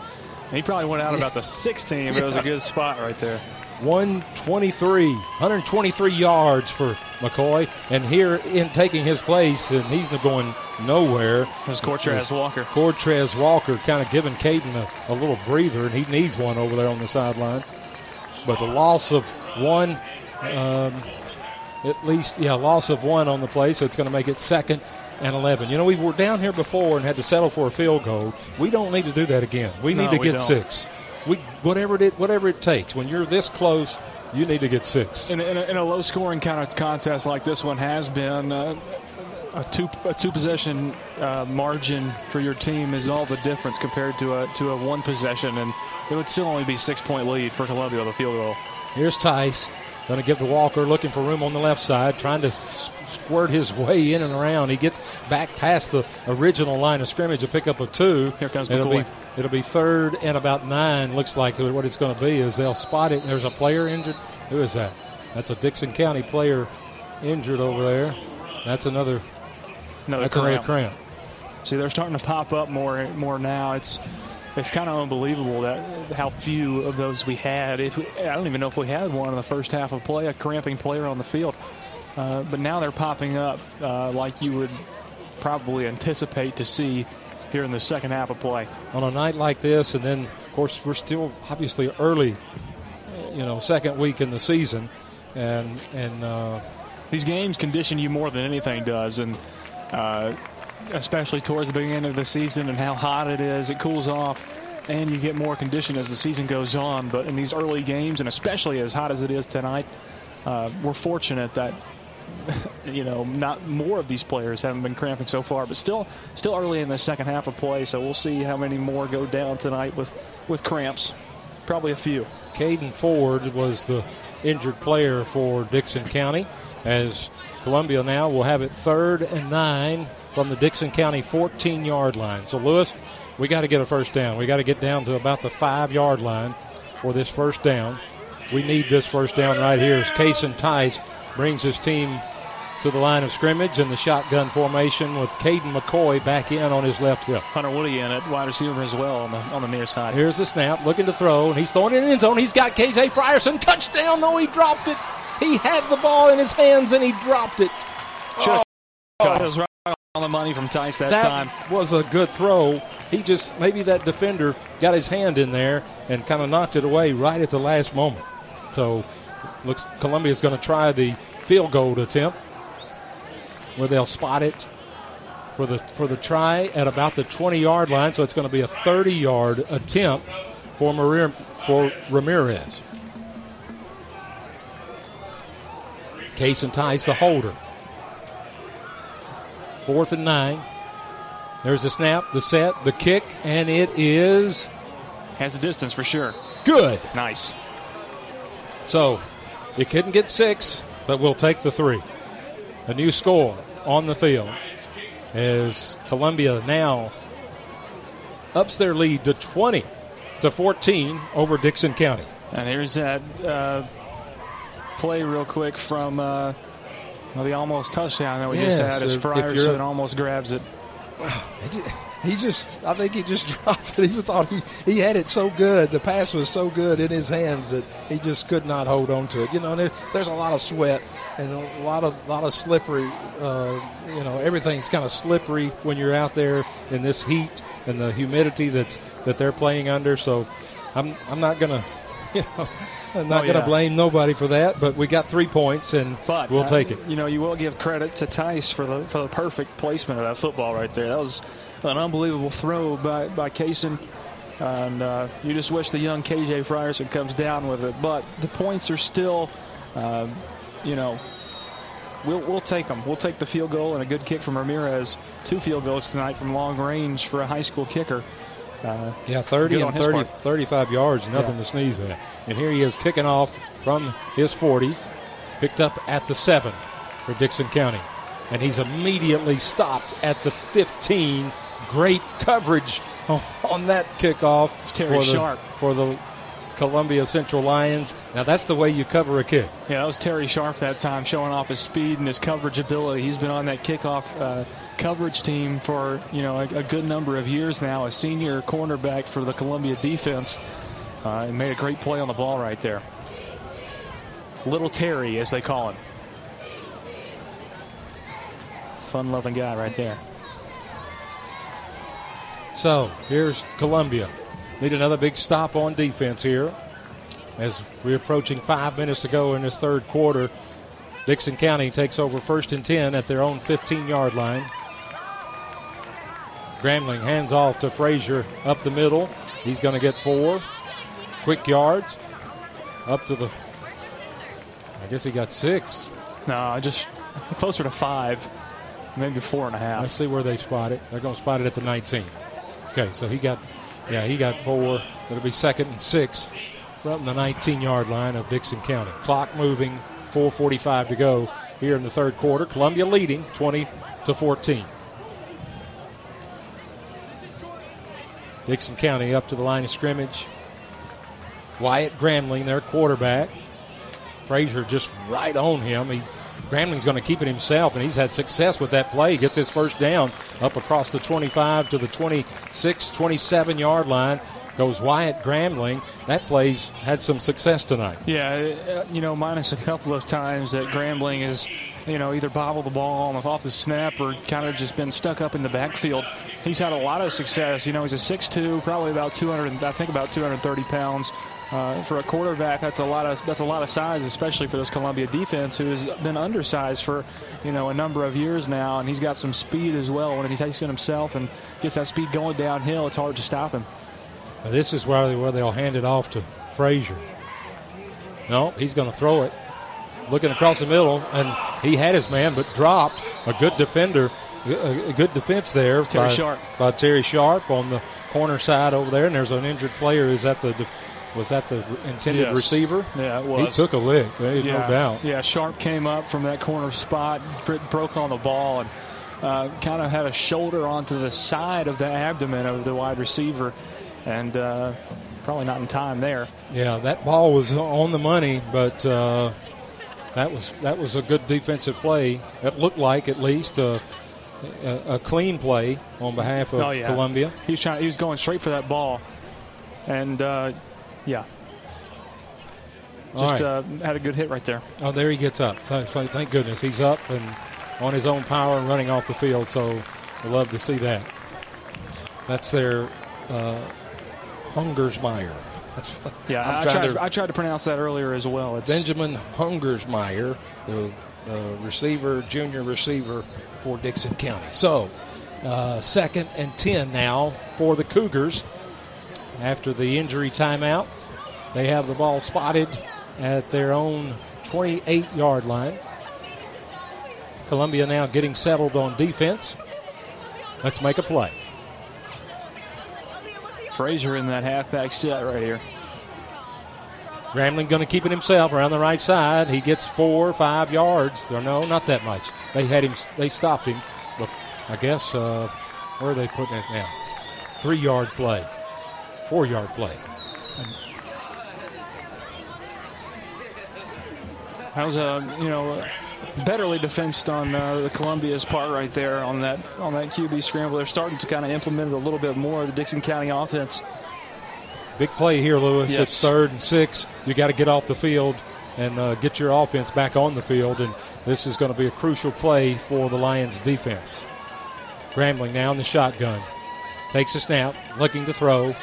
Speaker 3: He probably went out about the 16, but it was a good spot right there.
Speaker 2: 123, 123 yards for McCoy, and here in taking his place, and he's going nowhere.
Speaker 3: There's Cortez Walker.
Speaker 2: Cortez Walker kind of giving Caden a, a little breather, and he needs one over there on the sideline. But the loss of one, um, at least, yeah, loss of one on the play, so it's going to make it second and 11. You know, we were down here before and had to settle for a field goal. We don't need to do that again. We
Speaker 3: No,
Speaker 2: need to
Speaker 3: we
Speaker 2: get
Speaker 3: don't.
Speaker 2: six. We whatever it whatever it takes. When you're this close you need to get six.
Speaker 3: In, in, a, in a low scoring kind of contest like this one has been, uh, a two a two possession uh, margin for your team is all the difference compared to a to a one possession, and it would still only be six point lead for Columbia with a field goal.
Speaker 2: Here's Tice. Going to give to Walker, looking for room on the left side, trying to squirt his way in and around. He gets back past the original line of scrimmage to pick up a two.
Speaker 3: Here comes
Speaker 2: it'll
Speaker 3: McCoy.
Speaker 2: be it'll be third and about nine. Looks like what it's going to be is they'll spot it. There's a player injured. Who is that? That's a Dickson County player injured over there. That's another.
Speaker 3: Another
Speaker 2: that's
Speaker 3: cramp.
Speaker 2: another cramp.
Speaker 3: See, they're starting to pop up more more now. It's it's kind of unbelievable that how few of those we had. If we, I don't even know if we had one in the first half of play, a cramping player on the field. Uh, but now they're popping up uh, like you would probably anticipate to see here in the second half of play.
Speaker 2: On a night like this, and then of course we're still obviously early, you know, second week in the season, and and uh,
Speaker 3: these games condition you more than anything does, and uh, especially towards the beginning of the season and how hot it is, it cools off. And you get more condition as the season goes on. But in these early games, and especially as hot as it is tonight, uh, we're fortunate that you know not more of these players haven't been cramping so far. But still, still early in the second half of play, so we'll see how many more go down tonight with with cramps. Probably a few.
Speaker 2: Caden Ford was the injured player for Dickson County, as Columbia now will have it third and nine from the Dickson County 14 yard line. So, Lewis, we got to get a first down. We got to get down to about the five yard line for this first down. We need this first down right here as Cason Tice brings his team to the line of scrimmage in the shotgun formation with Caden McCoy back in on his left hip.
Speaker 3: Hunter Woody in at wide receiver as well on the on the near side.
Speaker 2: Here's the snap, looking to throw, and he's throwing it in the end zone. He's got KJ Frierson touchdown. though he dropped it. He had the ball in his hands and he dropped it.
Speaker 3: Oh, it was right on the money from Tice that,
Speaker 2: that
Speaker 3: time.
Speaker 2: was a good throw. He just maybe that defender got his hand in there and kind of knocked it away right at the last moment. So looks Columbia's going to try the field goal attempt where they'll spot it for the for the try at about the 20 yard line. So it's going to be a 30 yard attempt for Maria, for Ramirez. Cason Tice the holder. Fourth and nine. There's the snap, the set, the kick, and it is
Speaker 3: has the distance for sure.
Speaker 2: Good.
Speaker 3: Nice.
Speaker 2: So it couldn't get six, but we'll take the three. A new score on the field as Columbia now ups their lead to 20 to 14 over Dickson County.
Speaker 3: And here's that uh, play real quick from uh, well, the almost touchdown that we
Speaker 2: Yes,
Speaker 3: just had as
Speaker 2: if- if
Speaker 3: Frierson almost grabs it.
Speaker 21: He just, I think he just dropped it. He thought he, he had it so good. The pass was so good in his hands that he just could not hold on to it. You know, there, there's a lot of sweat and a lot of lot of slippery. Uh, you know, everything's kind of slippery when you're out there in this heat and the humidity that's that they're playing under. So, I'm I'm not gonna, you know, I'm not
Speaker 3: Oh,
Speaker 21: gonna
Speaker 3: yeah.
Speaker 21: blame nobody for that. But we got three points and
Speaker 3: But
Speaker 21: we'll
Speaker 3: uh,
Speaker 21: take it.
Speaker 3: You know, you will give credit to Tice for the for the perfect placement of that football right there. That was an unbelievable throw by by Cason. And uh, you just wish the young KJ Frierson comes down with it. But the points are still, uh, you know, we'll, we'll take them. We'll take the field goal and a good kick from Ramirez. Two field goals tonight from long range for a high school kicker. Uh,
Speaker 2: Yeah, 30 and
Speaker 3: on his
Speaker 2: 30, 35 yards, nothing
Speaker 3: Yeah.
Speaker 2: to sneeze at. And here he is kicking off from his 40, picked up at the 7 for Dickson County. And he's immediately stopped at the 15. Great coverage on, that kickoff
Speaker 3: Terry
Speaker 2: for the,
Speaker 3: Sharp.
Speaker 2: for the Columbia Central Lions. Now, that's the way you cover a kick.
Speaker 3: Yeah, that was Terry Sharp that time, showing off his speed and his coverage ability. He's been on that kickoff uh, coverage team for you know a, a good number of years now. A senior cornerback for the Columbia defense, uh, and made a great play on the ball right there. Little Terry, as they call him. Fun-loving guy right there.
Speaker 2: So here's Columbia. Need another big stop on defense here. As we're approaching five minutes to go in this third quarter, Dickson County takes over first and 10 at their own 15 yard line. Grambling hands off to Frazier up the middle. He's going to get four quick yards up to the I guess he got six.
Speaker 3: No, just closer to five, maybe four and a half.
Speaker 2: Let's see where they spot it. They're going to spot it at the 19. Okay, so he got, yeah, he got four. It'll be second and six from the 19 yard line of Dickson County. Clock moving, 4.45 to go here in the third quarter. Columbia leading 20 to 14. Dickson County up to the line of scrimmage. Wyatt Gramling, their quarterback. Frazier just right on him. He Gramling's going to keep it himself, and he's had success with that play. He gets his first down up across the 25 to the 26, 27 yard line. Goes Wyatt Gramling. That play's had some success tonight.
Speaker 3: Yeah, uh, you know, minus a couple of times that Grambling has, you know, either bobbled the ball off the snap or kind of just been stuck up in the backfield. He's had a lot of success. You know, he's a 6'2", probably about 200, I think about 230 pounds. Uh, for a quarterback, that's a lot of that's a lot of size, especially for this Columbia defense, who has been undersized for you know a number of years now, and he's got some speed as well. When he takes it himself and gets that speed going downhill, it's hard to stop him.
Speaker 2: Now this is where, they, where they'll hand it off to Frazier. No, he's going to throw it. Looking across the middle, and he had his man, but dropped. A good defender, a good defense there
Speaker 3: Terry
Speaker 2: by,
Speaker 3: Sharp.
Speaker 2: by Terry Sharp on the corner side over there. And there's an injured player. Is that the was that the intended
Speaker 3: Yes.
Speaker 2: receiver?
Speaker 3: Yeah, it was.
Speaker 2: He took a lick. There's
Speaker 3: yeah,
Speaker 2: no doubt.
Speaker 3: Yeah, Sharp came up from that corner spot, broke on the ball, and uh, kind of had a shoulder onto the side of the abdomen of the wide receiver, and uh, probably not in time there.
Speaker 2: Yeah, that ball was on the money, but uh, that was that was a good defensive play. It looked like at least a, a, a clean play on behalf of
Speaker 3: oh yeah,
Speaker 2: Columbia.
Speaker 3: He was trying. He was going straight for that ball, and uh, yeah, just
Speaker 2: right.
Speaker 3: uh, had a good hit right there.
Speaker 2: Oh, there he gets up. Thank, thank goodness he's up and on his own power and running off the field. So we love to see that. That's their uh, Hungersmeyer. That's
Speaker 3: Yeah, I tried.
Speaker 2: to-
Speaker 3: I tried to pronounce that earlier as well. It's
Speaker 21: Benjamin Hungersmeyer, the receiver, junior receiver for Dickson County. So, uh, second and 10 now for the Cougars
Speaker 2: after the injury timeout. They have the ball spotted at their own 28 yard line. Columbia now getting settled on defense. Let's make a play.
Speaker 3: Frazier in that halfback set right here.
Speaker 2: Grambling going to keep it himself around the right side. He gets four five yards. Or no, not that much. They had him. They stopped him. I guess uh, where are they putting it now? Three yard play, four yard play.
Speaker 3: That was a you know betterly defensed on uh, the Columbia's part right there on that on that QB scramble. They're starting to kind of implement it a little bit more. Of the Dickson County offense.
Speaker 2: Big play here, Lewis.
Speaker 3: Yes.
Speaker 2: It's third and six. You got to get off the field and uh, get your offense back on the field. And this is going to be a crucial play for the Lions defense. Grambling now in the shotgun. Takes a snap, looking to throw.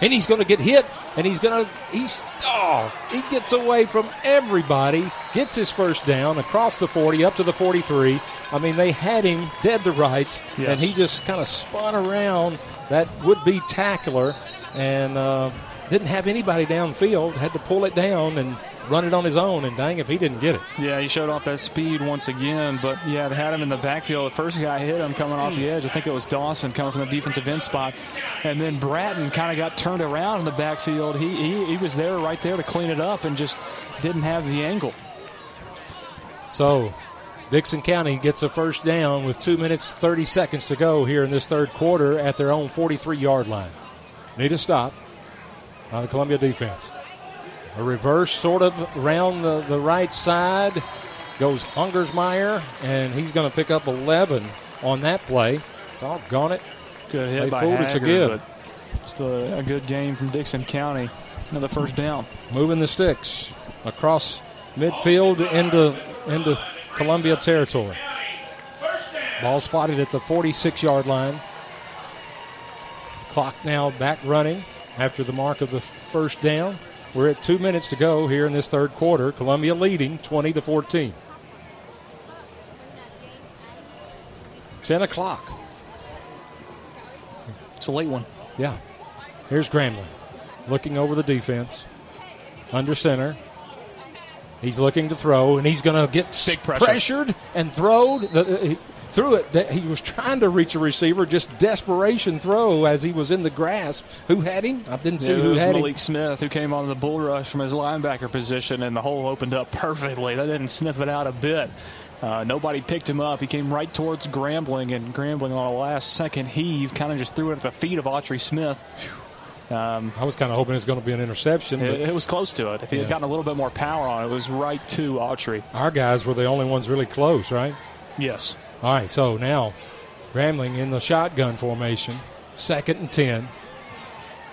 Speaker 21: and he's going to get hit, and he's going to he's oh he gets away from everybody, gets his first down across the 40 up to the 43. I mean, they had him dead to rights,
Speaker 3: Yes.
Speaker 21: and he just kind of spun around that would be tackler, and uh, didn't have anybody downfield. Had to pull it down and run it on his own, and dang if he didn't get it.
Speaker 3: Yeah, he showed off that speed once again, but yeah, they had him in the backfield. The first guy hit him coming off the edge. I think it was Dawson coming from the defensive end spot. And then Bratton kind of got turned around in the backfield. He, he, he was there right there to clean it up and just didn't have the angle.
Speaker 2: So Dickson County gets a first down with two minutes, 30 seconds to go here in this third quarter at their own 43 yard line. Need a stop on the Columbia defense. A reverse sort of around the, the right side goes Hungersmeyer, and he's going to pick up 11 on that play. Doggone it.
Speaker 3: Good hit
Speaker 2: They
Speaker 3: by
Speaker 2: fooled us
Speaker 3: Hager,
Speaker 2: again.
Speaker 3: but just a, a good game from Dickson County. Another first down.
Speaker 2: moving the sticks across midfield into into Columbia territory. Ball spotted at the 46 yard line. Clock now back running after the mark of the first down. We're at two minutes to go here in this third quarter. Columbia leading 20 to 14. 10 o'clock.
Speaker 3: It's a late one.
Speaker 2: Yeah. Here's Grambling looking over the defense. Under center. He's looking to throw, and he's going to get
Speaker 3: pressure.
Speaker 2: pressured and throw. The, threw it. That he was trying to reach a receiver, just desperation throw as he was in the grasp. Who had him? I didn't see
Speaker 3: Yeah, it
Speaker 2: who
Speaker 3: was
Speaker 2: had
Speaker 3: Malik
Speaker 2: him.
Speaker 3: Malik Smith who came on the bull rush from his linebacker position, and the hole opened up perfectly. They didn't sniff it out a bit. Uh, nobody picked him up. He came right towards Grambling, and Grambling on a last second heave kind of just threw it at the feet of Autry Smith. Um,
Speaker 2: I was kind of hoping it was going to be an interception. But
Speaker 3: it, it was close to it. If he had gotten a little bit more power on it, it was right to Autry.
Speaker 2: our guys were the only ones really close, right?
Speaker 3: Yes.
Speaker 2: All right, so now Grambling in the shotgun formation, second and 10.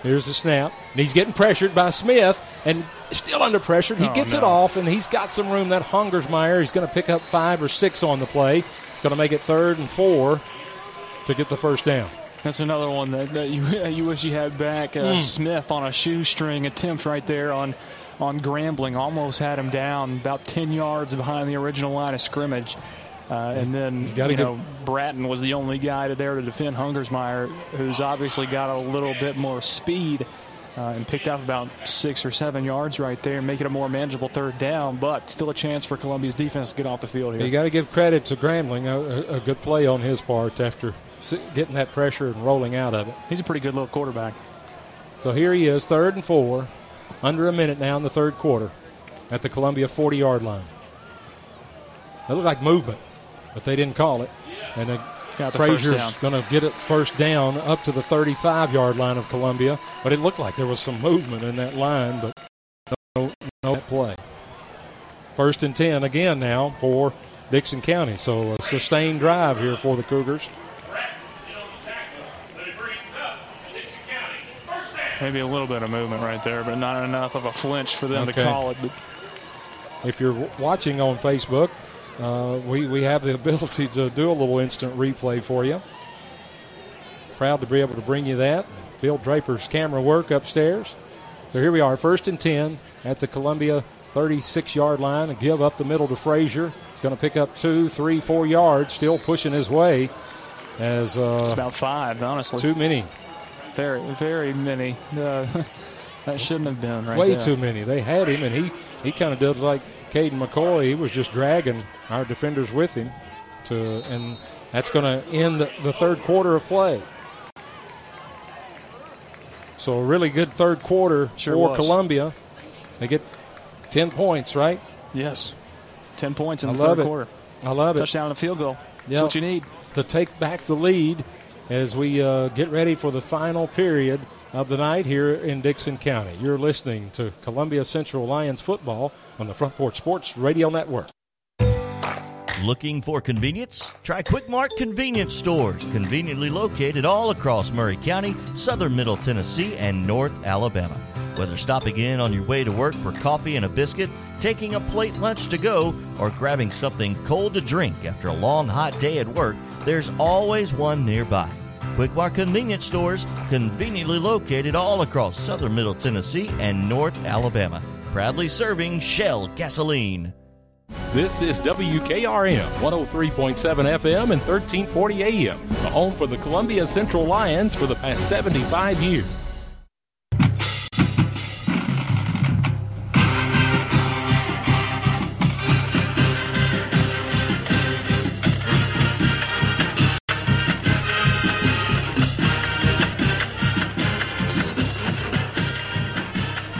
Speaker 2: Here's the snap. And he's getting pressured by Smith and still under pressure. He
Speaker 3: Oh,
Speaker 2: gets it off, and he's got some room. That Hungersmeyer, he's going to pick up five or six on the play. Going to make it third and four to get the first down.
Speaker 3: That's another one that, that you you wish you had back. Uh,
Speaker 2: Mm.
Speaker 3: Smith on a shoestring attempt right there on on Grambling, almost had him down about ten yards behind the original line of scrimmage. Uh, and then
Speaker 2: gotta
Speaker 3: you
Speaker 2: give-
Speaker 3: know Bratton was the only guy to there to defend Hungersmeyer, who's obviously got a little bit more speed. Uh, and picked up about six or seven yards right there, make it a more manageable third down, but still a chance for Columbia's defense to get off the field here.
Speaker 2: You got to give credit to Grambling, a, a- a good play on his part after getting that pressure and rolling out of it.
Speaker 3: He's a pretty good little quarterback.
Speaker 2: So here he is, third and four, under a minute now in the third quarter at the Columbia 40 yard line. It looked like movement, but they didn't call it. And then
Speaker 3: Got the
Speaker 2: Frazier's going to get it first down up to the 35 yard line of Columbia. But it looked like there was some movement in that line, but no, no play. First and 10 again now for Dickson County. So a sustained drive here for the Cougars.
Speaker 3: Maybe a little bit of movement right there, but not enough of a flinch for them
Speaker 2: Okay.
Speaker 3: to call it.
Speaker 2: If you're watching on Facebook, uh, we, we have the ability to do a little instant replay for you. Proud to be able to bring you that. Bill Draper's camera work upstairs. So here we are, first and 10 at the Columbia 36 yard line. A give up the middle to Frazier. He's going to pick up two, three, four yards, still pushing his way. As uh,
Speaker 3: it's about five, honestly.
Speaker 2: too many,
Speaker 3: Very, very many. Uh, that shouldn't have been right
Speaker 2: way
Speaker 3: there.
Speaker 2: too many. They had him, and he, he kind of did like Caden McCoy. He was just dragging our defenders with him, to, and that's going to end the, the third quarter of play. So a really good third quarter
Speaker 3: Sure
Speaker 2: for
Speaker 3: was.
Speaker 2: Columbia. They get ten points, right?
Speaker 3: Yes. Ten points in
Speaker 2: I
Speaker 3: the third
Speaker 2: it.
Speaker 3: quarter.
Speaker 2: I love it.
Speaker 3: Touchdown and a field goal. That's
Speaker 2: Yep.
Speaker 3: what you need.
Speaker 2: to take back the lead as we uh, get ready for the final period of the night here in Dixon County. You're listening to Columbia Central Lions football on the Front Porch Sports Radio Network.
Speaker 22: Looking for convenience? Try Quick Mart convenience stores, conveniently located all across Maury County, southern Middle Tennessee, and North Alabama. Whether stopping in on your way to work for coffee and a biscuit, taking a plate lunch to go, or grabbing something cold to drink after a long hot day at work, there's always one nearby. Quick Mart convenience stores, conveniently located all across southern Middle Tennessee and North Alabama. Proudly serving Shell gasoline.
Speaker 23: This is WKRM 103.7 FM and 1340 AM, the home for the Columbia Central Lions for the past 75 years.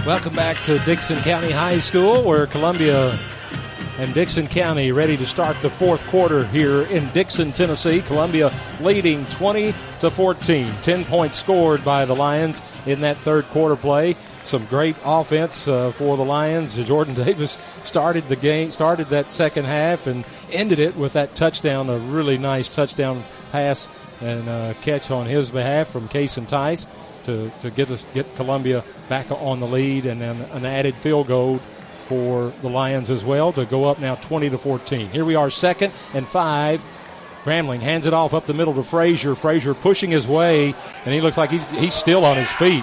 Speaker 2: Welcome back to Dickson County High School, where Columbia and Dickson County ready to start the fourth quarter here in Dickson, Tennessee. Columbia leading 20 to 14. 10 points scored by the Lions in that third quarter play. Some great offense uh, for the Lions. Jordan Davis started the game, started that second half, and ended it with that touchdown. A really nice touchdown pass and uh, catch on his behalf from Cason Tice to, to get us get Columbia back on the lead, and then an added field goal for the Lions as well to go up now 20 to 14. Here we are, second and five. Grambling hands it off up the middle to Frazier. Frazier pushing his way, and he looks like he's he's still on his feet.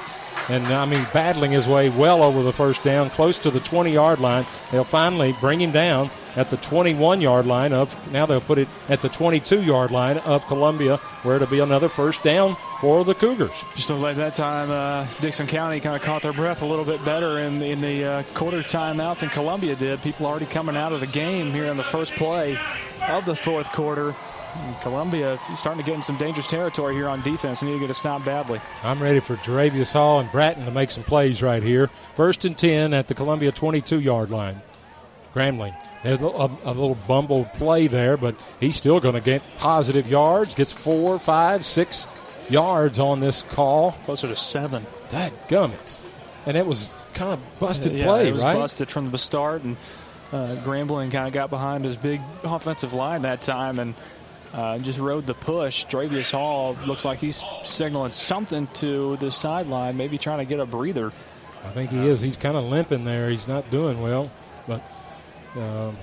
Speaker 2: And I mean battling his way well over the first down, close to the 20 yard line. They'll finally bring him down at the 21 yard line of now they'll put it at the 22 yard line of Columbia, where it'll be another first down for the Cougars.
Speaker 3: Just looked like that time uh, Dickson County kind of caught their breath a little bit better in, in the uh, quarter timeout than Columbia did. People already coming out of the game here in the first play of the fourth quarter. And Columbia starting to get in some dangerous territory here on defense. They need to get a stop badly.
Speaker 2: I'm ready for Jaravius Hall and Bratton to make some plays right here. First and 10 at the Columbia 22 yard line. Grambling. There's a, a, little bumbled play there, but he's still going to get positive yards. Gets four, five, six yards on this call.
Speaker 3: Closer to seven.
Speaker 2: That gummit. And it was kind of busted
Speaker 3: yeah,
Speaker 2: play,
Speaker 3: it was
Speaker 2: right?
Speaker 3: busted from the start, and uh, Grambling kind of got behind his big offensive line that time and uh, just rode the push. Jaravius Hall looks like he's signaling something to the sideline, maybe trying to get a breather.
Speaker 2: I think he is. He's kind of limping there. He's not doing well, but um,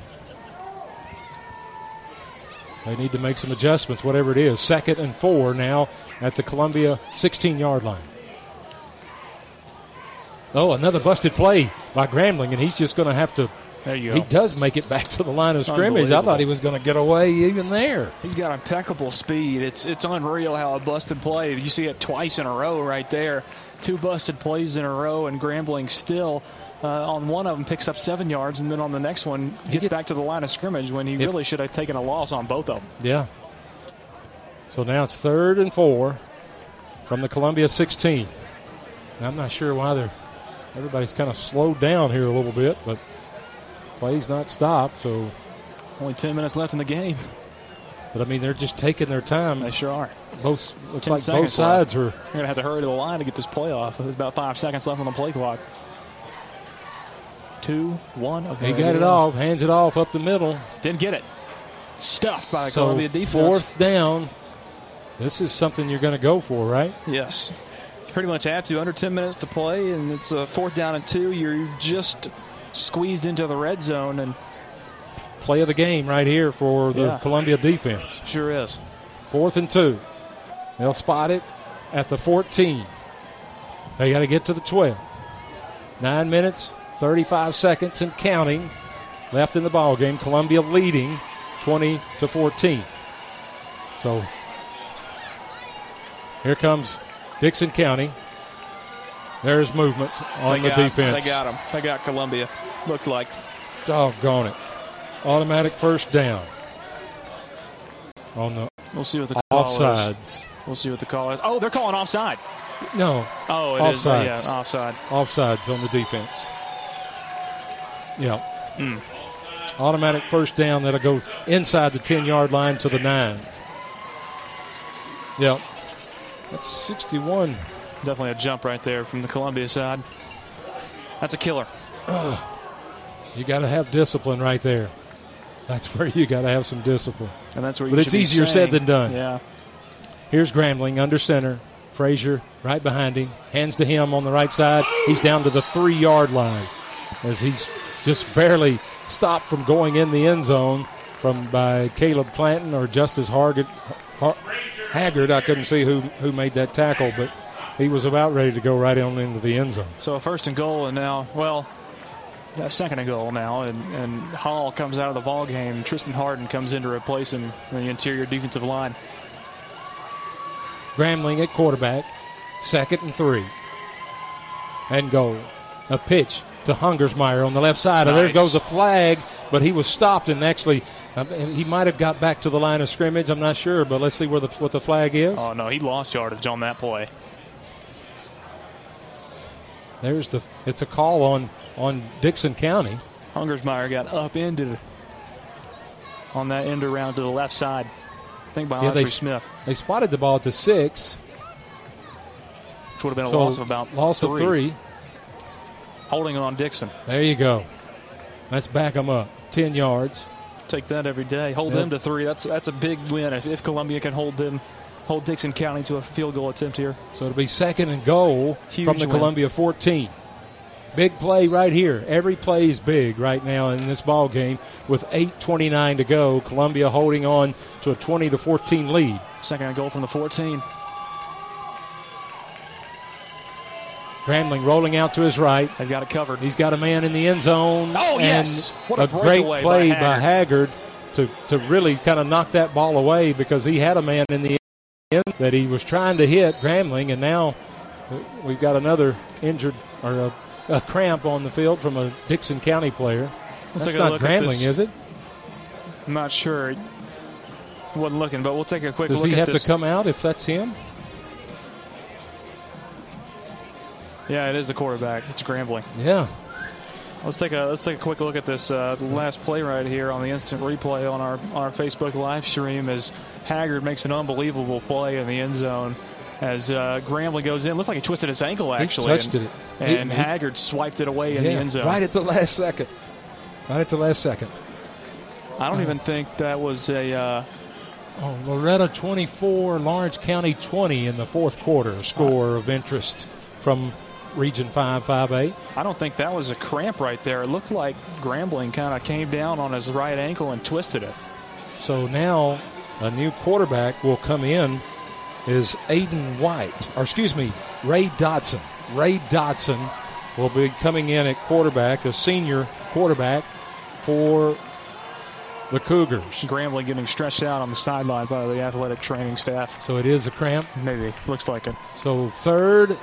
Speaker 2: they need to make some adjustments, whatever it is. Second and four now at the Columbia 16 yard line. Oh, another busted play by Grambling, and he's just going to have to.
Speaker 3: There you
Speaker 2: He does make it back to the line of scrimmage. I thought he was going to get away even there.
Speaker 3: He's got impeccable speed. It's it's unreal how a busted play. You see it twice in a row right there. Two busted plays in a row, and Grambling still uh, on one of them picks up seven yards, and then on the next one gets, back to the line of scrimmage when he really should have taken a loss on both of them.
Speaker 2: Yeah. So now it's third and four from the Columbia 16. Now, I'm not sure why they're everybody's kind of slowed down here a little bit, but play's not stopped. So
Speaker 3: only 10 minutes left in the game.
Speaker 2: But I mean, they're just taking their time.
Speaker 3: They sure are.
Speaker 2: Both looks
Speaker 3: 10
Speaker 2: like both sides
Speaker 3: left.
Speaker 2: are.
Speaker 3: You're gonna have to hurry to the line to get this play off. There's about five seconds left on the play clock. Two, one. Okay,
Speaker 2: He got it off, hands it off up the middle.
Speaker 3: Didn't get it. Stuffed by the
Speaker 2: so
Speaker 3: Columbia defense.
Speaker 2: fourth down. This is something you're going to go for, right?
Speaker 3: Yes. You pretty much have to. Under 10 minutes to play, and it's a fourth down and two. You're just squeezed into the red zone, and
Speaker 2: Play of the game right here for the
Speaker 3: Yeah.
Speaker 2: Columbia defense.
Speaker 3: Sure is.
Speaker 2: Fourth and two. They'll spot it at the 14. They got to get to the 12. Nine minutes, 35 seconds, and counting left in the ball game. Columbia leading 20 to 14. So here comes Dickson County. There's movement on
Speaker 3: they
Speaker 2: the defense.
Speaker 3: They got him. They got Columbia. Looked like.
Speaker 2: Doggone it. Automatic first down. On the
Speaker 3: We'll see what the call
Speaker 2: offsides.
Speaker 3: is. We'll see what the call is. Oh, they're calling offside.
Speaker 2: No.
Speaker 3: Oh, it is.
Speaker 2: offsides.
Speaker 3: Yeah, offside.
Speaker 2: Offsides on the defense. Yeah.
Speaker 3: Hmm.
Speaker 2: Automatic first down that'll go inside the 10 yard line to the 9. Yep. That's 61.
Speaker 3: Definitely a jump right there from the Columbia side. That's a killer.
Speaker 2: You got to have discipline right there. That's where you got to have some discipline.
Speaker 3: And that's where you
Speaker 2: But it's easier said than done.
Speaker 3: Yeah.
Speaker 2: Here's Grambling under center. Frazier right behind him. Hands to him on the right side. He's down to the three yard line as he's just barely stopped from going in the end zone from by Caleb Clanton or Justice Hargett, Har- Haggard. I couldn't see who, who made that tackle, but he was about ready to go right on into the end zone.
Speaker 3: So a first and goal, and now, well, second and goal now, and, and Hall comes out of the ball game. Tristan Harden comes in to replace him in the interior defensive line.
Speaker 2: Grambling at quarterback, second and three. And goal. A pitch to Hungersmeyer on the left side. And there goes a flag, but he was stopped and actually uh, he might have got back to the line of scrimmage. I'm not sure, but let's see where the what the flag is.
Speaker 3: Oh no, he lost yardage on that play.
Speaker 2: There's the it's a call on on Dickson County.
Speaker 3: Hungersmeyer got upended on that end around to the left side. I think by
Speaker 2: Yeah, they
Speaker 3: Smith,
Speaker 2: they spotted the ball at the six.
Speaker 3: which would have been a
Speaker 2: So,
Speaker 3: loss of about
Speaker 2: loss of three.
Speaker 3: Holding it on Dickson.
Speaker 2: There you go. Let's back them up. Ten yards.
Speaker 3: Take that every day. Hold
Speaker 2: Yep.
Speaker 3: them to three. That's that's a big win if, if Columbia can hold them, hold Dickson County to a field goal attempt here.
Speaker 2: So it'll be second and goal
Speaker 3: Huge
Speaker 2: from the
Speaker 3: win.
Speaker 2: Columbia 14. Big play right here. Every play is big right now in this ball game with 8:29 to go. Columbia holding on to a 20 to 14 lead.
Speaker 3: Second and goal from the 14.
Speaker 2: Grambling rolling out to his right.
Speaker 3: They've got it covered.
Speaker 2: He's got a man in the end zone.
Speaker 3: Oh, yes. What a
Speaker 2: great play
Speaker 3: by
Speaker 2: by
Speaker 3: Haggard.
Speaker 2: Haggard to, to really kind of knock that ball away because he had a man in the end that he was trying to hit Grambling, and now we've got another injured or a, a cramp on the field from a Dickson County player.
Speaker 3: We'll
Speaker 2: That's not Grambling, is it?
Speaker 3: I'm not sure. Wasn't looking, but we'll take a quick
Speaker 2: Does
Speaker 3: look
Speaker 2: he have
Speaker 3: this.
Speaker 2: to come out if that's him?
Speaker 3: Yeah, it is the quarterback. It's Grambling.
Speaker 2: Yeah.
Speaker 3: Let's take a let's take a quick look at this uh, last play right here on the instant replay on our on our Facebook live stream as Haggard makes an unbelievable play in the end zone as uh, Grambling goes in. Looks like he twisted his ankle actually.
Speaker 2: He touched
Speaker 3: and,
Speaker 2: it.
Speaker 3: And
Speaker 2: he-
Speaker 3: Haggard swiped it away in the
Speaker 2: Yeah,
Speaker 3: end zone.
Speaker 2: Right at the last second. Right at the last second.
Speaker 3: I don't even think that was a. Uh,
Speaker 2: Oh, Loretto 24, Lawrence County 20 in the fourth quarter. A score of interest from Region 5 5A.
Speaker 3: I don't think that was a cramp right there. It looked like Grambling kind of came down on his right ankle and twisted it.
Speaker 2: So now a new quarterback will come in is Aiden White, or excuse me, Ray Dotson. Ray Dotson will be coming in at quarterback, a senior quarterback for the Cougars.
Speaker 3: Grambling getting stretched out on the sideline by the athletic training staff.
Speaker 2: So it is a cramp.
Speaker 3: Maybe looks like it.
Speaker 2: So third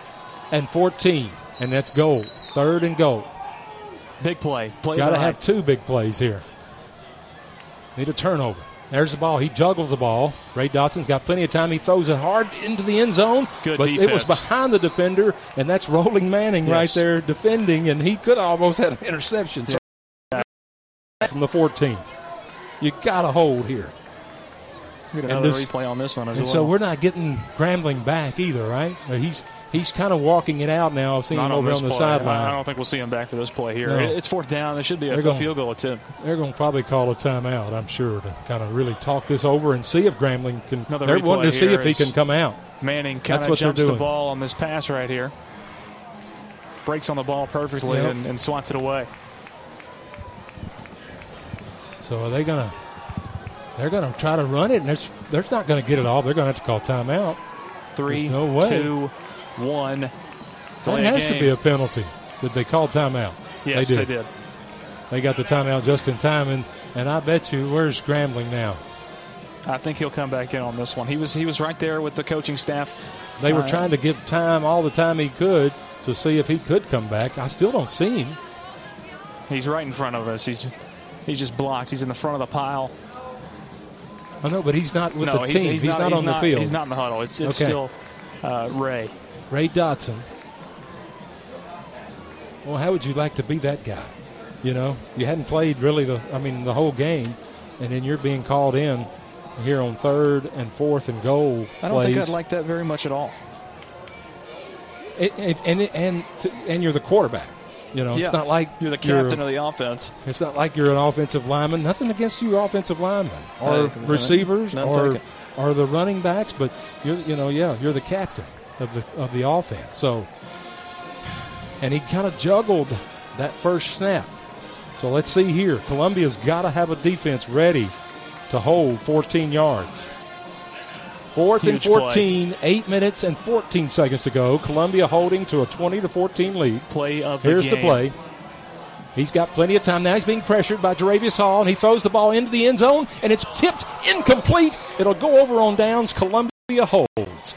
Speaker 2: and 14, and that's goal. Third and goal.
Speaker 3: Big play. Play
Speaker 2: Got to have two big plays here. Need a turnover. There's the ball. He juggles the ball. Ray Dotson's got plenty of time. He throws it hard into the end zone.
Speaker 3: Good
Speaker 2: but it was behind the defender, and that's Roland Manning right there defending, and he could almost had an interception. So from the 14. You got to hold here.
Speaker 3: Get another
Speaker 2: this-
Speaker 3: replay on this one as
Speaker 2: And
Speaker 3: well.
Speaker 2: so we're not getting Grambling back either, right? He's he's kind of walking it out now. I've seen
Speaker 3: Not
Speaker 2: him over
Speaker 3: this
Speaker 2: on the sideline.
Speaker 3: I don't think we'll see him back for this play here.
Speaker 2: No.
Speaker 3: It's fourth down. There should be a,
Speaker 2: gonna-
Speaker 3: field goal attempt.
Speaker 2: They're going to probably call a timeout, I'm sure, to kind of really talk this over and see if Grambling can.
Speaker 3: Another
Speaker 2: they're wanting to see if he can come out.
Speaker 3: Manning kind
Speaker 2: That's
Speaker 3: of jumps the ball on this pass right here. Breaks on the ball perfectly
Speaker 2: Yep.
Speaker 3: and, and swats it away.
Speaker 2: So are they going to? They're going to try to run it, and they're, they're not going to get it all. They're going to have to call timeout.
Speaker 3: Three,
Speaker 2: There's no way.
Speaker 3: two, one.
Speaker 2: That has to be a penalty. Did they call timeout?
Speaker 3: Yes,
Speaker 2: they
Speaker 3: they
Speaker 2: did.
Speaker 3: did.
Speaker 2: They got the timeout just in time, and, and I bet you, where's Grambling now?
Speaker 3: I think he'll come back in on this one. He was he was right there with the coaching staff.
Speaker 2: They were
Speaker 3: Uh,
Speaker 2: trying to give time all the time he could to see if he could come back. I still don't see him.
Speaker 3: He's right in front of us. He's just, he's just blocked. He's in the front of the pile.
Speaker 2: I know, but he's not with
Speaker 3: no,
Speaker 2: the
Speaker 3: he's,
Speaker 2: team.
Speaker 3: He's,
Speaker 2: He's, not,
Speaker 3: he's
Speaker 2: on the field.
Speaker 3: He's not in the huddle. It's, it's
Speaker 2: Okay.
Speaker 3: still uh, Ray.
Speaker 2: Ray Dotson. Well, how would you like to be that guy? You know, you hadn't played really the, I mean, the whole game, and then you're being called in here on third and fourth and goal
Speaker 3: I don't
Speaker 2: plays.
Speaker 3: think I'd like that very much at all.
Speaker 2: It- it- and and and you're the quarterback. You know,
Speaker 3: Yeah.
Speaker 2: it's not like
Speaker 3: You're the captain of the offense.
Speaker 2: It's not like you're an offensive lineman. Nothing against you, offensive linemen or
Speaker 3: Hey,
Speaker 2: receivers or or the running backs. But you're, you know, yeah, you're the captain of the of the offense. So, and he kind of juggled that first snap. So let's see here. Columbia's got to have a defense ready to hold 14 yards. Fourth and
Speaker 3: Huge play.
Speaker 2: 14, eight minutes and 14 seconds to go. Columbia holding to a 20 to 14 lead.
Speaker 3: Play of the
Speaker 2: Here's the play. He's got plenty of time now. He's being pressured by Jaravius Hall, and he throws the ball into the end zone, and it's tipped incomplete. It'll go over on downs. Columbia holds.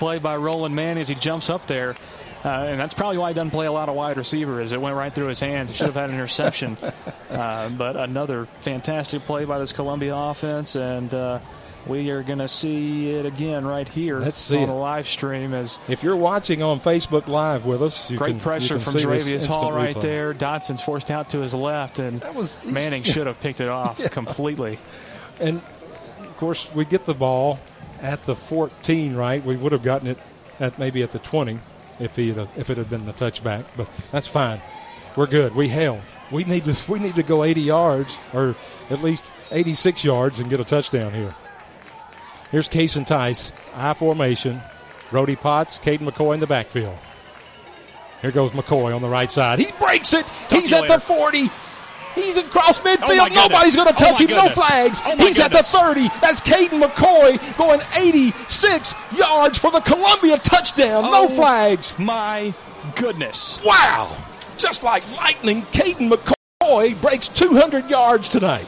Speaker 3: Play by Roland Manning as he jumps up there. Uh, and that's probably why he doesn't play a lot of wide receiver, as it went right through his hands. He should have had an interception. uh, but another fantastic play by this Columbia offense, and uh, we are going to see it again right here
Speaker 2: Let's see
Speaker 3: on
Speaker 2: it.
Speaker 3: the live stream. As
Speaker 2: If you're watching on Facebook Live with us, you
Speaker 3: great
Speaker 2: can,
Speaker 3: pressure from Jaravius Hall right
Speaker 2: replay.
Speaker 3: there. Dotson's forced out to his left, and Manning should have picked it off completely.
Speaker 2: And of course, we get the ball at the 14, right? We would have gotten it at maybe at the 20 if he if it had been the touchback, but that's fine. We're good. We held. We need to we need to go 80 yards or at least 86 yards and get a touchdown here. Here's Cason Tice, I formation. Brody Potts, Caden McCoy in the backfield. Here goes McCoy on the right side. He breaks it. He's at the 40. He's across
Speaker 24: oh midfield. Oh.
Speaker 2: Nobody's going to
Speaker 24: Oh,
Speaker 2: touch
Speaker 24: my
Speaker 2: him. No flags.
Speaker 24: Oh,
Speaker 2: He's at the 30. That's Caden McCoy going 86 yards for the Columbia touchdown. No
Speaker 3: Oh,
Speaker 2: flags.
Speaker 3: My goodness.
Speaker 2: Wow. Just like lightning, Caden McCoy breaks 200 yards tonight.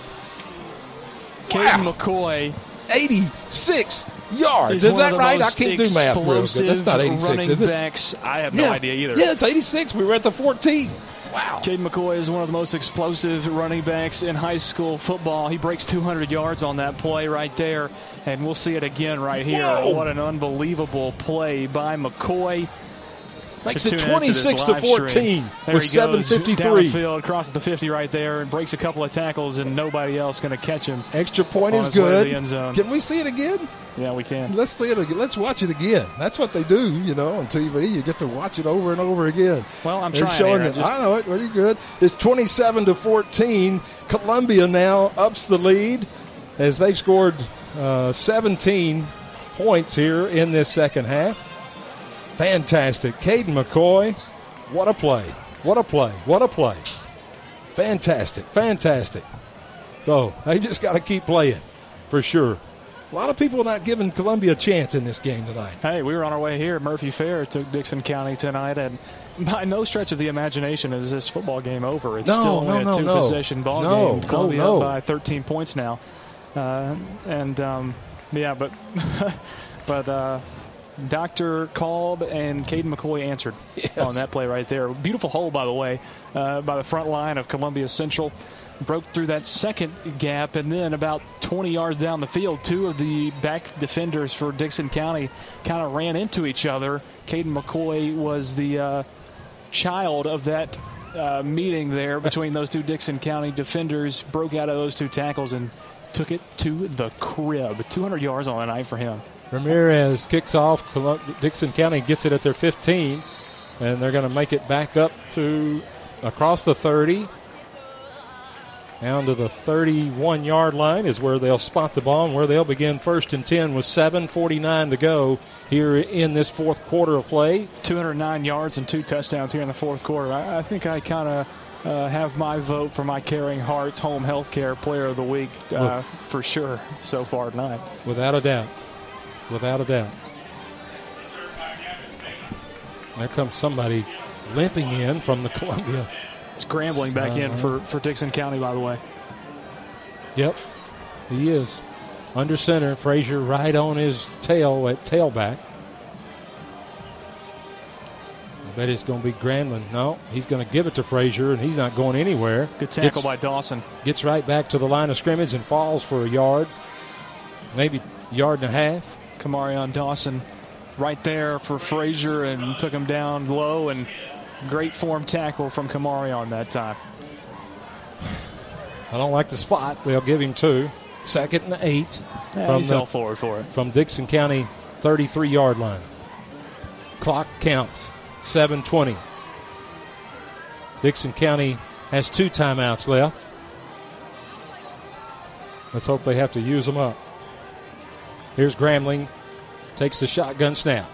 Speaker 3: Caden McCoy.
Speaker 2: 86 yards.
Speaker 3: Is
Speaker 2: that right? I can't do math real good. That's not 86, is it?
Speaker 3: Backs. I have no idea either.
Speaker 2: Yeah, it's 86. We were at the 14. Wow.
Speaker 3: Caden McCoy is one of the most explosive running backs in high school football. He breaks 200 yards on that play right there, and we'll see it again right here.
Speaker 2: Whoa.
Speaker 3: What an unbelievable play by McCoy.
Speaker 2: Makes it
Speaker 3: tune into this
Speaker 2: 26 to 14
Speaker 3: There
Speaker 2: with
Speaker 3: he goes,
Speaker 2: 7:53.
Speaker 3: Downfield, crosses the 50 right there, and breaks a couple of tackles, and nobody else going to catch him.
Speaker 2: Extra point is
Speaker 3: his way to
Speaker 2: good.
Speaker 3: the end zone.
Speaker 2: Can we see it again?
Speaker 3: Yeah, we can.
Speaker 2: Let's see it again. Let's watch it again. That's what they do, you know, on TV. You get to watch it over and over again.
Speaker 3: Well, I'm trying
Speaker 2: showing
Speaker 3: here. just-
Speaker 2: I know it. Very good. It's 27 to 14. Columbia now ups the lead as they've scored uh, 17 points here in this second half. Fantastic. Caden McCoy, what a play. What a play. What a play. Fantastic. Fantastic. So they just got to keep playing for sure. A lot of people not giving Columbia a chance in this game tonight.
Speaker 3: Hey, we were on our way here. Murphy Fair took Dickson County tonight, and by no stretch of the imagination is this football game over. It's
Speaker 2: No,
Speaker 3: still
Speaker 2: no,
Speaker 3: a two
Speaker 2: no.
Speaker 3: possession ball
Speaker 2: No,
Speaker 3: game. Columbia
Speaker 2: no.
Speaker 3: up by 13 points now, uh, and um, yeah, but but uh, Doctor called and Caden McCoy answered on that play right there. Beautiful hole, by the way, uh, by the front line of Columbia Central. Broke through that second gap, and then about 20 yards down the field, two of the back defenders for Dickson County kind of ran into each other. Caden McCoy was the uh, child of that uh, meeting there between those two Dickson County defenders. Broke out of those two tackles and took it to the crib. 200 yards on the night for him.
Speaker 2: Ramirez kicks off. Dickson County gets it at their 15, and they're going to make it back up to across the 30. Down to the 31 yard line is where they'll spot the ball and where they'll begin first and 10 with 7.49 to go here in this fourth quarter of play.
Speaker 3: 209 yards and two touchdowns here in the fourth quarter. I, I think I kind of uh, have my vote for my Caring Hearts Home Healthcare Player of the Week uh, for sure so far tonight.
Speaker 2: Without a doubt. Without a doubt. There comes somebody limping in from the Columbia.
Speaker 3: Scrambling back in for, uh-huh. for Dickson County, by the way.
Speaker 2: Yep, he is. Under center, Frazier right on his tail at tailback. I bet it's going to be Gramling. No, he's going to give it to Frazier, and he's not going anywhere.
Speaker 3: Good tackle
Speaker 2: Gets-
Speaker 3: by Dawson.
Speaker 2: Gets right back to the line of scrimmage and falls for a yard, maybe yard and a half.
Speaker 3: Kamarion Dawson right there for Frazier and took him down low and great form tackle from Kamarion that time.
Speaker 2: I don't like the spot. They'll give him two. Second and eight
Speaker 3: Yeah, he fell forward for it.
Speaker 2: from Dickson County 33 yard line. Clock counts 720. Dickson County has two timeouts left. Let's hope they have to use them up. Here's Gramling, takes the shotgun snap,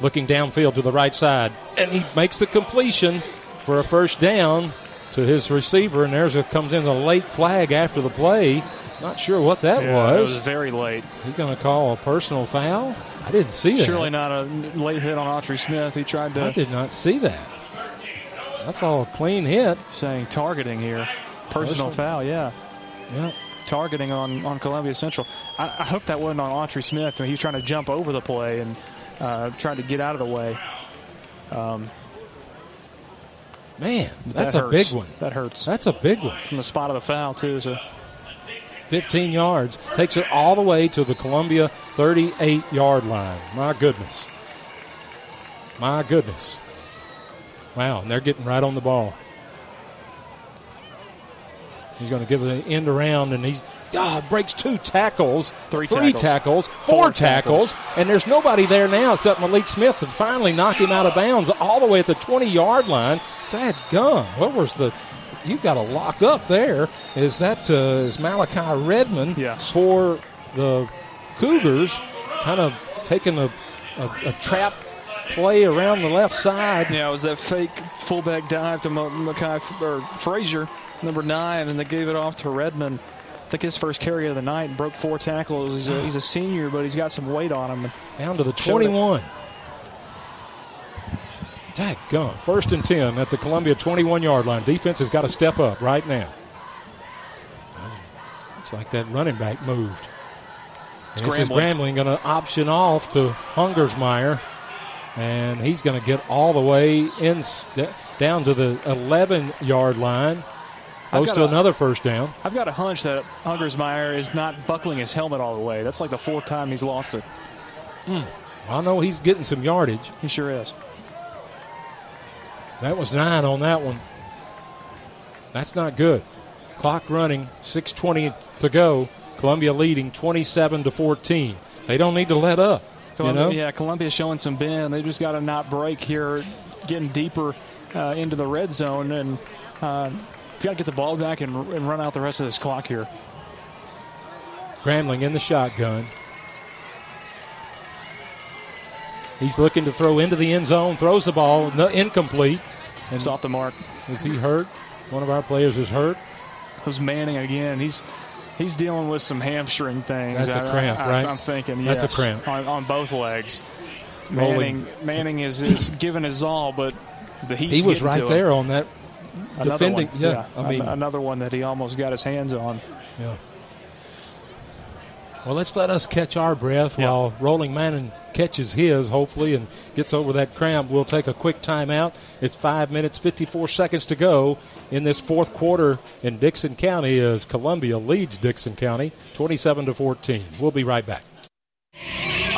Speaker 2: looking downfield to the right side, and he makes the completion for a first down to his receiver. And there's a comes in a late flag after the play. Not sure what that
Speaker 3: Yeah, it
Speaker 2: was.
Speaker 3: was very late.
Speaker 2: He's going to call a personal foul. I didn't see that.
Speaker 3: Surely not a late hit on Autry Smith. He tried to.
Speaker 2: I did not see that. That's all a clean hit.
Speaker 3: Saying targeting here. Personal,
Speaker 2: Personal.
Speaker 3: foul, yeah.
Speaker 2: Yeah.
Speaker 3: Targeting on, on Columbia Central. I, I hope that wasn't on Autry Smith. I mean, he was trying to jump over the play and uh, trying to get out of the way. Um,
Speaker 2: Man,
Speaker 3: that
Speaker 2: that's a big one.
Speaker 3: That hurts.
Speaker 2: That's a big one.
Speaker 3: From the spot of the foul, too. So
Speaker 2: 15 yards. Takes it all the way to the Columbia 38 yard line. My goodness. My goodness. Wow, and they're getting right on the ball. He's going to give it an end around, and he's God breaks two tackles,
Speaker 3: Three
Speaker 2: tackles,
Speaker 3: tackles.
Speaker 2: four,
Speaker 3: Four
Speaker 2: tackles.
Speaker 3: tackles.
Speaker 2: and there's nobody there now except Malik Smith to finally knock him out of bounds all the way at the 20 yard line. Dad gum, what was the? You've got to lock up there. Is that uh, is Malachi Redmond
Speaker 3: Yes.
Speaker 2: for the Cougars? Kind of taking a, a, a trap play around the left side.
Speaker 3: Yeah, it was that fake fullback dive to Makai or Frazier, number nine, and they gave it off to Redmond. I think his first carry of the night broke four tackles. He's a, he's a senior, but he's got some weight on him.
Speaker 2: Down to the 21. Tag gum. First and 10 at the Columbia 21 yard line. Defense has got to step up right now. Looks like that running back moved. And this is Gramling going to option off to Hungersmeyer. And he's going to get all the way in down to the 11 yard line. Close to a, another first down.
Speaker 3: I've got a hunch that Hungersmeyer is not buckling his helmet all the way. That's like the fourth time he's lost it.
Speaker 2: Mm. I know he's getting some yardage.
Speaker 3: He sure is.
Speaker 2: That was nine on that one. That's not good. Clock running, 6:20 to go. Columbia leading 27 to 14. They don't need to let up.
Speaker 3: Columbia,
Speaker 2: you know?
Speaker 3: Yeah, Columbia showing some bend. They just got to not break here, getting deeper uh, into the red zone, and uh, got to get the ball back and, and run out the rest of this clock here.
Speaker 2: Gramling in the shotgun. He's looking to throw into the end zone, throws the ball, no, incomplete.
Speaker 3: And it's off the mark.
Speaker 2: Is he hurt? One of our players is hurt.
Speaker 3: It was Manning again. He's he's dealing with some hamstring things.
Speaker 2: That's a cramp,
Speaker 3: I,
Speaker 2: right?
Speaker 3: I'm thinking,
Speaker 2: That's
Speaker 3: yes,
Speaker 2: a cramp.
Speaker 3: On, on both legs. Manning, Manning is, is giving his all, but the heat.
Speaker 2: He was right there on that
Speaker 3: another
Speaker 2: defending.
Speaker 3: One.
Speaker 2: Yeah, I mean
Speaker 3: another one that he almost got his hands on.
Speaker 2: Yeah. Well, let's let us catch our breath
Speaker 3: yeah.
Speaker 2: while Roland Manning catches his, hopefully, and gets over that cramp. We'll take a quick timeout. It's five minutes, 54 seconds to go in this fourth quarter in Dickson County as Columbia leads Dickson County 27 to 14. We'll be right back.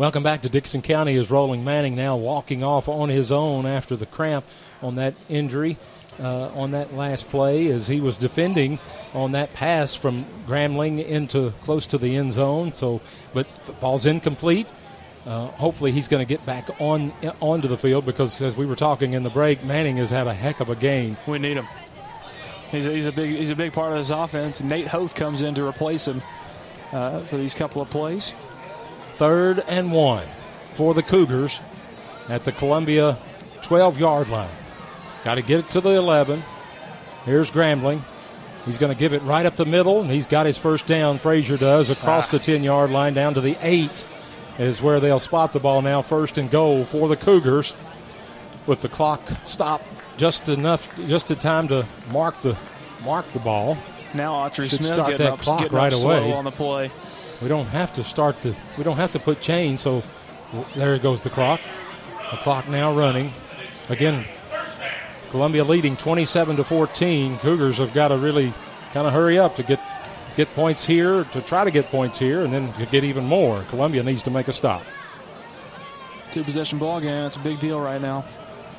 Speaker 2: Welcome back to Dickson County as Roland Manning now walking off on his own after the cramp on that injury uh, on that last play as he was defending on that pass from Gramling into close to the end zone. So, but ball's incomplete. Uh, hopefully, he's going to get back on onto the field because, as we were talking in the break, Manning has had a heck of a game.
Speaker 3: We need him. He's a, he's a big he's a big part of this offense. Nate Hoth comes in to replace him uh, for these couple of plays.
Speaker 2: Third and one for the Cougars at the Columbia 12 yard line. Got to get it to the 11. Here's Gramling. He's going to give it right up the middle, and he's got his first down. Frazier does across ah. the 10 yard line down to the 8 is where they'll spot the ball now. First and goal for the Cougars with the clock stopped just enough, just in time to mark the mark the ball.
Speaker 3: Now Autry
Speaker 2: Should
Speaker 3: Smith
Speaker 2: start
Speaker 3: getting
Speaker 2: that
Speaker 3: up,
Speaker 2: clock
Speaker 3: getting
Speaker 2: right away
Speaker 3: on the play.
Speaker 2: We don't have to start the. We don't have to put chains. So there goes the clock. The clock now running. Again, Columbia leading 27 to 14. Cougars have got to really kind of hurry up to get get points here, to try to get points here, and then to get even more. Columbia needs to make a stop.
Speaker 3: Two possession ball game. It's a big deal right now.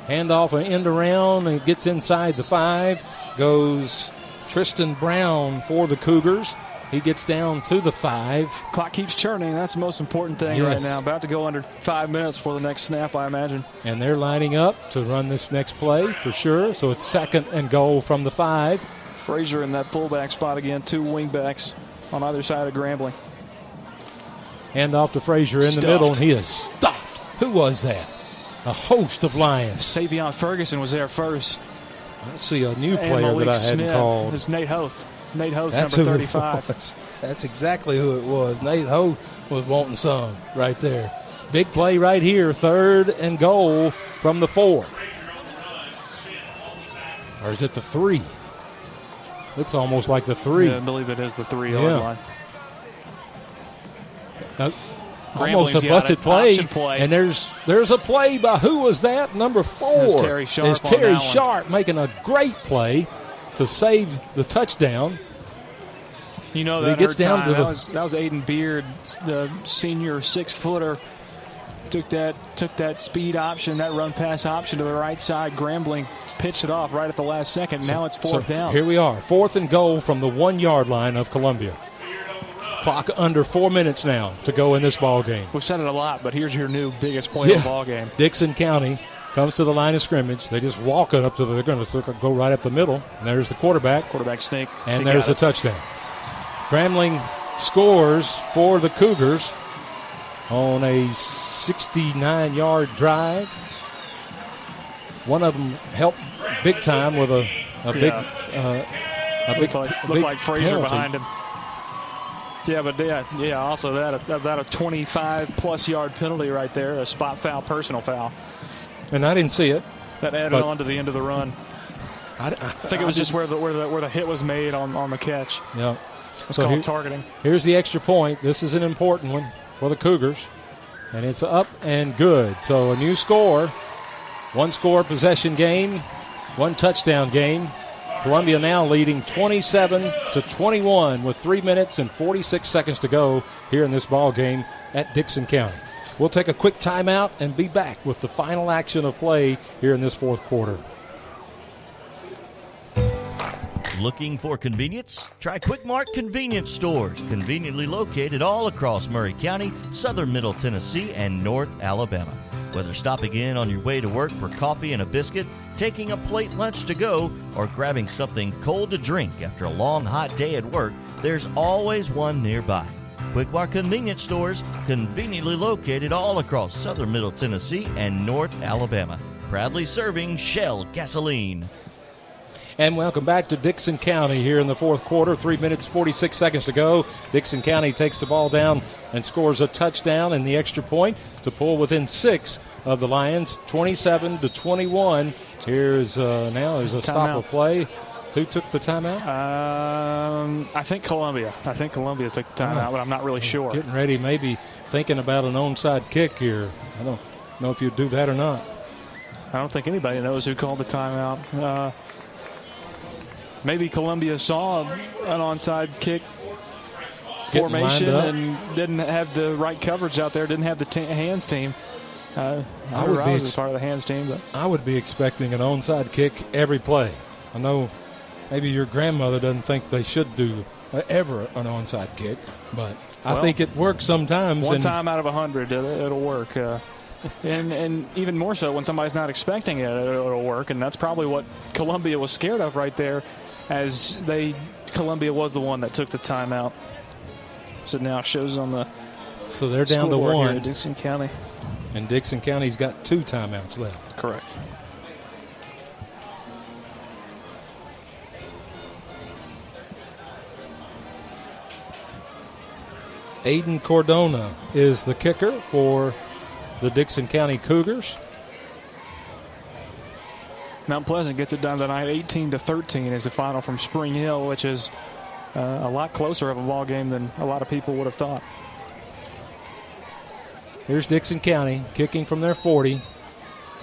Speaker 2: Handoff an end around and gets inside the five. Goes Tristan Brown for the Cougars. He gets down to the five.
Speaker 3: Clock keeps churning. That's the most important thing
Speaker 2: Yes.
Speaker 3: right now. About to go under five minutes for the next snap, I imagine.
Speaker 2: And they're lining up to run this next play for sure. So it's second and goal from the five.
Speaker 3: Frazier in that fullback spot again. Two wingbacks on either side of Gramling.
Speaker 2: Hand off to Frazier in the middle, and he is stopped. Who was that? A host of Lions.
Speaker 3: Savion Ferguson was there first.
Speaker 2: I see a new player that I hadn't
Speaker 3: Smith
Speaker 2: called.
Speaker 3: is Nate Hoth. Nate Hoth,
Speaker 21: That's
Speaker 3: number 35.
Speaker 21: That's exactly who it was. Nate Hoth was wanting some right there.
Speaker 2: Big play right here, third and goal from the four. Or is it the three? Looks almost like the three.
Speaker 3: Yeah, I believe it is the three
Speaker 2: Yeah.
Speaker 3: line.
Speaker 2: Uh, almost a busted play.
Speaker 3: play.
Speaker 2: And there's there's a play by who was that? Number four.
Speaker 3: Terry Sharp
Speaker 2: Is
Speaker 3: on
Speaker 2: Terry
Speaker 3: that one.
Speaker 2: Sharp making a great play to save the touchdown.
Speaker 3: You know
Speaker 2: But he
Speaker 3: that
Speaker 2: gets down
Speaker 3: time.
Speaker 2: to
Speaker 3: that
Speaker 2: the-
Speaker 3: was that was Aiden Beard, the senior six footer. Took that took that speed option, that run pass option to the right side. Gramling pitched it off right at the last second. now it's fourth
Speaker 2: So
Speaker 3: down.
Speaker 2: Here we are, fourth and goal from the one yard line of Columbia. Clock under four minutes now to go in this ball game.
Speaker 3: We've said it a lot, but here's your new biggest play of the ball game.
Speaker 2: Dickson County comes to the line of scrimmage. They just walk it up to the. They're going to go right up the middle. And there's the quarterback.
Speaker 3: Quarterback snake.
Speaker 2: And
Speaker 3: He
Speaker 2: there's a touchdown. Gramling scores for the Cougars on a 69 yard drive. One of them helped big time with a, a big.
Speaker 3: Yeah.
Speaker 2: Uh, a big,
Speaker 3: Looked like, looked
Speaker 2: big
Speaker 3: like Frazier
Speaker 2: penalty.
Speaker 3: behind him. Yeah, but yeah, yeah. Also, that that a 25 plus yard penalty right there, a spot foul, personal foul.
Speaker 2: And I didn't see it.
Speaker 3: That added
Speaker 2: But-
Speaker 3: on to the end of the run.
Speaker 2: I,
Speaker 3: I think it was just where the where the where the hit was made on, on the catch.
Speaker 2: Yeah.
Speaker 3: It's
Speaker 2: So
Speaker 3: called
Speaker 2: here-
Speaker 3: targeting.
Speaker 2: Here's the extra point. This is an important one for the Cougars. And it's up and good. So a new score. One score possession game, one touchdown game. Columbia now leading 27 to 21 with 3 minutes and 46 seconds to go here in this ball game at Dickson County. We'll take a quick timeout and be back with the final action of play here in this fourth quarter.
Speaker 22: Looking for convenience? Try Quick Mart convenience stores, conveniently located all across Maury County, southern Middle Tennessee, and North Alabama. Whether stopping in on your way to work for coffee and a biscuit, taking a plate lunch to go, or grabbing something cold to drink after a long hot day at work, there's always one nearby. Quick Mart convenience stores, conveniently located all across southern Middle Tennessee and North Alabama. Proudly serving Shell gasoline.
Speaker 2: And welcome back to Dickson County here in the fourth quarter. Three minutes, 46 seconds to go. Dickson County takes the ball down and scores a touchdown and the extra point to pull within six of the Lions, 27 to 21. Here's uh, now there's a stop
Speaker 3: Timeout.
Speaker 2: of play. Who took the timeout?
Speaker 3: Um, I think Columbia. I think Columbia took the timeout,
Speaker 2: Oh.
Speaker 3: but I'm not really sure.
Speaker 2: Getting ready, maybe thinking about an onside kick here. I don't know if you'd do that or not.
Speaker 3: I don't think anybody knows who called the timeout. Uh, maybe Columbia saw an onside kick
Speaker 2: Getting
Speaker 3: formation and didn't have the right coverage out there. Didn't have the t- hands team. Uh,
Speaker 2: I
Speaker 3: I,
Speaker 2: would be ex-
Speaker 3: part of the hands team, but
Speaker 2: I would be expecting an onside kick every play. I know maybe your grandmother doesn't think they should do ever an onside kick, but I
Speaker 3: Well,
Speaker 2: think it works sometimes.
Speaker 3: one time out of a hundred, it'll, work. Uh, and and even more so when somebody's not expecting it, it'll work. And that's probably what Columbia was scared of right there, as they Columbia was the one that took the timeout. So now it shows on the
Speaker 2: So they're down to one.
Speaker 3: Dickson County.
Speaker 2: And Dickson County's got two timeouts left.
Speaker 3: Correct.
Speaker 2: Aiden Cordona is the kicker for the Dickson County Cougars.
Speaker 3: Mount Pleasant gets it done tonight, 18 to 13 is the final from Spring Hill, which is uh, a lot closer of a ball game than a lot of people would have thought.
Speaker 2: Here's Dickson County kicking from their 40.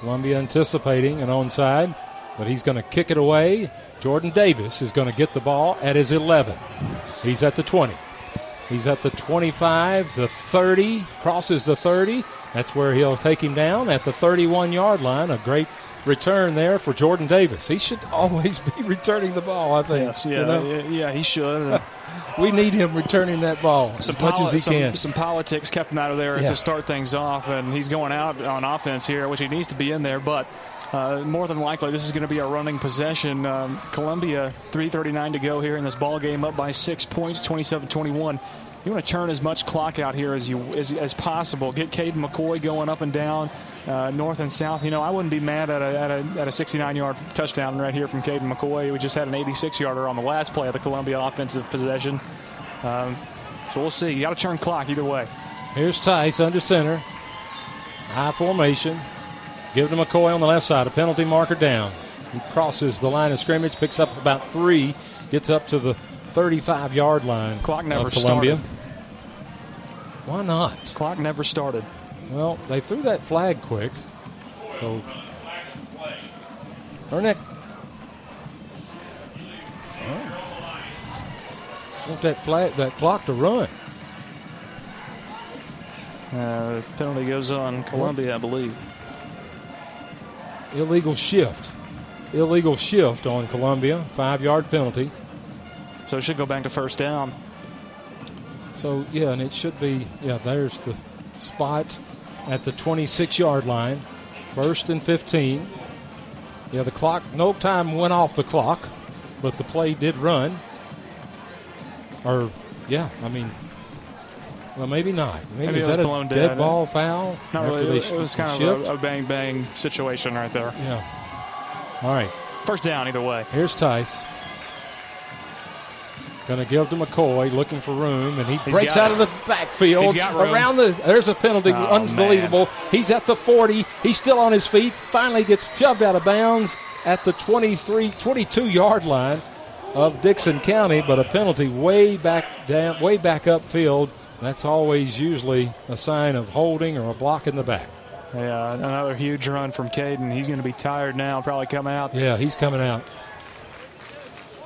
Speaker 2: Columbia anticipating an onside, but he's going to kick it away. Jordan Davis is going to get the ball at his 11. He's at the 20. He's at the 25, the 30, crosses the 30. That's where he'll take him down at the 31 yard line. A great return there for Jordan Davis. He should always be returning the ball, I think.
Speaker 3: Yes, yeah,
Speaker 2: you know?
Speaker 3: yeah, yeah, he should.
Speaker 21: we need him returning that ball
Speaker 3: some
Speaker 21: as much
Speaker 3: poli-
Speaker 21: as he
Speaker 3: some,
Speaker 21: can.
Speaker 3: Some politics kept him out of there
Speaker 21: Yeah.
Speaker 3: to start things off, and he's going out on offense here, which he needs to be in there. But uh, more than likely, this is going to be a running possession. Um, Columbia, 3:39 to go here in this ball game, up by six points, 27-21. You want to turn as much clock out here as you as, as possible. Get Caden McCoy going up and down, uh, north and south. You know, I wouldn't be mad at a, at a, at a 69-yard touchdown right here from Caden McCoy. We just had an 86-yarder on the last play of the Columbia offensive possession. Um, so we'll see. You got to turn clock either way.
Speaker 2: Here's Tice under center. High formation. Give to McCoy on the left side. A penalty marker down. He crosses the line of scrimmage, picks up about three, gets up to the 35 yard line.
Speaker 3: Clock never
Speaker 2: Columbia.
Speaker 3: started.
Speaker 2: Why not?
Speaker 3: Clock never started.
Speaker 2: Well, they threw that flag quick. So Erneck. Want that flag, that clock to run.
Speaker 3: Uh, penalty goes on Columbia, I believe.
Speaker 2: Illegal shift. Illegal shift on Columbia. Five yard penalty.
Speaker 3: So it should go back to first down.
Speaker 2: So, yeah, and it should be, yeah, there's the spot at the 26 yard line. First and 15. Yeah, the clock, no time went off the clock, but the play did run. Or, yeah, I mean, well, maybe not. Maybe,
Speaker 3: Maybe
Speaker 2: is
Speaker 3: it was
Speaker 2: that a dead
Speaker 3: dead.
Speaker 2: Uh, ball foul?
Speaker 3: Not really. It, was kind
Speaker 2: shift?
Speaker 3: of a, a bang bang situation right there.
Speaker 2: Yeah. All right.
Speaker 3: First down either way.
Speaker 2: Here's Tice. Going to give to McCoy, looking for room, and he
Speaker 3: He's
Speaker 2: breaks out
Speaker 3: it.
Speaker 2: of the backfield.
Speaker 3: He's got room.
Speaker 2: Around the, there's a penalty,
Speaker 3: Oh,
Speaker 2: unbelievable. He's at the 40. He's still on his feet. Finally gets shoved out of bounds at the 23, 22 yard line of Dickson County, but a penalty way back down, way back upfield. That's always usually a sign of holding or a block in the back.
Speaker 3: Yeah, another huge run from Caden. He's going to be tired now, probably come out.
Speaker 2: Yeah, he's coming out.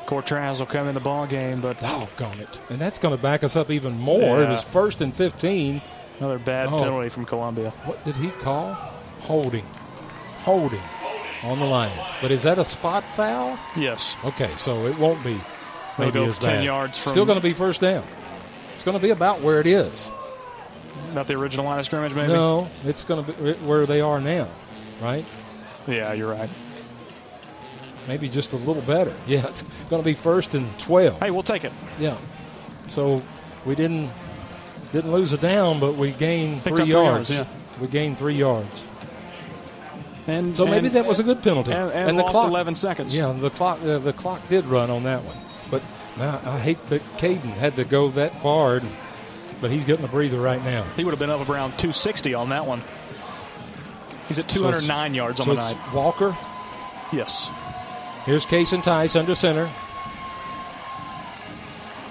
Speaker 3: Cortraz will come in the ball game, but
Speaker 2: doggone it. And that's going to back us up even more. It was first and 15.
Speaker 3: Another bad
Speaker 2: Oh.
Speaker 3: penalty from Columbia.
Speaker 2: What did he call? Holding. Holding on the Lions. But is that a spot foul?
Speaker 3: Yes.
Speaker 2: Okay, so it won't be maybe as
Speaker 3: 10
Speaker 2: bad.
Speaker 3: yards from-
Speaker 2: Still going to be first down. It's going to be about where it is.
Speaker 3: Not the original line of scrimmage, maybe.
Speaker 2: No, it's going to be where they are now, right?
Speaker 3: Yeah, you're right.
Speaker 2: Maybe just a little better. Yeah, it's going to be first and 12.
Speaker 3: Hey, we'll take it.
Speaker 2: Yeah. So we didn't didn't lose a down, but we gained three
Speaker 3: three
Speaker 2: yards.
Speaker 3: yards,
Speaker 2: We gained three yards.
Speaker 3: And
Speaker 2: So maybe
Speaker 3: and-
Speaker 2: that was a good penalty.
Speaker 3: And, and
Speaker 2: the
Speaker 3: lost
Speaker 2: clock,
Speaker 3: 11 seconds.
Speaker 2: Yeah, the clock uh, the clock did run on that one. Now I hate that Caden had to go that far, but he's getting a breather right now.
Speaker 3: He would have been up around 260 on that one. He's at
Speaker 2: So
Speaker 3: 209 yards on
Speaker 2: so
Speaker 3: the
Speaker 2: it's
Speaker 3: night.
Speaker 2: Walker.
Speaker 3: Yes.
Speaker 2: Here's Cason Tice under center.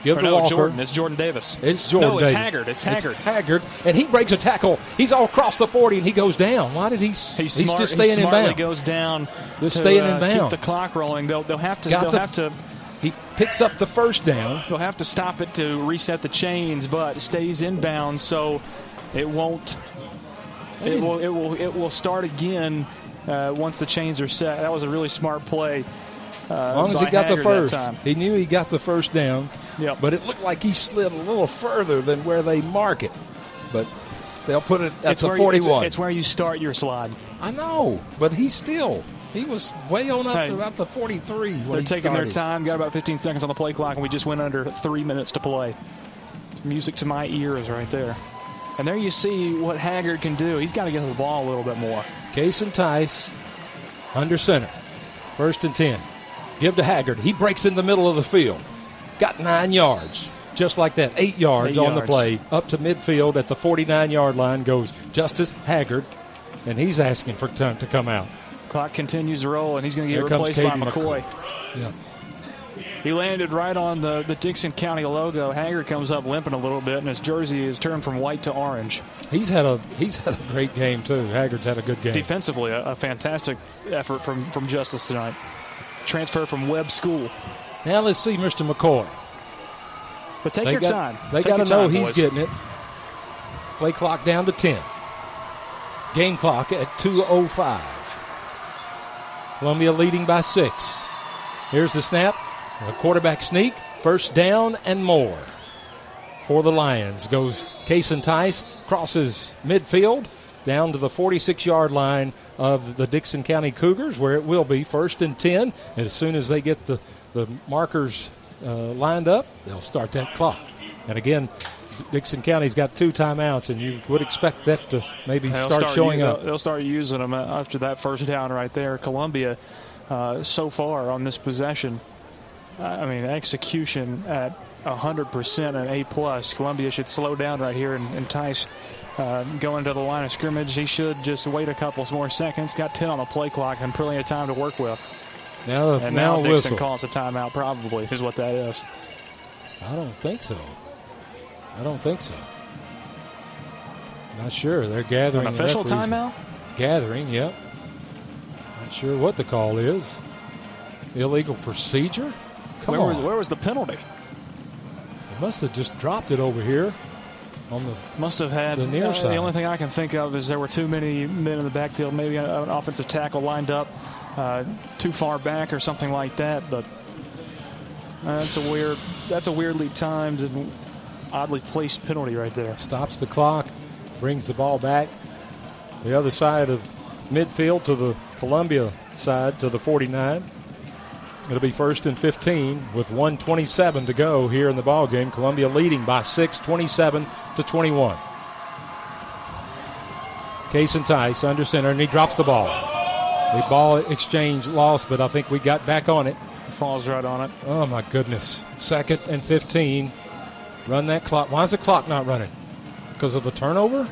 Speaker 2: Give
Speaker 3: Or
Speaker 2: to
Speaker 3: no,
Speaker 2: Walker.
Speaker 3: Jordan. It's Jordan Davis.
Speaker 2: It's Jordan.
Speaker 3: No, it's
Speaker 2: Davis.
Speaker 3: Haggard. It's Haggard.
Speaker 2: Haggard, and he breaks a tackle. He's all across the forty, and he goes down. Why did he?
Speaker 3: He's,
Speaker 2: he's
Speaker 3: smart,
Speaker 2: just staying
Speaker 3: he
Speaker 2: in bounds.
Speaker 3: goes down.
Speaker 2: Just
Speaker 3: to,
Speaker 2: staying in
Speaker 3: uh,
Speaker 2: bounds.
Speaker 3: Keep the clock rolling. They'll, they'll have to.
Speaker 2: Got
Speaker 3: they'll
Speaker 2: the-
Speaker 3: have to.
Speaker 2: He picks up the first down.
Speaker 3: He'll have to stop it to reset the chains, but stays inbound, so it won't. It will. It will. It will start again uh, once the chains are set. That was a really smart play. Uh,
Speaker 2: As long as he got the first, he knew he got the first down.
Speaker 3: Yep.
Speaker 21: But it looked like he slid a little further than where they mark it. But they'll put it at
Speaker 3: It's
Speaker 21: the
Speaker 3: where you- it's-
Speaker 21: 41.
Speaker 3: it's where you start your slide.
Speaker 21: I know, but he's still he was way on up
Speaker 3: Hey,
Speaker 21: to about the 43 when
Speaker 3: They're
Speaker 21: he
Speaker 3: taking their time. Got about 15 seconds on the play clock, and we just went under three minutes to play. It's music to my ears right there. And there you see what Haggard can do. He's got to get the ball a little bit more.
Speaker 2: Cason Tice under center. First and 10. Give to Haggard. He breaks in the middle of the field. Got nine yards. Just like that. Eight yards
Speaker 3: Eight
Speaker 2: on the play. Up to midfield at the 49 yard line goes Justice Haggard. And he's asking for time to come out.
Speaker 3: Clock continues to roll, and he's going to get
Speaker 2: Here
Speaker 3: replaced by
Speaker 2: Caden
Speaker 3: McCoy.
Speaker 2: Yeah.
Speaker 3: He landed right on the, the Dickson County logo. Haggard comes up limping a little bit, and his jersey is turned from white to orange.
Speaker 2: He's had a he's had a great game too. Haggard's had a good game.
Speaker 3: Defensively, a, a fantastic effort from, from Justice tonight. Transfer from Webb School.
Speaker 2: Now let's see Mr. McCoy.
Speaker 3: But take
Speaker 2: they
Speaker 3: your
Speaker 2: got,
Speaker 3: time.
Speaker 2: They got to know
Speaker 3: time,
Speaker 2: he's
Speaker 3: boys.
Speaker 2: getting it. Play clock down to 10. Game clock at 2.05. Columbia leading by six. Here's the snap. A quarterback sneak. First down and more. for the Lions. Goes Cason Tice, crosses midfield down to the 46 yard line of the Dickson County Cougars, where it will be first and 10. And as soon as they get the, the markers uh, lined up, they'll start that clock. And again, Dickson County's got two timeouts, and you would expect that to maybe
Speaker 3: They'll
Speaker 2: start, showing up.
Speaker 3: They'll start using them after that first down right there. Columbia, uh, so far on this possession, I mean, execution at 100% and A plus. Columbia should slow down right here and entice. Uh, going to the line of scrimmage, he should just wait a couple more seconds. Got 10 on the play clock and plenty of time to work with.
Speaker 2: Now,
Speaker 3: and
Speaker 2: now,
Speaker 3: now, Dickson
Speaker 2: whistle.
Speaker 3: calls a timeout, probably is what that is.
Speaker 2: I don't think so. I don't think so. Not sure. They're gathering.
Speaker 3: An official timeout?
Speaker 2: Gathering, yep. Not sure what the call is. Illegal procedure? Come
Speaker 3: where,
Speaker 2: on.
Speaker 3: Was, where was the penalty?
Speaker 2: They must have just dropped it over here on the
Speaker 3: Must have had.
Speaker 2: the near
Speaker 3: uh,
Speaker 2: side.
Speaker 3: The only thing I can think of is there were too many men in the backfield. Maybe an an offensive tackle lined up uh, too far back or something like that. But uh, that's a weird. That's a weirdly timed and oddly placed penalty right there.
Speaker 2: Stops the clock, brings the ball back the other side of midfield to the Columbia side to the 49. It'll be first and 15 with 127 to go here in the ball game. Columbia leading by 6, 27 to 21. Cason Tice under center, and he drops the ball. The ball exchange lost, but I think we got back on it.
Speaker 3: Falls right on it.
Speaker 2: Oh my goodness! Second and 15. Run that clock. Why is the clock not running? Because of the turnover?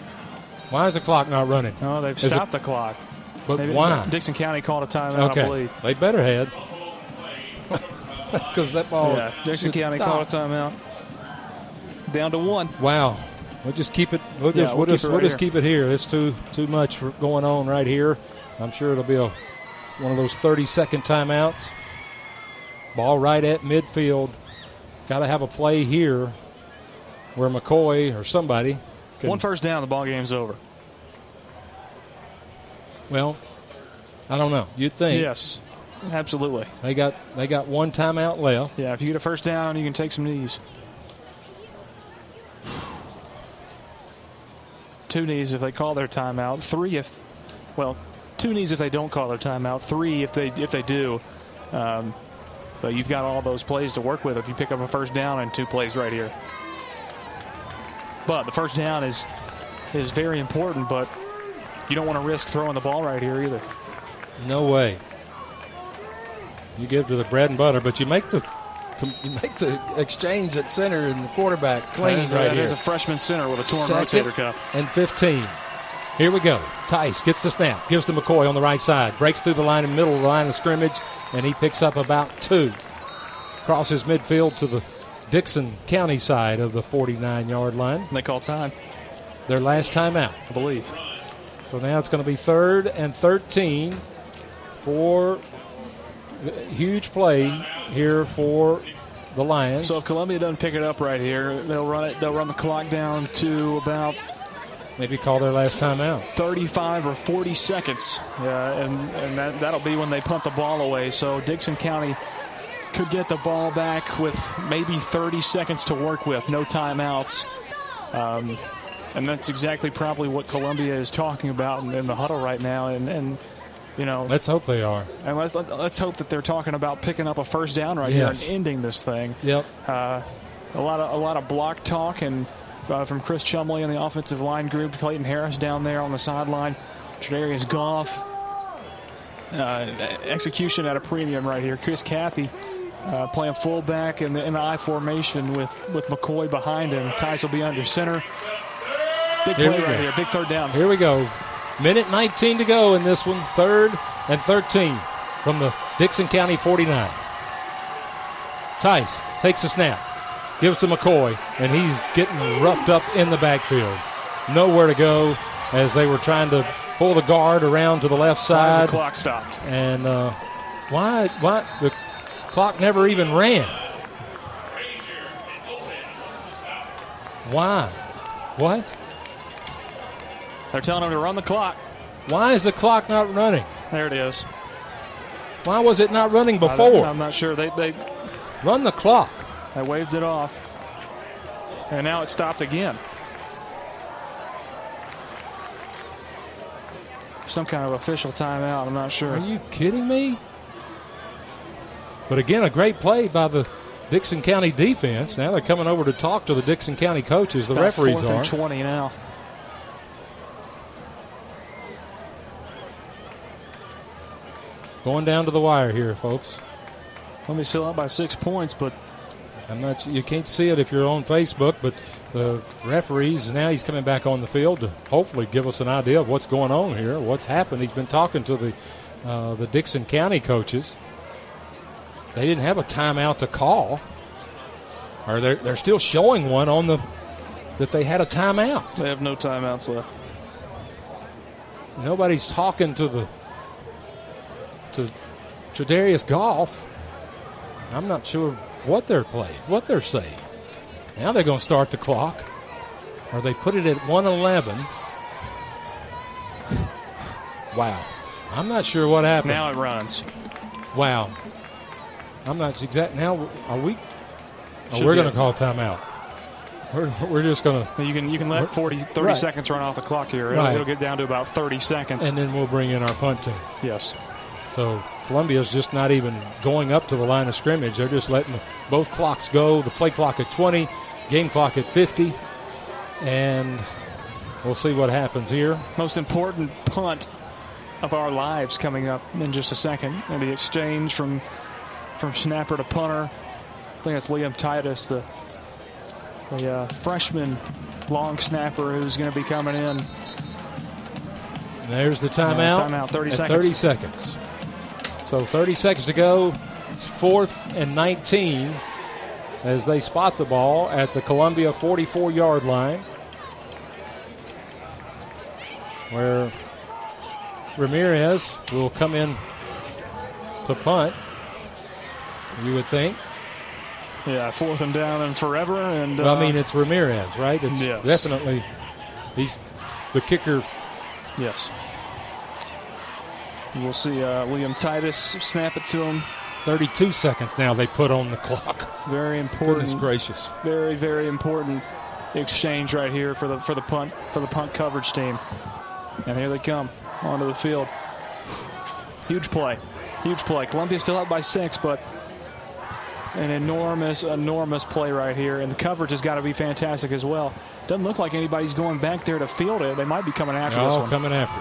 Speaker 2: Why is the clock not running?
Speaker 3: Oh, they've
Speaker 2: Is it-
Speaker 3: stopped the clock.
Speaker 2: But
Speaker 3: Maybe
Speaker 2: why?
Speaker 3: Dickson County called a timeout,
Speaker 2: okay,
Speaker 3: I believe.
Speaker 2: they better had. Because that ball.
Speaker 3: yeah,
Speaker 2: Dickson
Speaker 3: County
Speaker 2: stop.
Speaker 3: called a timeout. Down to one.
Speaker 2: Wow. We'll just keep it. We'll
Speaker 3: Yeah,
Speaker 2: just,
Speaker 3: we'll
Speaker 2: we'll
Speaker 3: keep
Speaker 2: just,
Speaker 3: it
Speaker 2: we'll just
Speaker 3: here.
Speaker 2: keep it here. It's too too much for going on right here. I'm sure it'll be a one of those 30 second timeouts. Ball right at midfield. Got to have a play here where McCoy or somebody.
Speaker 3: One first down, the ball game's over.
Speaker 2: Well, I don't know. You'd think.
Speaker 3: Yes, absolutely.
Speaker 2: They got they got one timeout left.
Speaker 3: Yeah, if you get a first down, you can take some knees. Two knees if they call their timeout. Three if, well, two knees if they don't call their timeout. Three if they if they do. Um, but you've got all those plays to work with if you pick up a first down and two plays right here. But the first down is is very important. But you don't want to risk throwing the ball right here either.
Speaker 2: No way. You give to the bread and butter, but you make the
Speaker 21: You make the exchange at center and the quarterback clean
Speaker 3: a-
Speaker 21: right
Speaker 3: that There's a freshman center with a torn
Speaker 2: Second
Speaker 3: rotator cuff.
Speaker 2: And 15. Here we go. Tice gets the snap, gives to McCoy on the right side, breaks through the line in the middle of the line of scrimmage, and he picks up about two. Crosses midfield to the Dickson County side of the 49 yard line.
Speaker 3: They call time.
Speaker 2: Their last time out.
Speaker 3: I believe.
Speaker 2: So now it's going to be third and 13 for uh, huge play here for the Lions.
Speaker 3: So if Columbia doesn't pick it up right here, they'll run it. They'll run the clock down to about
Speaker 2: maybe call their last time out.
Speaker 3: 35 or 40 seconds, yeah, and and that that'll be when they punt the ball away. So Dickson County could get the ball back with maybe 30 seconds to work with, no timeouts. Um, and that's exactly probably what Columbia is talking about in, in the huddle right now. And, and you know,
Speaker 2: Let's hope they are.
Speaker 3: and let's let, let's hope that they're talking about picking up a first down right
Speaker 2: Yes.
Speaker 3: here and ending this thing.
Speaker 2: Yep.
Speaker 3: Uh, a lot of a lot of block talk and uh, from Chris Chumley and the offensive line group, Clayton Harris down there on the sideline, Jadarius Goff. Uh, execution at a premium right here. Chris Cathy uh, playing fullback in the, in the I formation with, with McCoy behind him. Tice will be under center. Big
Speaker 2: Here
Speaker 3: play right
Speaker 2: go.
Speaker 3: here. Big third down.
Speaker 2: Here we go. Minute 19 to go in this one. Third and 13 from the Dickson County 49. Tice takes the snap, gives to McCoy, and he's getting roughed up in the backfield. Nowhere to go as they were trying to pull the guard around to the left
Speaker 3: Why
Speaker 2: side.
Speaker 3: the clock stopped?
Speaker 2: And uh, why? Why the clock never even ran? Why? What?
Speaker 3: They're telling him to run the clock.
Speaker 2: Why is the clock not running?
Speaker 3: There it is.
Speaker 2: Why was it not running before?
Speaker 3: I'm not sure. They, they
Speaker 2: Run the clock.
Speaker 3: They waved it off. And now it's stopped again. Some kind of official timeout. I'm not sure.
Speaker 2: Are you kidding me? But again, a great play by the Dickson County defense. Now they're coming over to talk to the Dickson County coaches. The
Speaker 3: About
Speaker 2: referees are.
Speaker 3: 20 now.
Speaker 2: Going down to the wire here, folks.
Speaker 3: Let me still up by six points, but
Speaker 2: I'm not. You can't see it if you're on Facebook, but the referees now he's coming back on the field to hopefully give us an idea of what's going on here, what's happened. He's been talking to the uh, the Dickson County coaches. They didn't have a timeout to call, or they're they're still showing one on the that they had a timeout.
Speaker 3: they have no timeouts left.
Speaker 2: Nobody's talking to the to Tredarius Goff. I'm not sure what they're playing, what they're saying. Now they're going to start the clock, or they put it at 111. Wow, I'm not sure what happened.
Speaker 3: Now it runs.
Speaker 2: Wow, I'm not exact. Now are we? Oh, we're going to call timeout. We're, we're just going to,
Speaker 3: You can you can let 40, 30
Speaker 2: Right.
Speaker 3: seconds run off the clock here. It'll,
Speaker 2: Right.
Speaker 3: it'll get down to about 30 seconds.
Speaker 2: and then we'll bring in our punt team.
Speaker 3: yes.
Speaker 2: So Columbia's just not even going up to the line of scrimmage. They're just letting both clocks go. The play clock at 20, game clock at 50, and we'll see what happens here.
Speaker 3: Most important punt of our lives coming up in just a second. And the exchange from from snapper to punter. I think that's Liam Titus, the the uh, freshman long snapper who's going to be coming in.
Speaker 2: There's the timeout.
Speaker 3: timeout, 30 seconds.
Speaker 2: 30 seconds. So 30 seconds to go. It's fourth and 19 as they spot the ball at the Columbia 44 yard line. Where Ramirez will come in to punt. You would think.
Speaker 3: Yeah, fourth and down and forever. And
Speaker 2: Well,
Speaker 3: uh,
Speaker 2: I mean, it's Ramirez, right? It's
Speaker 3: Yes.
Speaker 2: definitely he's the kicker.
Speaker 3: yes. We'll see uh, Liam Titus snap it to him.
Speaker 2: 32 seconds now they put on the clock.
Speaker 3: Very important.
Speaker 2: Goodness gracious.
Speaker 3: Very, very important exchange right here for the for the punt for the punt coverage team. And here they come onto the field. Huge play. Huge play. Columbia still up by six, but an enormous, enormous play right here. And the coverage has got to be fantastic as well. Doesn't look like anybody's going back there to field it. They might be coming after this
Speaker 2: Oh,
Speaker 3: one.
Speaker 2: coming after.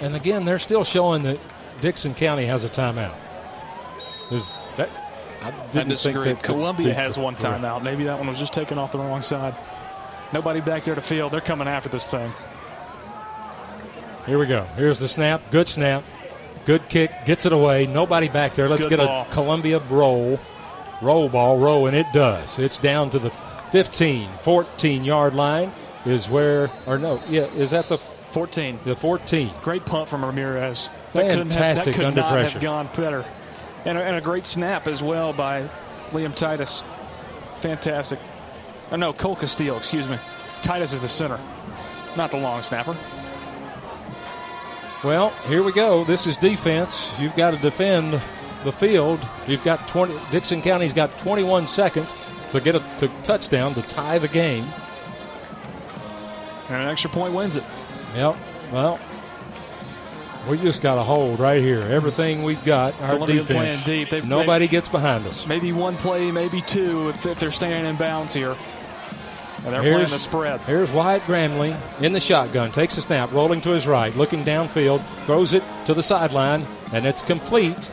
Speaker 2: And again, they're still showing that Dickson County has a timeout. Is that? I
Speaker 3: I
Speaker 2: didn't think
Speaker 3: disagree.
Speaker 2: that
Speaker 3: Columbia
Speaker 2: be
Speaker 3: has one timeout. Maybe that one was just taken off the wrong side. Nobody back there to field. They're coming after this thing.
Speaker 2: Here we go. Here's the snap. Good snap. Good kick. Gets it away. Nobody back there. Let's
Speaker 3: Good
Speaker 2: get
Speaker 3: ball.
Speaker 2: a Columbia roll. Roll ball, roll, and it does. It's down to the 15, 14 yard line is where, or no, yeah, is that the
Speaker 3: 14?
Speaker 2: The 14.
Speaker 3: Great punt from Ramirez. That couldn't have-
Speaker 2: Fantastic
Speaker 3: that could
Speaker 2: under
Speaker 3: not
Speaker 2: pressure.
Speaker 3: have gone better. And a, and a great snap as well by Liam Titus. Fantastic. Oh, no, Cole Castillo, excuse me. Titus is the center, not the long snapper.
Speaker 2: Well, here we go. This is defense. You've got to defend the field. You've got 20. Dickson County's got 21 seconds to get a to touchdown to tie the game.
Speaker 3: And an extra point wins it.
Speaker 2: Yep. Well, we just got a hold right here. Everything we've got, our defense.
Speaker 3: playing deep. They've-
Speaker 2: Nobody
Speaker 3: they've-
Speaker 2: gets behind us.
Speaker 3: Maybe one play, maybe two if, if they're staying in bounds here. And they're playing the spread.
Speaker 2: Here's Wyatt Gramling in the shotgun. Takes a snap, rolling to his right, looking downfield, throws it to the sideline, and it's complete.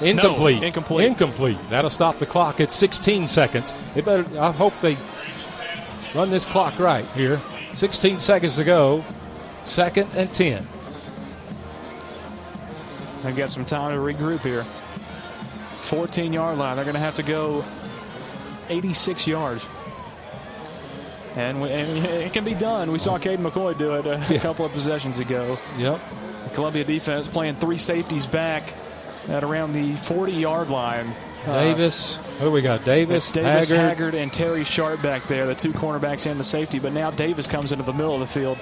Speaker 2: Incomplete.
Speaker 3: incomplete.
Speaker 2: Incomplete. That'll stop the clock at 16 seconds. They better. I hope they run this clock right here. 16 seconds to go. Second and 10.
Speaker 3: They've got some time to regroup here. 14 yard line. They're going to have to go 86 yards. And, we, and it can be done. We saw Caden McCoy do it a, a couple of possessions ago.
Speaker 2: Yep.
Speaker 3: The Columbia defense playing three safeties back at around the 40 yard line. Uh,
Speaker 2: Davis. Who do we got? Davis,
Speaker 3: Davis,
Speaker 2: Haggard.
Speaker 3: Haggard, and Terry Sharp back there, the two cornerbacks and the safety. But now Davis comes into the middle of the field,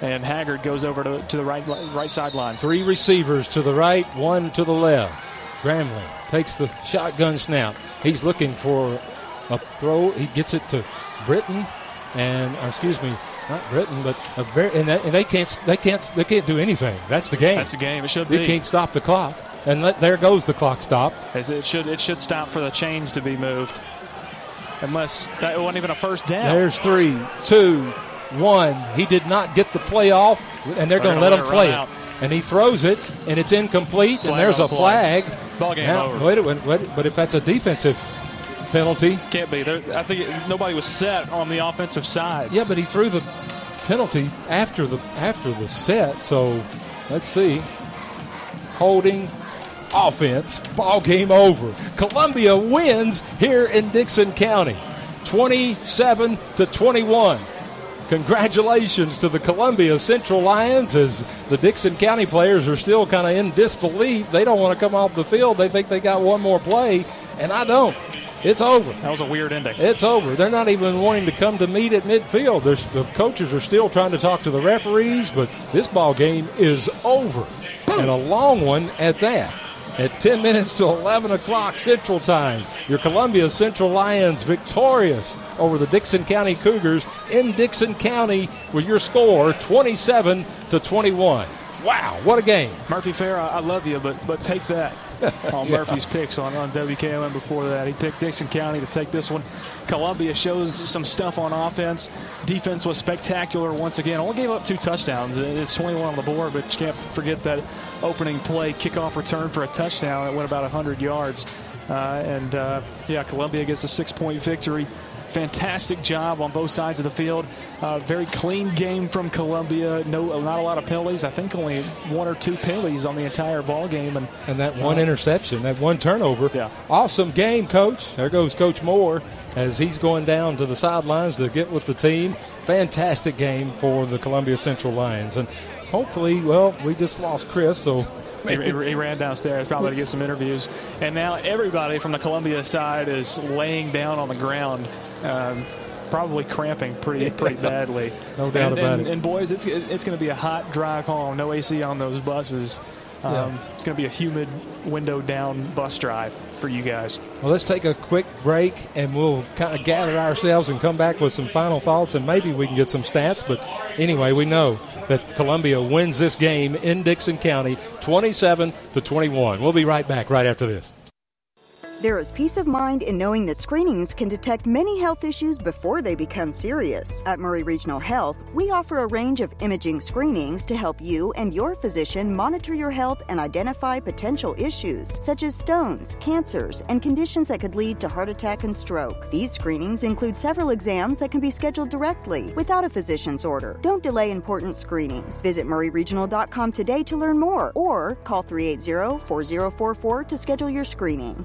Speaker 3: and Haggard goes over to, to the right right sideline.
Speaker 2: Three receivers to the right, one to the left. Gramling takes the shotgun snap. He's looking for a throw. He gets it to Britton, and or excuse me, not Britton, but a very and, that, and, they can't they can't they can't do anything. That's the game.
Speaker 3: That's the game. It should be.
Speaker 2: You can't stop the clock, and let, there goes the clock stopped.
Speaker 3: As It should it should stop for the chains to be moved, unless that wasn't even a first down.
Speaker 2: There's three, two, one. He did not get the play off, and they're going to let him play it. And he throws it, and it's incomplete,
Speaker 3: flag
Speaker 2: and there's a
Speaker 3: flag.
Speaker 2: flag.
Speaker 3: Ball game
Speaker 2: now,
Speaker 3: over.
Speaker 2: Wait, wait, wait, but if that's a defensive penalty,
Speaker 3: can't be. There, I think it, nobody was set on the offensive side.
Speaker 2: Yeah, but he threw the penalty after the after the set. So let's see. Holding offense. Ball game over. Columbia wins here in Dickson County, 27 to 21. Congratulations to the Columbia Central Lions as the Dickson County players are still kind of in disbelief. They don't want to come off the field. They think they got one more play, and I don't. It's over.
Speaker 3: That was a weird ending.
Speaker 2: It's over. They're not even wanting to come to meet at midfield. There's, the coaches are still trying to talk to the referees, but this ball game is over, and a long one at that at 10 minutes to 11 o'clock Central Time. Your Columbia Central Lions victorious over the Dickson County Cougars in Dickson County with your score 27 to 21. Wow, what a game.
Speaker 3: Murphy Fair, I, love you, but but take that on yeah. Murphy's picks on, on WKOM before that. He picked Dickson County to take this one. Columbia shows some stuff on offense. Defense was spectacular once again. Only gave up two touchdowns. It's 21 on the board, but you can't forget that opening play, kickoff return for a touchdown. It went about 100 yards. Uh, and uh, yeah, Columbia gets a six point victory fantastic job on both sides of the field. Uh, very clean game from Columbia. No, not a lot of penalties. I think only one or two penalties on the entire ball game, and
Speaker 2: and that one uh, interception, that one turnover.
Speaker 3: Yeah,
Speaker 2: awesome game, Coach. There goes Coach Moore as he's going down to the sidelines to get with the team. Fantastic game for the Columbia Central Lions, and hopefully, well, we just lost Chris, so
Speaker 3: he, he, ran downstairs probably to get some interviews. And now everybody from the Columbia side is laying down on the ground um, probably cramping pretty pretty badly.
Speaker 2: no doubt
Speaker 3: and,
Speaker 2: about
Speaker 3: and,
Speaker 2: it.
Speaker 3: And boys, it's it's going to be a hot drive home. No AC on those buses. Um, yeah. It's going to be a humid, window down bus drive for you guys.
Speaker 2: Well, let's take a quick break and we'll kind of gather ourselves and come back with some final thoughts and maybe we can get some stats. But anyway, we know that Columbia wins this game in Dickson County 27 to 21. We'll be right back right after this.
Speaker 11: There is peace of mind in knowing that screenings can detect many health issues before they become serious. At Maury Regional Health, we offer a range of imaging screenings to help you and your physician monitor your health and identify potential issues, such as stones, cancers, and conditions that could lead to heart attack and stroke. These screenings include several exams that can be scheduled directly without a physician's order. Don't delay important screenings. Visit mauryregional.com today to learn more or call 380 4044 to schedule your screening.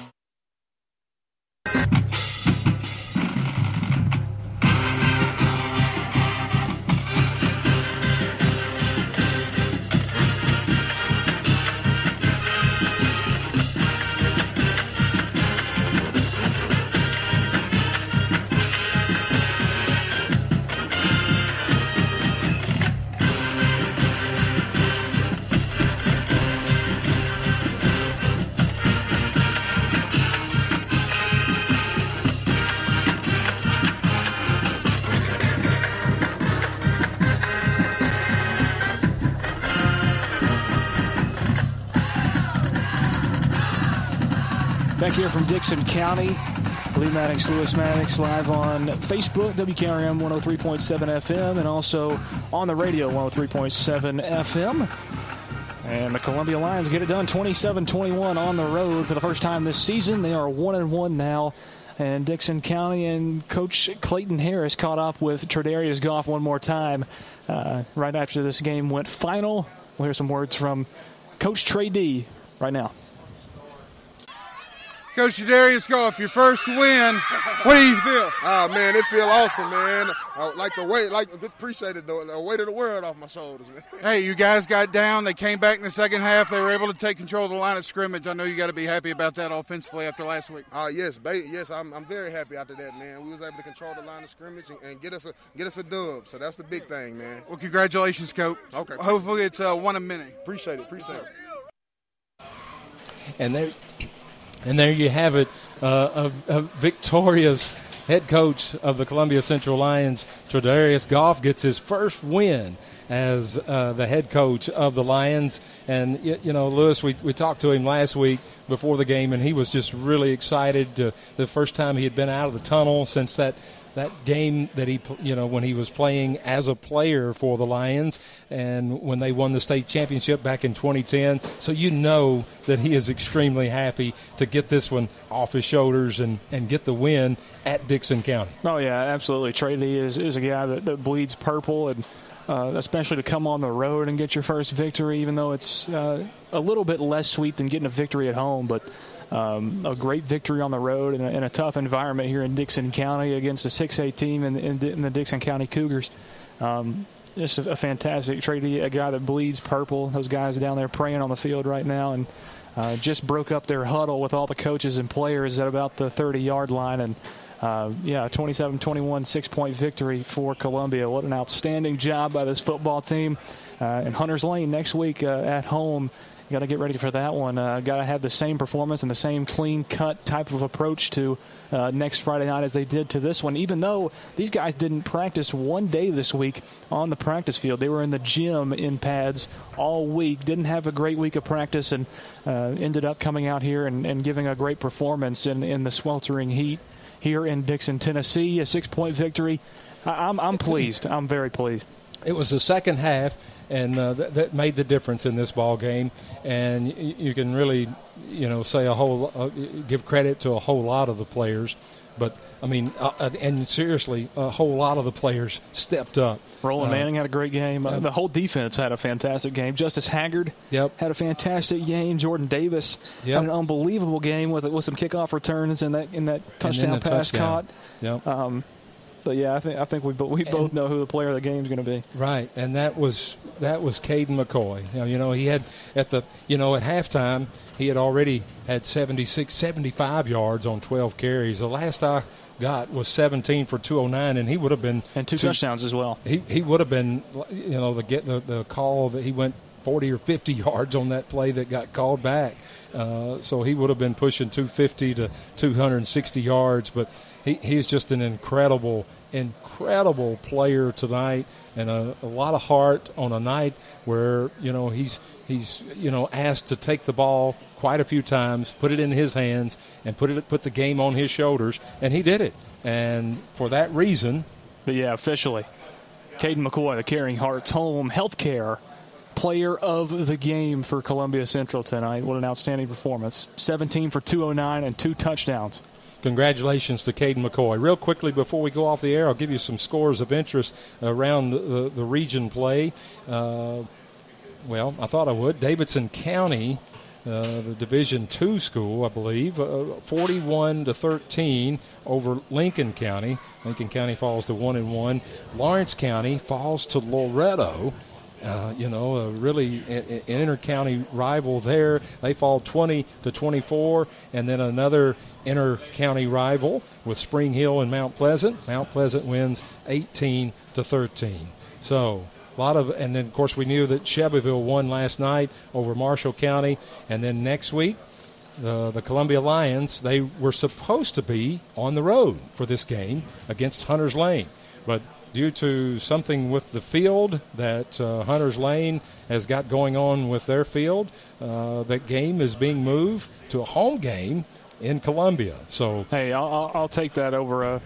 Speaker 3: from Dickson County, Lee Maddox, Lewis Maddox, live on Facebook, WKRM 103.7 FM, and also on the radio 103.7 FM. And the Columbia Lions get it done 27 21 on the road for the first time this season. They are 1 and 1 now. And Dickson County and Coach Clayton Harris caught up with Tredarius Goff one more time uh, right after this game went final. We'll hear some words from Coach Trey D right now.
Speaker 25: Coach Darius Goff, your first win. What do you feel?
Speaker 26: Ah, man, it feel awesome, man. I like the weight, like appreciated the, the weight of the world off my shoulders, man.
Speaker 25: Hey, you guys got down. They came back in the second half. They were able to take control of the line of scrimmage. I know you got to be happy about that offensively after last week.
Speaker 26: Ah, uh, yes, ba- yes, I'm, I'm very happy after that, man. We was able to control the line of scrimmage and, and, get us a get us a dub. So that's the big thing, man.
Speaker 25: Well, congratulations, coach.
Speaker 26: Okay.
Speaker 25: Hopefully, it's uh, one of many.
Speaker 26: Appreciate it. Appreciate it.
Speaker 2: And there and there you have it, uh, a, a, victorious head coach of the Columbia Central Lions, Tredarius Goff, gets his first win as uh, the head coach of the Lions. And, you, know, Lewis, we, we talked to him last week before the game, and he was just really excited. To, the first time he had been out of the tunnel since that that game that he, you know, when he was playing as a player for the Lions and when they won the state championship back in 2010. So you know that he is extremely happy to get this one off his shoulders and, and get the win at Dickson County.
Speaker 3: Oh, yeah, absolutely. Trey Lee is, is a guy that, that bleeds purple and uh, especially to come on the road and get your first victory, even though it's uh, a little bit less sweet than getting a victory at home. But um, a great victory on the road in a, in a, tough environment here in Dickson County against a 6A team in, in, in the Dickson County Cougars. Um, just a, a fantastic trade. A guy that bleeds purple. Those guys down there praying on the field right now, and uh, just broke up their huddle with all the coaches and players at about the 30-yard line, and uh, yeah, 27-21 six-point victory for Columbia. What an outstanding job by this football team. Uh, and Hunters Lane next week uh, at home got to get ready for that one. Uh, got to have the same performance and the same clean cut type of approach to uh, next Friday night as they did to this one. Even though these guys didn't practice one day this week on the practice field, they were in the gym in pads all week. Didn't have a great week of practice and uh, ended up coming out here and, and giving a great performance in, in the sweltering heat here in Dickson, Tennessee. A six point victory. I, I'm, I'm pleased. I'm very pleased.
Speaker 2: It was the second half and uh, th- that made the difference in this ball game. And you can really, you know, say a whole, uh, give credit to a whole lot of the players. But I mean, uh, uh and seriously, a whole lot of the players stepped up.
Speaker 3: Roland uh, Manning had a great game. Uh, the whole defense had a fantastic game. Justice Haggard
Speaker 2: yep.
Speaker 3: had a fantastic game. Jordan Davis
Speaker 2: yep.
Speaker 3: had an unbelievable game with with some kickoff returns and that in that touchdown pass
Speaker 2: touchdown.
Speaker 3: caught.
Speaker 2: Yep.
Speaker 3: Um, but yeah, I think I think we we both and, know who the player of the game is going to be.
Speaker 2: Right, and that was that was Caden McCoy. You know, you know, he had at the you know at halftime he had already had 76, 75 yards on 12 carries. The last I got was 17 for 209, and he would have been
Speaker 3: and two, two touchdowns as well.
Speaker 2: He he would have been you know the get the, the call that he went 40 or 50 yards on that play that got called back. Uh, so he would have been pushing 250 to 260 yards, but he, he's just an incredible, incredible player tonight, and a, a, lot of heart on a night where you know he's he's you know asked to take the ball quite a few times, put it in his hands, and put it put the game on his shoulders, and he did it. And for that reason,
Speaker 3: but yeah, officially, Caden McCoy, the Caring Hearts Home Healthcare player of the game for Columbia Central tonight. What an outstanding performance. 17 for 209 and two touchdowns.
Speaker 2: Congratulations to Caden McCoy. Real quickly before we go off the air, I'll give you some scores of interest around the, the region play. Uh, well, I thought I would. Davidson County, uh, the Division Two school, I believe, uh, 41 to 13 over Lincoln County. Lincoln County falls to one and one. Lawrence County falls to Loretto. Uh, you know, a really an inter-county rival there. They fall 20 to 24, and then another inter-county rival with Spring Hill and Mount Pleasant. Mount Pleasant wins 18 to 13. So a lot of, and then of course we knew that Shelbyville won last night over Marshall County, and then next week. Uh, the Columbia Lions, they were supposed to be on the road for this game against Hunters Lane. But due to something with the field that uh, Hunter's Lane has got going on with their field. Uh, that game is being moved to a home game in Columbia. So
Speaker 3: hey, I'll, I'll take that over a.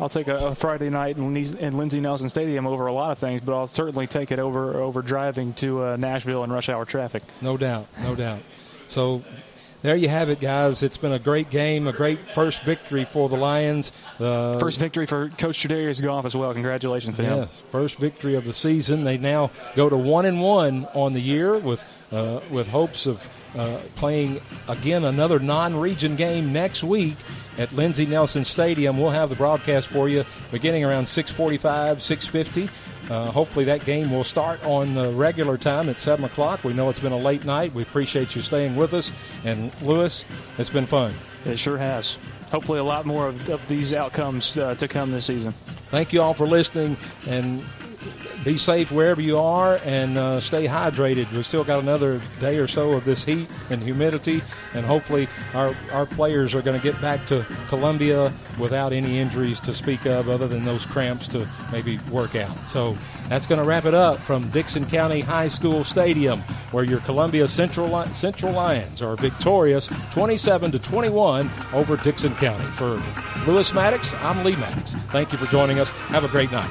Speaker 3: I'll take a, a Friday night in, in Lindsey Nelson Stadium over a lot of things, but I'll certainly take it over over driving to uh, Nashville in rush hour traffic.
Speaker 2: No doubt, no doubt. So there you have it, guys. It's been a great game, a great first victory for the Lions.
Speaker 3: Uh, first victory for Coach Tredarius Goff as well. Congratulations to
Speaker 2: yes,
Speaker 3: him.
Speaker 2: Yes, first victory of the season. They now go to one and one on the year with uh, with hopes of uh, playing again another non-region game next week at Lindsey Nelson Stadium. We'll have the broadcast for you beginning around 6:45, 6:50. Uh, hopefully that game will start on the regular time at 7 o'clock. We know it's been a late night. We appreciate you staying with us. And Lewis, it's been fun.
Speaker 3: It sure has. Hopefully, a lot more of, of these outcomes uh, to come this season.
Speaker 2: Thank you all for listening. And be safe wherever you are and uh, stay hydrated. We've still got another day or so of this heat and humidity, and hopefully our, our players are going to get back to Columbia without any injuries to speak of other than those cramps to maybe work out. So that's going to wrap it up from Dickson County High School Stadium, where your Columbia Central, Central Lions are victorious 27 to 21 over Dickson County. For Lewis Maddox, I'm Lee Maddox. Thank you for joining us. Have a great night.